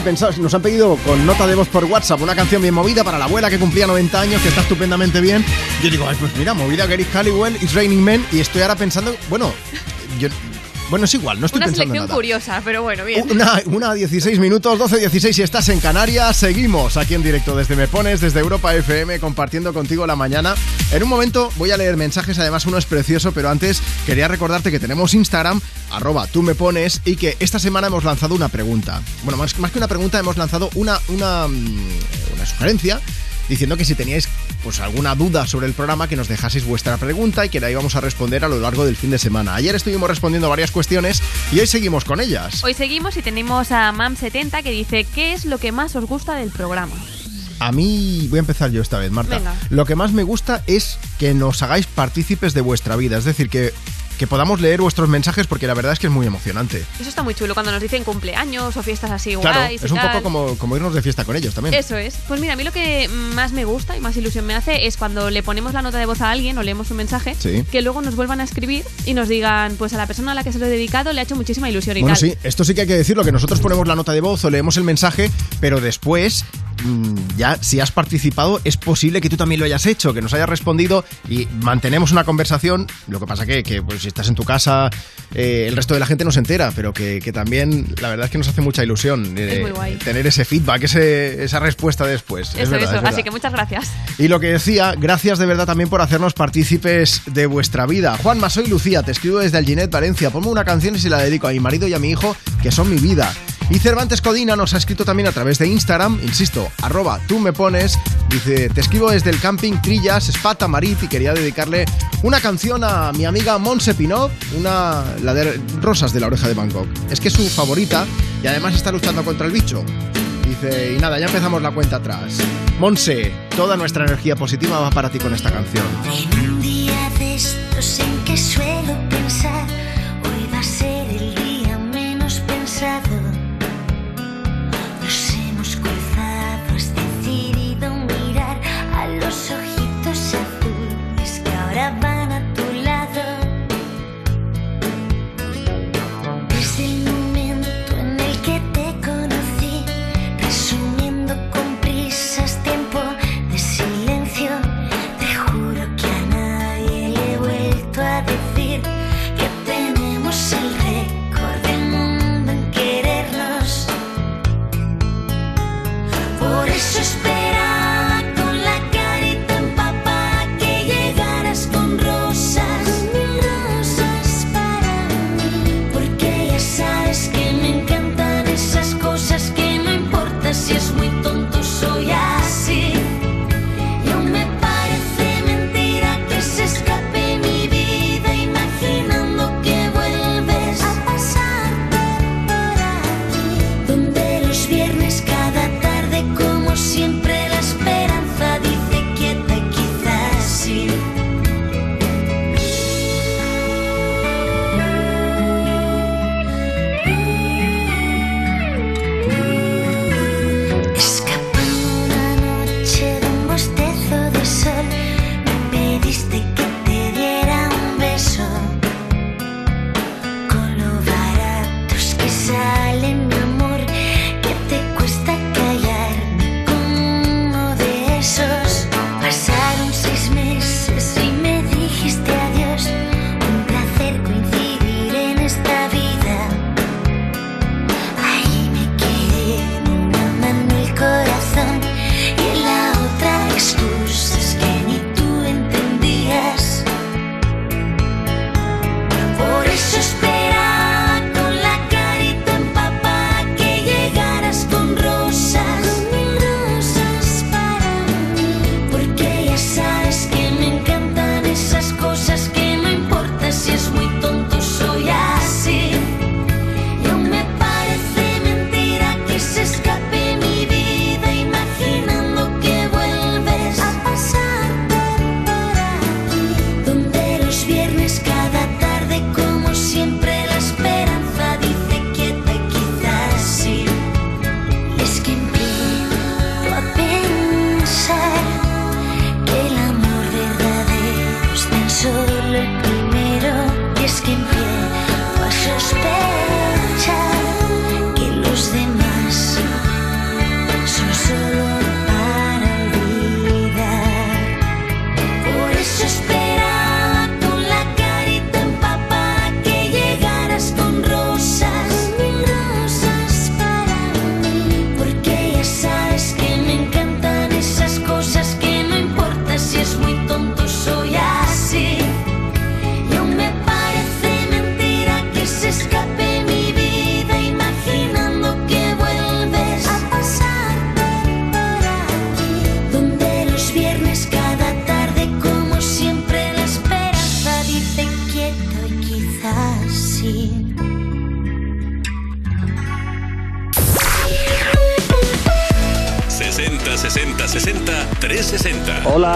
He pensado. Nos han pedido con nota de voz por WhatsApp una canción bien movida para la abuela que cumplía 90 años, que está estupendamente bien. Yo digo, ay, pues mira, movida Gary Halliwell, It's Raining Men. Y estoy ahora pensando, bueno, yo. Bueno, es igual, no estoy Una pensando selección nada. curiosa, pero bueno, bien. Una, una 16 minutos, 12, 16 si estás en Canarias. Seguimos aquí en directo desde Me Pones, desde Europa FM, compartiendo contigo la mañana. En un momento voy a leer mensajes, además uno es precioso, pero antes quería recordarte que tenemos Instagram, arroba tú me pones, y que esta semana hemos lanzado una pregunta. Bueno, más, más que una pregunta, hemos lanzado una, una, mm, una sugerencia diciendo que si teníais pues alguna duda sobre el programa que nos dejaseis vuestra pregunta y que la íbamos a responder a lo largo del fin de semana. Ayer estuvimos respondiendo varias cuestiones y hoy seguimos con ellas. Hoy seguimos y tenemos a Mam70 que dice, ¿qué es lo que más os gusta del programa? A mí voy a empezar yo esta vez, Marta. Venga. Lo que más me gusta es que nos hagáis partícipes de vuestra vida, es decir, que, que podamos leer vuestros mensajes porque la verdad es que es muy emocionante. Eso está muy chulo cuando nos dicen cumpleaños o fiestas así Claro, guays es un tal. poco como, como irnos de fiesta con ellos también. Eso es. Pues mira, a mí lo que más me gusta y más ilusión me hace es cuando le ponemos la nota de voz a alguien o leemos un mensaje, Sí. que luego nos vuelvan a escribir y nos digan, pues a la persona a la que se lo he dedicado le ha hecho muchísima ilusión y Bueno, tal. sí, esto sí que hay que decirlo, que nosotros ponemos la nota de voz o leemos el mensaje, pero después, ya si has participado, es posible que tú también lo hayas hecho, que nos hayas respondido y mantenemos una conversación. Lo que pasa que, que pues, si estás en tu casa, eh, el resto de la gente no se entera, pero que, que también la verdad es que nos hace mucha ilusión eh, Es tener ese feedback, ese- esa respuesta después. Es Eso, verdad, eso. es verdad. Así que muchas gracias. Y lo que decía, gracias de verdad también por hacernos partícipes de vuestra vida. Juanma, soy Lucía, te escribo desde Alginet, Valencia. Ponme una canción y se la dedico a mi marido y a mi hijo, que son mi vida. Y Cervantes Codina nos ha escrito también a través de Instagram, insisto, arroba tú me pones, dice, te escribo desde el camping Trillas, Espata Marit, y quería dedicarle una canción a mi amiga Monse Pinot, una, la de Rosas de la Oreja de Bangkok. Es que es su favorita y además está luchando contra el bicho. Dice, y nada, ya empezamos la cuenta atrás. Monse, toda nuestra energía positiva va para ti con esta canción. Un día de estos en que suelo pensar, hoy va a ser el día menos pensado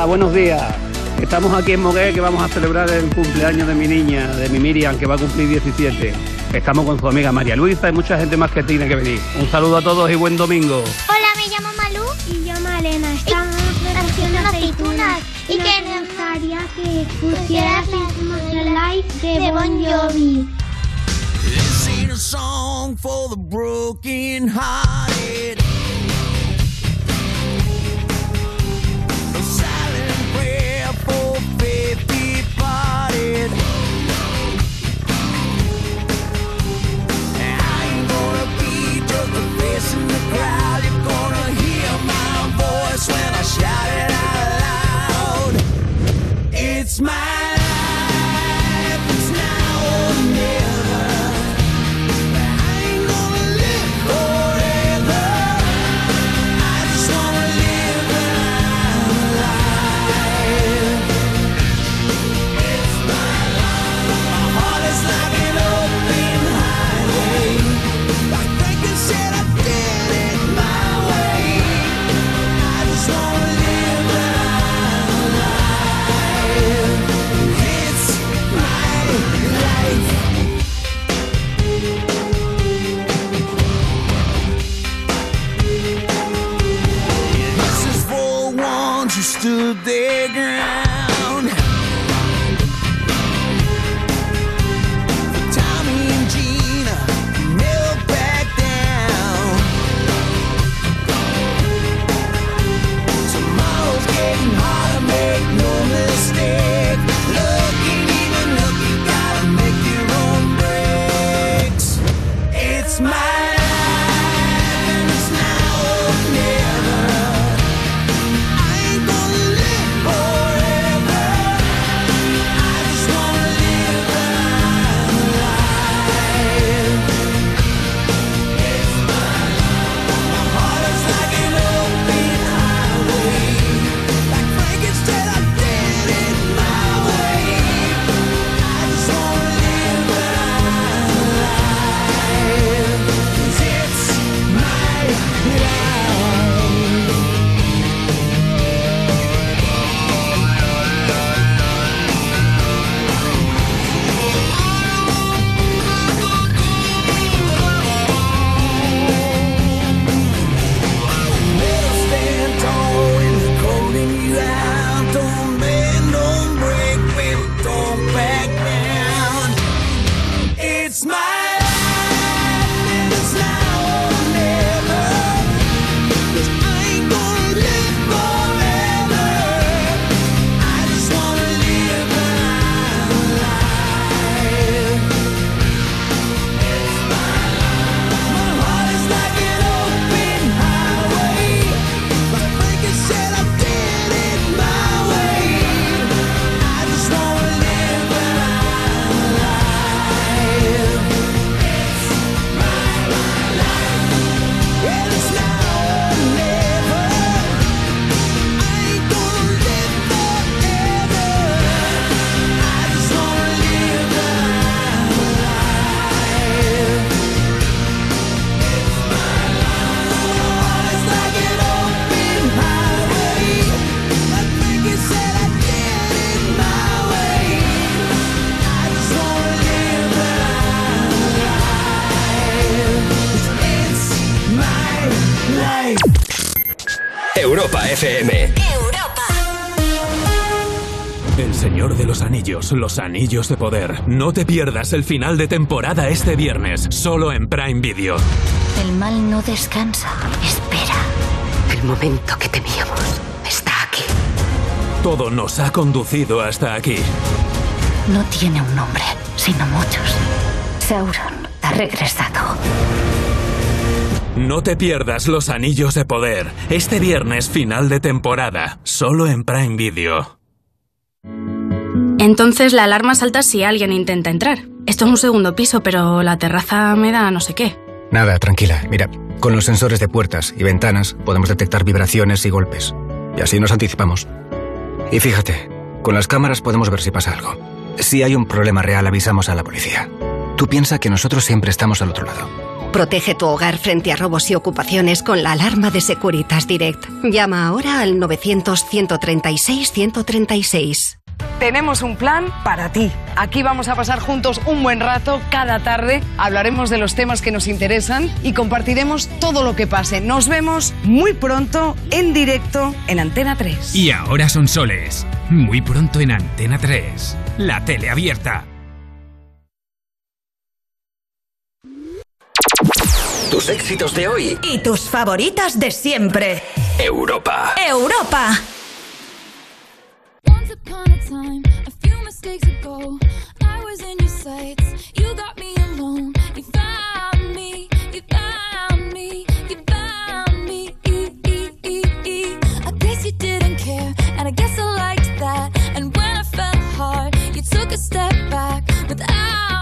Buenos días. Estamos aquí en Moguer que vamos a celebrar el cumpleaños de mi niña, de mi Miriam, que va a cumplir 17. Estamos con su amiga María Luisa y mucha gente más que tiene que venir. Un saludo a todos y buen domingo. Hola, me llamo Malú. Y yo Malena. Estamos haciendo aceitunas. Y, que nos gustaría que pusieras el like de Bon Jovi. doubt los Anillos de Poder. No te pierdas el final de temporada este viernes, solo en Prime Video. El mal no descansa. Espera. El momento que temíamos está aquí. Todo nos ha conducido hasta aquí. No tiene un nombre, sino muchos. Sauron ha regresado. No te pierdas los Anillos de Poder, este viernes final de temporada, solo en Prime Video. Entonces la alarma salta si alguien intenta entrar. Esto es un segundo piso, pero la terraza me da no sé qué. Nada, tranquila. Mira, con los sensores de puertas y ventanas podemos detectar vibraciones y golpes. Y así nos anticipamos. Y fíjate, con las cámaras podemos ver si pasa algo. Si hay un problema real, avisamos a la policía. Tú piensa que nosotros siempre estamos al otro lado. Protege tu hogar frente a robos y ocupaciones con la alarma de Securitas Direct. Llama ahora al 900-136-136. Tenemos un plan para ti. Aquí vamos a pasar juntos un buen rato cada tarde. Hablaremos de los temas que nos interesan y compartiremos todo lo que pase. Nos vemos muy pronto en directo en Antena 3. Y ahora son soles. Muy pronto en Antena 3. La tele abierta. Tus éxitos de hoy. Y tus favoritas de siempre. Europa. Europa. Upon a time, a few mistakes ago, I was in your sights. You got me alone. You found me. You found me. You found me. I guess you didn't care, and I guess I liked that. And when I fell hard, you took a step back without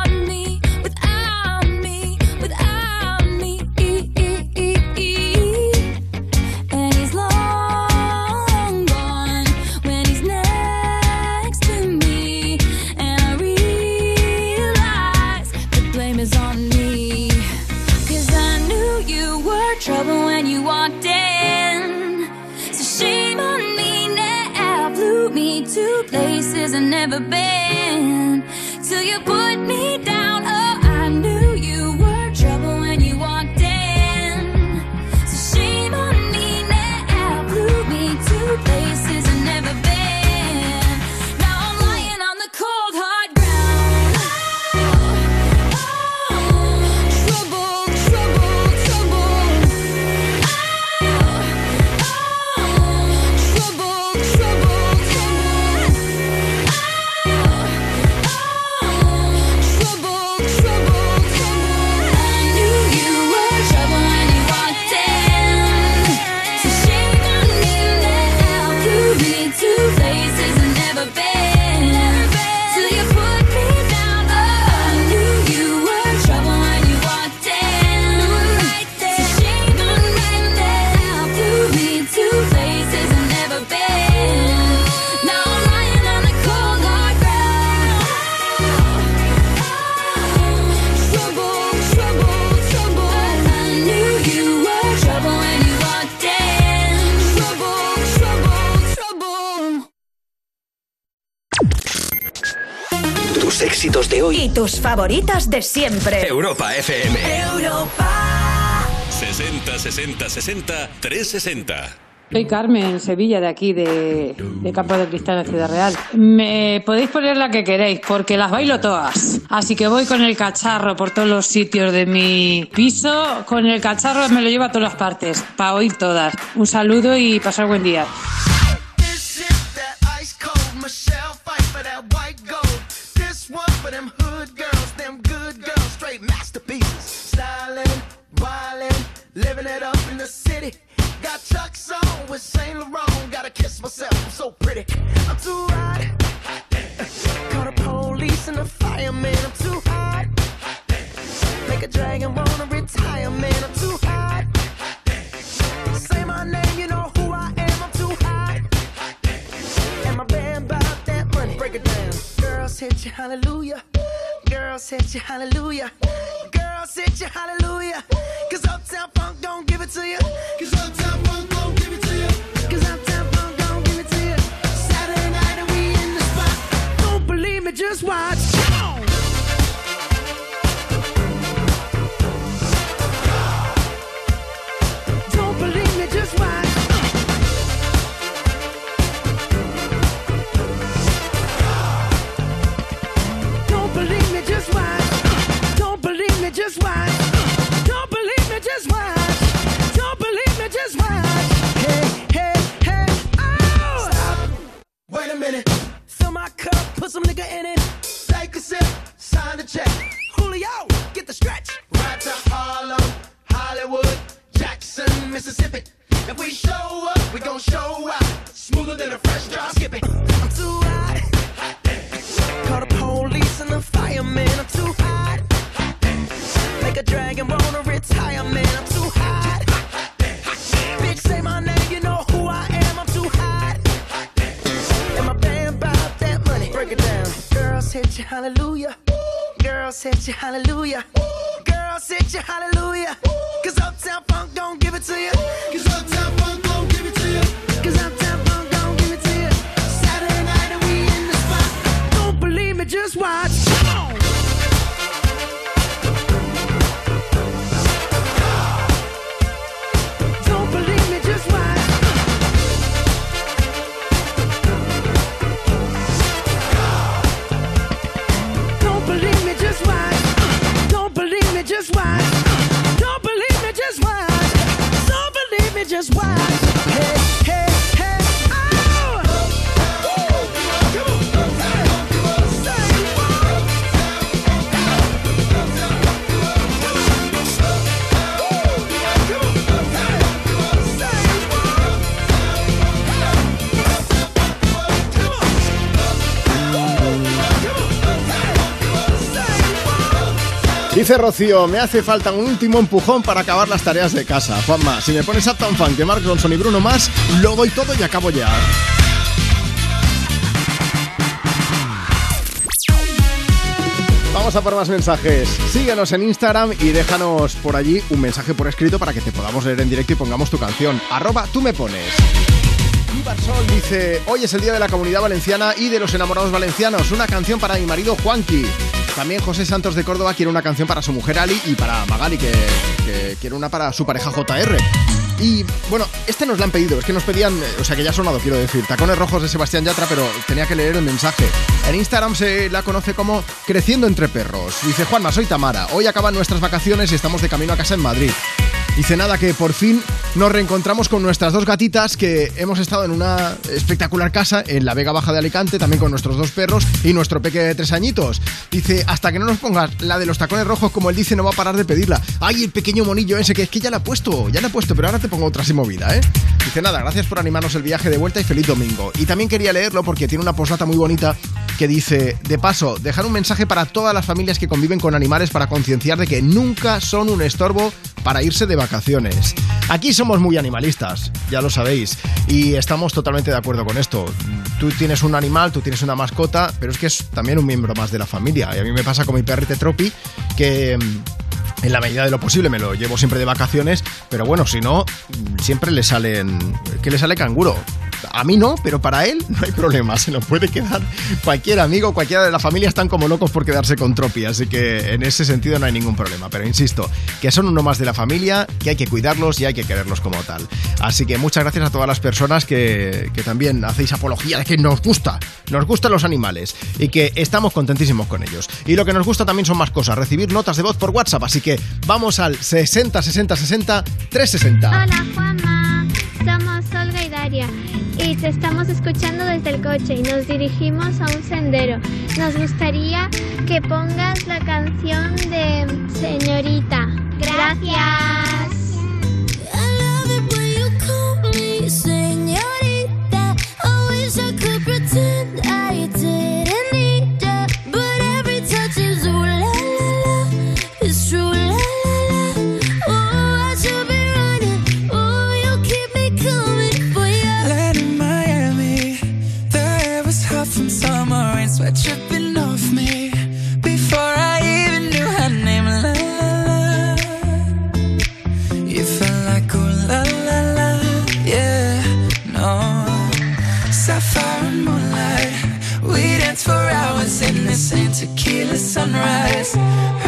tus favoritas de siempre. Europa FM. Europa. 60 60 60 360. Soy Carmen Sevilla, de aquí, de, de Campo de Cristal, en Ciudad Real. Me podéis poner la que queréis, porque las bailo todas. Así que voy con el cacharro por todos los sitios de mi piso. Con el cacharro me lo llevo a todas las partes, para oír todas. Un saludo y pasar buen día. Hallelujah. Rocío, me hace falta un último empujón para acabar las tareas de casa. Juanma, si me pones a Tan Fan que Mark Ronson y Bruno más, lo doy todo y acabo ya. Vamos a por más mensajes. Síguenos en Instagram y déjanos por allí un mensaje por escrito para que te podamos leer en directo y pongamos tu canción. Arroba tú me pones. Ibarsol dice, hoy es el Día de la Comunidad Valenciana y de los enamorados valencianos. Una canción para mi marido Juanqui. También José Santos de Córdoba quiere una canción para su mujer Ali y para Magali, que, quiere una para su pareja JR. Y bueno, este nos la han pedido, es que nos pedían, eh, o sea que ya ha sonado, quiero decir, Tacones Rojos de Sebastián Yatra, pero tenía que leer el mensaje. En Instagram se la conoce como Creciendo entre Perros. Dice Juanma, soy Tamara, hoy acaban nuestras vacaciones y estamos de camino a casa en Madrid. Dice nada, que por fin nos reencontramos con nuestras dos gatitas que hemos estado en una espectacular casa en la Vega Baja de Alicante, también con nuestros dos perros y nuestro peque de tres añitos. Dice, hasta que no nos pongas la de los tacones rojos, como él dice, no va a parar de pedirla. Ay, el pequeño monillo ese, que es que ya la he puesto, ya la he puesto, pero ahora te pongo otra así movida, ¿eh? Dice nada, gracias por animarnos el viaje de vuelta y feliz domingo. Y también quería leerlo porque tiene una postdata muy bonita que dice, de paso, dejar un mensaje para todas las familias que conviven con animales para concienciar de que nunca son un estorbo para irse de vacaciones. Aquí somos muy animalistas, ya lo sabéis, y estamos totalmente de acuerdo con esto. Tú tienes un animal, tú tienes una mascota, pero es que es también un miembro más de la familia. Y a mí me pasa con mi perrete Tropi, que mm, en la medida de lo posible me lo llevo siempre de vacaciones, pero bueno, si no, mm, siempre le salen... que le sale canguro. A mí no, pero para él no hay problema. Se lo puede quedar cualquier amigo, cualquiera de la familia están como locos por quedarse con Tropi. Así que en ese sentido no hay ningún problema. Pero insisto, que son uno más de la familia, que hay que cuidarlos y hay que quererlos como tal. Así que muchas gracias a todas las personas que, que también hacéis apología de que nos gusta, nos gustan los animales y que estamos contentísimos con ellos. Y lo que nos gusta también son más cosas, recibir notas de voz por WhatsApp. Así que vamos al 60 60 60 360. Hola Juanma, somos Olga y Daria y te estamos escuchando desde el coche y nos dirigimos a un sendero. Nos gustaría que pongas la canción de Señorita. Gracias. In the same tequila sunrise.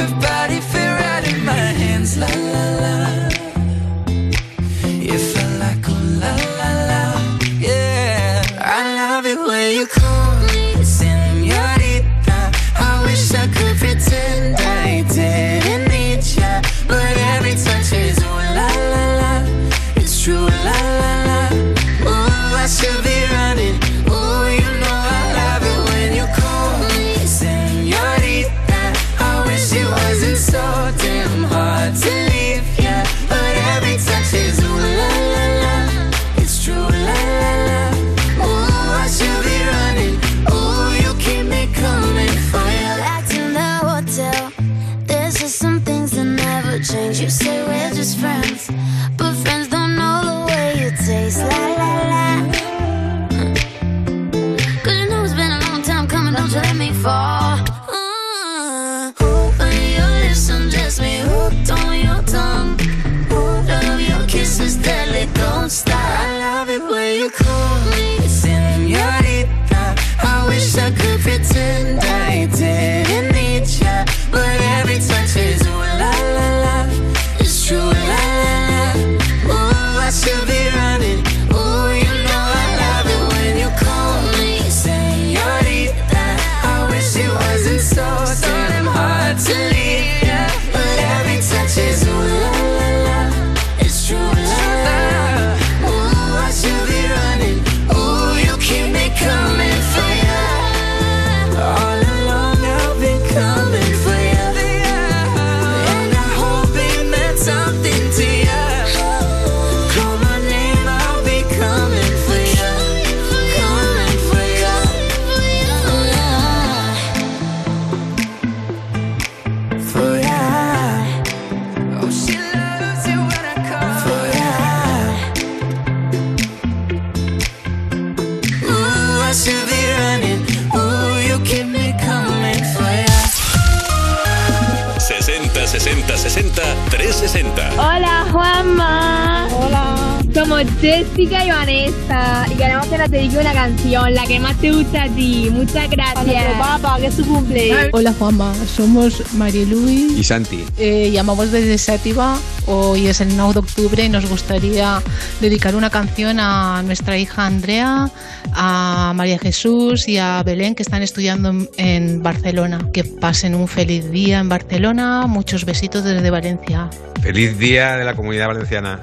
360. Hola Juanma. Hola. Somos Jessica y Vanessa y queremos que nos dedique una canción, la que más te gusta a ti. Muchas gracias. A nuestro papá, que es su cumpleaños. Hola Juanma, somos Marielui. Y Santi. Eh, llamamos desde Sátiva. Hoy es el 9 de octubre y nos gustaría dedicar una canción a nuestra hija Andrea, a María Jesús y a Belén que están estudiando en Barcelona. Que pasen un feliz día en Barcelona. Muchos besitos desde Valencia. Feliz día de la comunidad valenciana.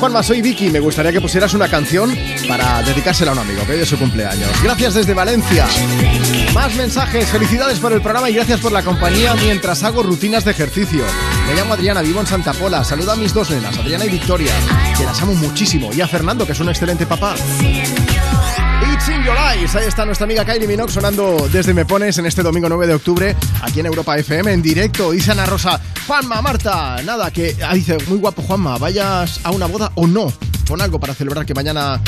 Juanma, soy Vicky. Me gustaría que pusieras una canción para dedicársela a un amigo que hoy es su cumpleaños. Gracias desde Valencia. Más mensajes, felicidades por el programa y gracias por la compañía mientras hago rutinas de ejercicio. Me llamo Adriana, vivo en Santa Pola. Saluda a mis dos nenas, Adriana y Victoria, que las amo muchísimo. Y a Fernando, que es un excelente papá. It's in your eyes. Ahí está nuestra amiga Kylie Minogue sonando desde Me Pones en este domingo 9 de octubre aquí en Europa FM en directo. Dice Ana Rosa, Juanma, Marta, nada, que ah, dice, muy guapo Juanma, vayas a una boda o no. Pon algo para celebrar que mañana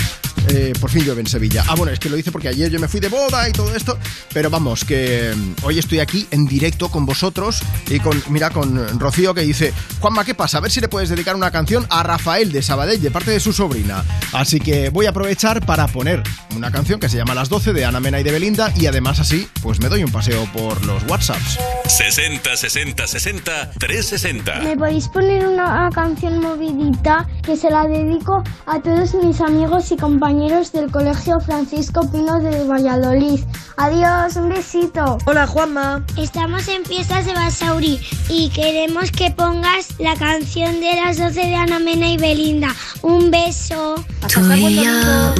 eh, por fin llueve en Sevilla. Ah, bueno, es que lo hice porque ayer yo me fui de boda y todo esto. Pero vamos, que mm, hoy estoy aquí en directo con vosotros y con, mira, con Rocío que dice, Juanma, ¿qué pasa? A ver si le puedes dedicar una canción a Rafael de Sabadell de parte de su sobrina. Así que voy a aprovechar para poner una canción que se llama Las 12 de Ana Mena y de Belinda y además así, pues me doy un paseo por los WhatsApps. 60 60 60 360. ¿Me podéis poner una canción movidita que se la dedico a todos mis amigos y compañeros del Colegio Francisco Pino de Valladolid? Adiós, un besito. Hola Juanma. Estamos en fiestas de Basauri y queremos que pongas la canción de las 12 de Ana Mena y Belinda. Un beso. Tú y yo,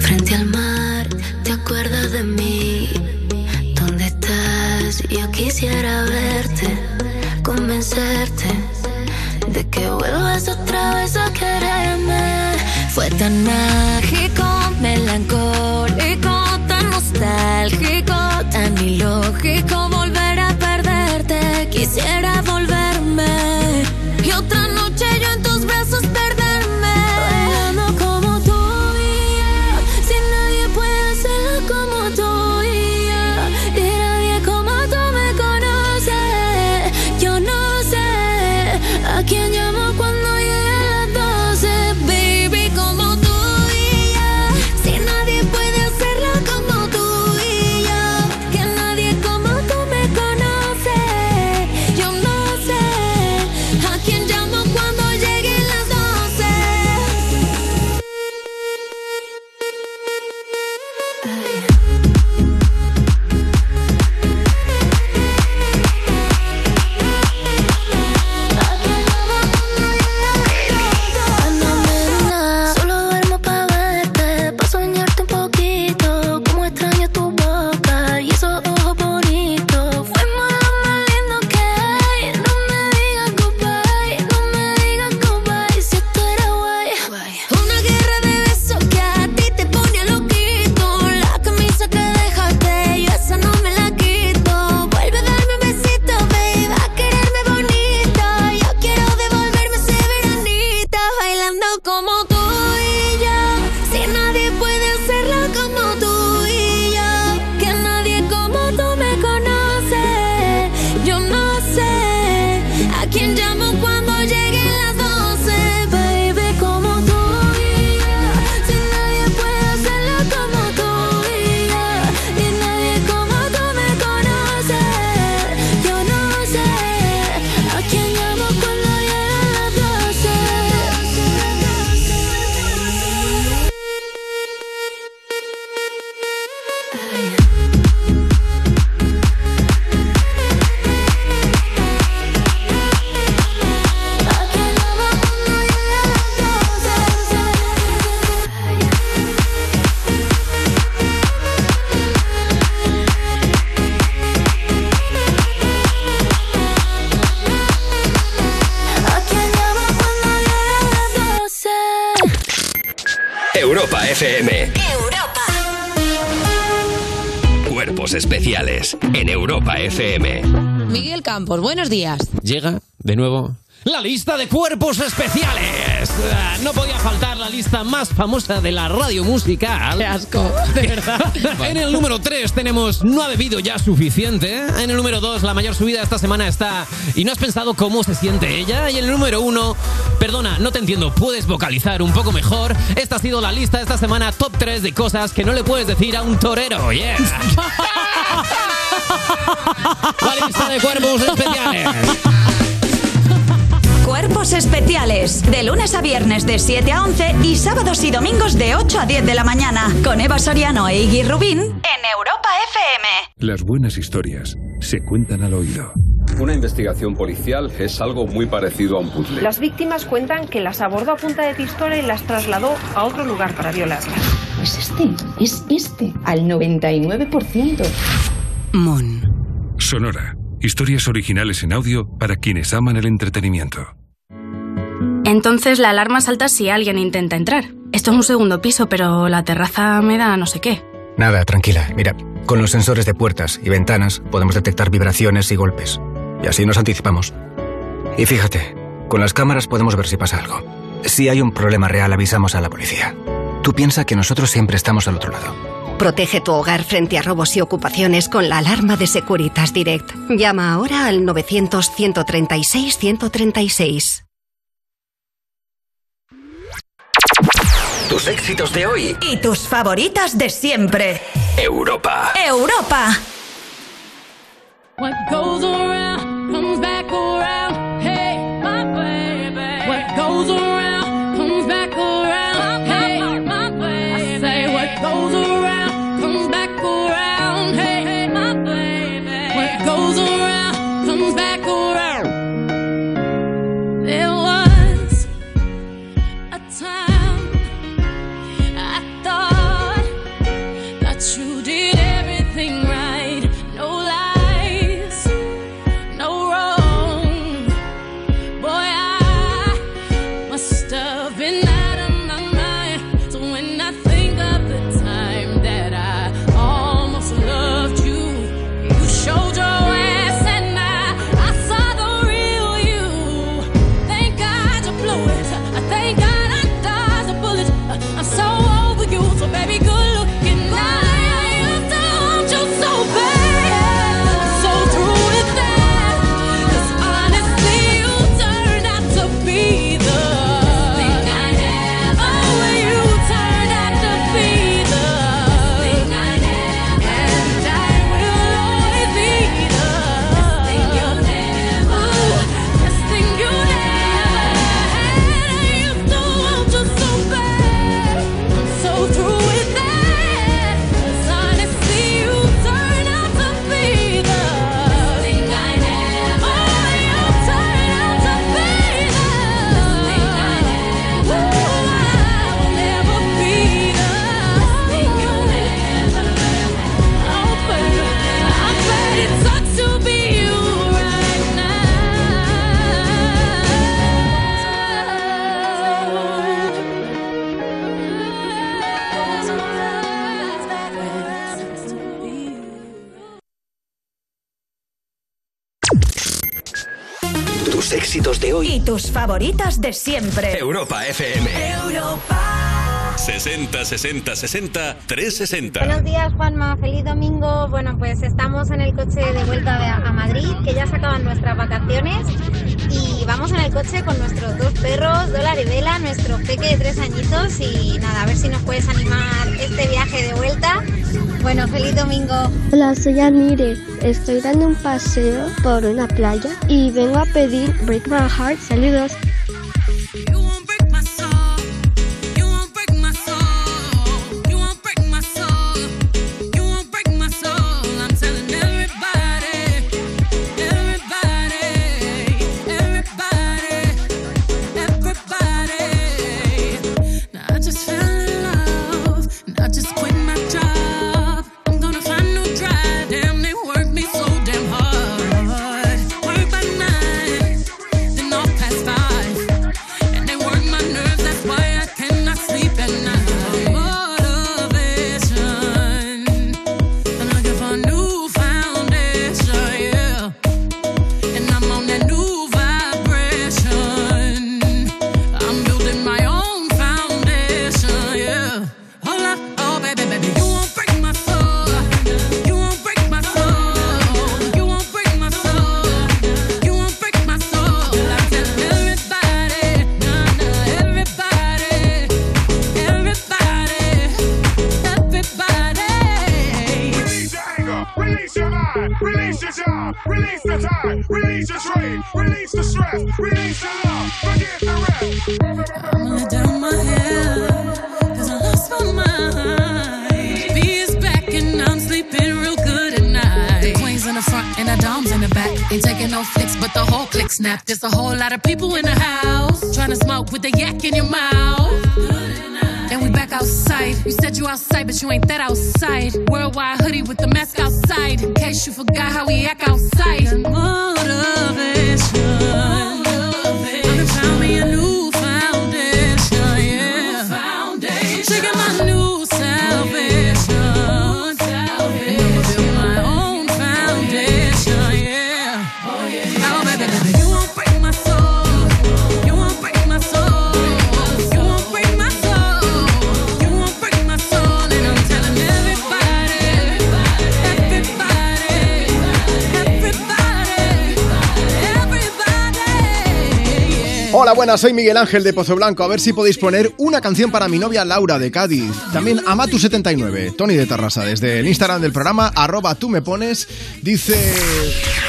frente al mar, ¿te acuerdas de mí? ¿Dónde estás? Yo quisiera verte, convencerte de que vuelvas otra vez a quererme. Fue tan mágico, melancólico, tan nostálgico, tan ilógico especiales en Europa FM. Miguel Campos, buenos días. Llega, de nuevo, la lista de cuerpos especiales. Ah, No podía faltar la lista más famosa de la radio musical. Qué asco, de verdad. en el número 3 tenemos No ha bebido ya suficiente. En el número 2, la mayor subida esta semana está ¿Y no has pensado cómo se siente ella? Y en el número 1, perdona, no te entiendo, ¿puedes vocalizar un poco mejor? Esta ha sido la lista esta semana top 3 de cosas que no le puedes decir a un torero. Yeah. la lista de cuerpos especiales. Cuerpos especiales. De lunes a viernes de 7 a 11 y sábados y domingos de 8 a 10 de la mañana. Con Eva Soriano e Iggy Rubín en Europa FM. Las buenas historias se cuentan al oído. Una investigación policial es algo muy parecido a un puzzle. Las víctimas cuentan que las abordó a punta de pistola y las trasladó a otro lugar para violarlas. Es este, es este, al 99%. Mon. Sonora. Historias originales en audio para quienes aman el entretenimiento. Entonces la alarma salta si alguien intenta entrar. Esto es un segundo piso, pero la terraza me da no sé qué. Nada, tranquila. Mira, con los sensores de puertas y ventanas podemos detectar vibraciones y golpes. Y así nos anticipamos. Y fíjate, con las cámaras podemos ver si pasa algo. Si hay un problema real, avisamos a la policía. Tú piensa que nosotros siempre estamos al otro lado. Protege tu hogar frente a robos y ocupaciones con la alarma de Securitas Direct. Llama ahora al 900-136-136. Tus éxitos de hoy. Y tus favoritas de siempre. Europa. Europa. What goes around comes back around. Favoritas de siempre. Europa FM. Europa. 60 60 60 360. Buenos días, Juanma. Feliz domingo. Bueno, pues estamos en el coche de vuelta de- a Madrid, que ya se acaban nuestras vacaciones. Y vamos en el coche con nuestros dos perros, Dólar y Vela, nuestro peque de tres añitos. Y nada, a ver si nos puedes animar este viaje de vuelta. Bueno, feliz domingo. Hola, soy Anire. Estoy dando un paseo por una playa y vengo a pedir Break My Heart. Saludos. Soy Miguel Ángel de Pozo Blanco. A ver si podéis poner una canción para mi novia Laura de Cádiz. También Amatu79, Tony de Terrassa, desde el Instagram del programa, arroba tú me pones, dice...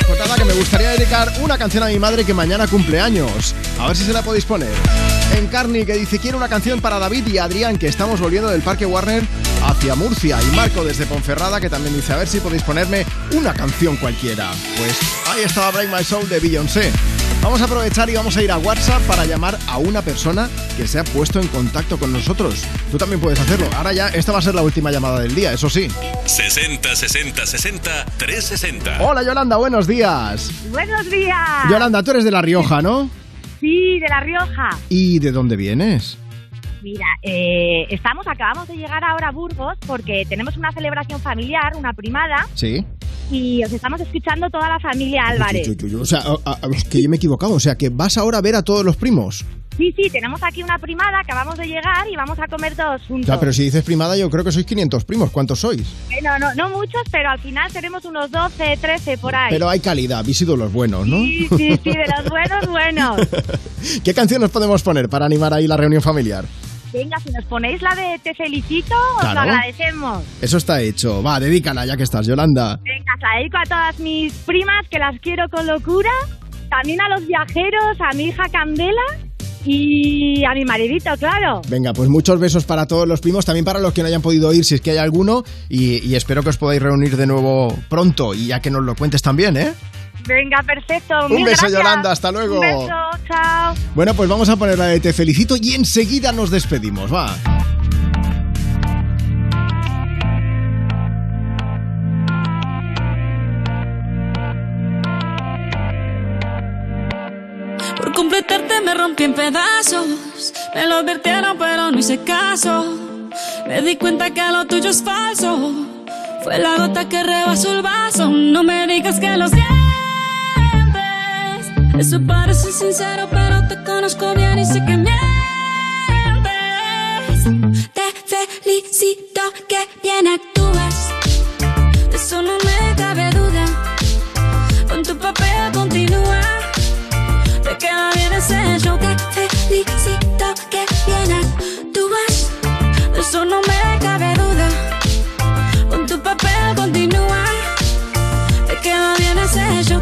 Pues nada, que me gustaría dedicar una canción a mi madre que mañana cumple años. A ver si se la podéis poner. Encarni, que dice, quiero una canción para David y Adrián, que estamos volviendo del Parque Warner hacia Murcia. Y Marco desde Ponferrada, que también dice, a ver si podéis ponerme una canción cualquiera. Pues ahí estaba Break My Soul de Beyoncé. Vamos a aprovechar y vamos a ir a WhatsApp para llamar a una persona que se ha puesto en contacto con nosotros. Tú también puedes hacerlo. Ahora ya, esta va a ser la última llamada del día, eso sí. 60 60 60 360. Hola Yolanda, buenos días. Buenos días. Yolanda, tú eres de La Rioja, ¿no? Sí, de La Rioja. ¿Y de dónde vienes? Mira, eh, estamos, acabamos de llegar ahora a Burgos porque tenemos una celebración familiar, una primada, Sí. Y os estamos escuchando toda la familia Álvarez. Yo- yo- yo- o sea, a- a- es que yo me he equivocado. O sea, que vas ahora a ver a todos los primos. Sí, sí, tenemos aquí una primada, acabamos de llegar y vamos a comer todos juntos. Ya, pero si dices primada, yo creo que sois 500 primos. ¿Cuántos sois? Bueno, no, no muchos, pero al final seremos unos 12, 13 por ahí. Pero hay calidad, habéis sido los buenos, ¿no? Sí, sí, sí, de los buenos, buenos. ¿Qué canción nos podemos poner para animar ahí la reunión familiar? Venga, si nos ponéis la de Te felicito, os lo agradecemos. Eso está hecho. Va, dedícala ya que estás, Yolanda. Venga, la dedico a todas mis primas que las quiero con locura, también a los viajeros, a mi hija Candela y a mi maridito, claro. Venga, pues muchos besos para todos los primos, también para los que no hayan podido ir, si es que hay alguno, y, y espero que os podáis reunir de nuevo pronto y ya que nos lo cuentes también, ¿eh? Venga, perfecto. Un mil beso, gracias. Yolanda, hasta luego. Un beso, chao. Bueno, pues vamos a poner la de Te felicito y enseguida nos despedimos, va. Por completarte me rompí en pedazos. Me lo advirtieron, pero no hice caso. Me di cuenta que lo tuyo es falso. Fue la gota que rebasó el vaso. No me digas que lo sientes. Eso parece sincero, pero te conozco bien y sé que mientes. Te felicito que bien actúas. De eso no me cabe duda. Con tu papel continúa. Te queda bien ese show Te felicito que bien actúas De eso no me cabe duda Con tu papel continúa Te queda bien ese show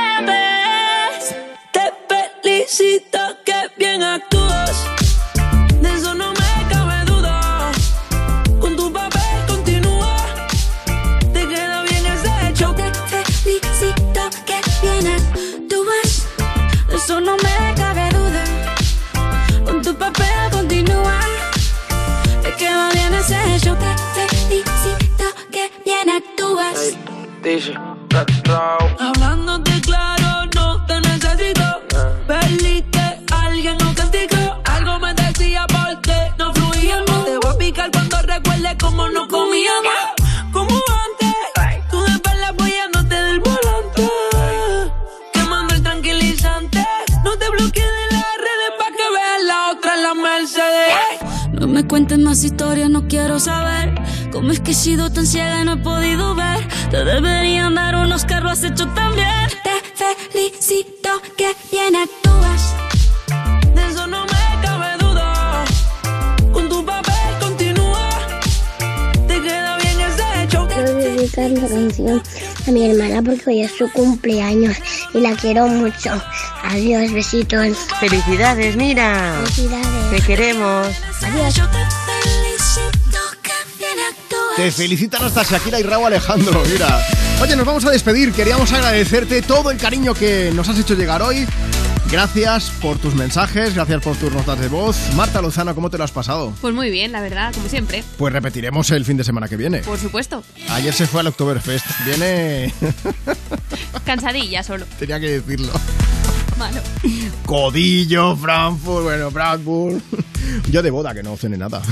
Te felicito que bien actúas. DJ. Hablándote claro, no te necesito. Perdiste alguien no castigo. Algo me decía porque no fluíamos. Te voy a picar cuando recuerde cómo no comíamos. Raw. cuentes más historias, no quiero saber cómo es que he sido tan ciega y no he podido ver. Te deberían dar unos lo has hecho tan bien. Te felicito que bien actúas. De eso no me cabe duda. Con tu papel continúa. Te queda bien ese hecho. Quiero dedicar la canción a mi hermana porque hoy es su cumpleaños y la quiero mucho. Adiós, besitos. Felicidades, Mira. Felicidades. Te queremos. Adiós. Te felicitan hasta Shakira y Raúl Alejandro, mira. Oye, nos vamos a despedir. Queríamos agradecerte todo el cariño que nos has hecho llegar hoy. Gracias por tus mensajes, gracias por tus notas de voz. Marta Lozano, ¿cómo te lo has pasado? Pues muy bien, la verdad, como siempre. Pues repetiremos el fin de semana que viene. Por supuesto. Ayer se fue al Oktoberfest. Viene. Cansadilla solo. Tenía que decirlo. Malo. Codillo, Frankfurt, bueno, Frankfurt. Yo de boda, que no cené nada.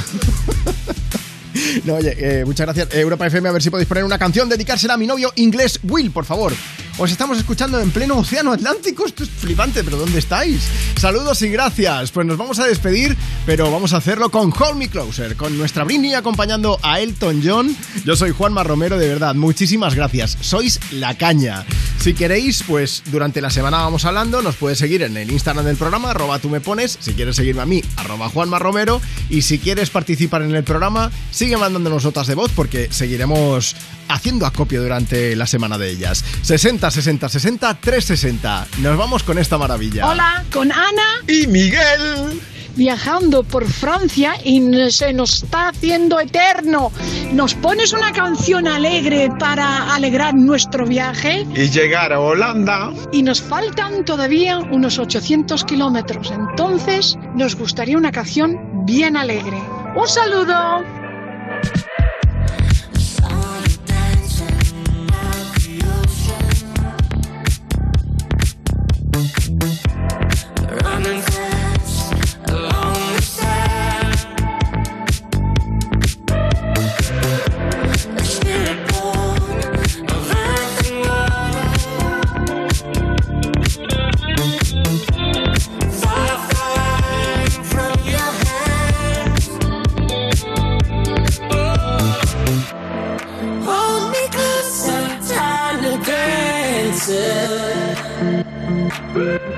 No, oye, eh, muchas gracias. Europa FM, a ver si podéis poner una canción, dedicársela a mi novio inglés Will, por favor. Os estamos escuchando en pleno océano Atlántico. Esto es flipante, pero ¿dónde estáis? Saludos y gracias. Pues nos vamos a despedir, pero vamos a hacerlo con Hold Me Closer, con nuestra Britney acompañando a Elton John. Yo soy Juanma Romero, de verdad, muchísimas gracias. Sois la caña. Si queréis, pues durante la semana vamos hablando, nos puedes seguir en el Instagram del programa, arroba tú me pones, si quieres seguirme a mí, arroba Juanma Romero, y si quieres participar en el programa, sigue mandándonos notas de voz porque seguiremos haciendo acopio durante la semana de ellas. 60, 60, 60, 360. Nos vamos con esta maravilla. Hola, con Ana y Miguel. Viajando por Francia y se nos está haciendo eterno. ¿Nos pones una canción alegre para alegrar nuestro viaje? Y llegar a Holanda. Y nos faltan todavía unos 800 kilómetros. Entonces, nos gustaría una canción bien alegre. ¡Un saludo! coming for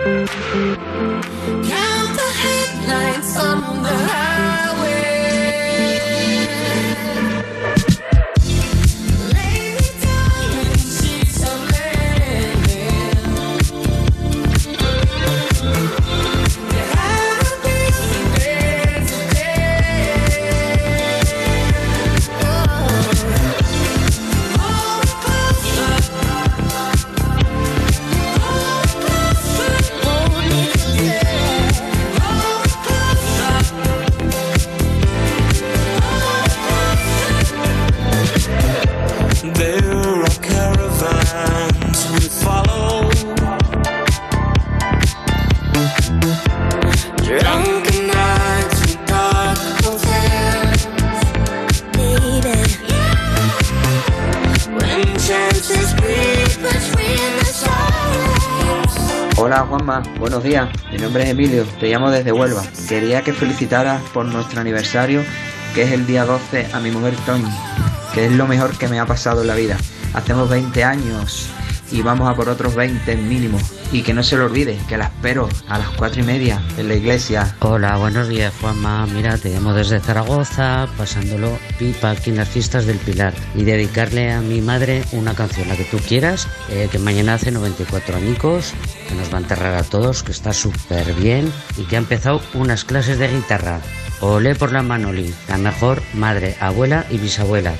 Count the headlights on the Hola Juanma, buenos días. Mi nombre es Emilio, te llamo desde Huelva. Quería que felicitaras por nuestro aniversario, que es el día 12, a mi mujer Toñi, que es lo mejor que me ha pasado en la vida. Hacemos 20 años y vamos a por otros 20 mínimo. Y que no se lo olvide, que la espero a las 4 y media en la iglesia. Hola, buenos días Juanma. Mira, te llamo desde Zaragoza, pasándolo pipa aquí en las fiestas del Pilar. Y dedicarle a mi madre una canción, la que tú quieras, eh, que mañana hace 94 añicos, que nos va a enterrar a todos, que está súper bien y que ha empezado unas clases de guitarra. Olé por la Manoli, la mejor madre, abuela y bisabuela.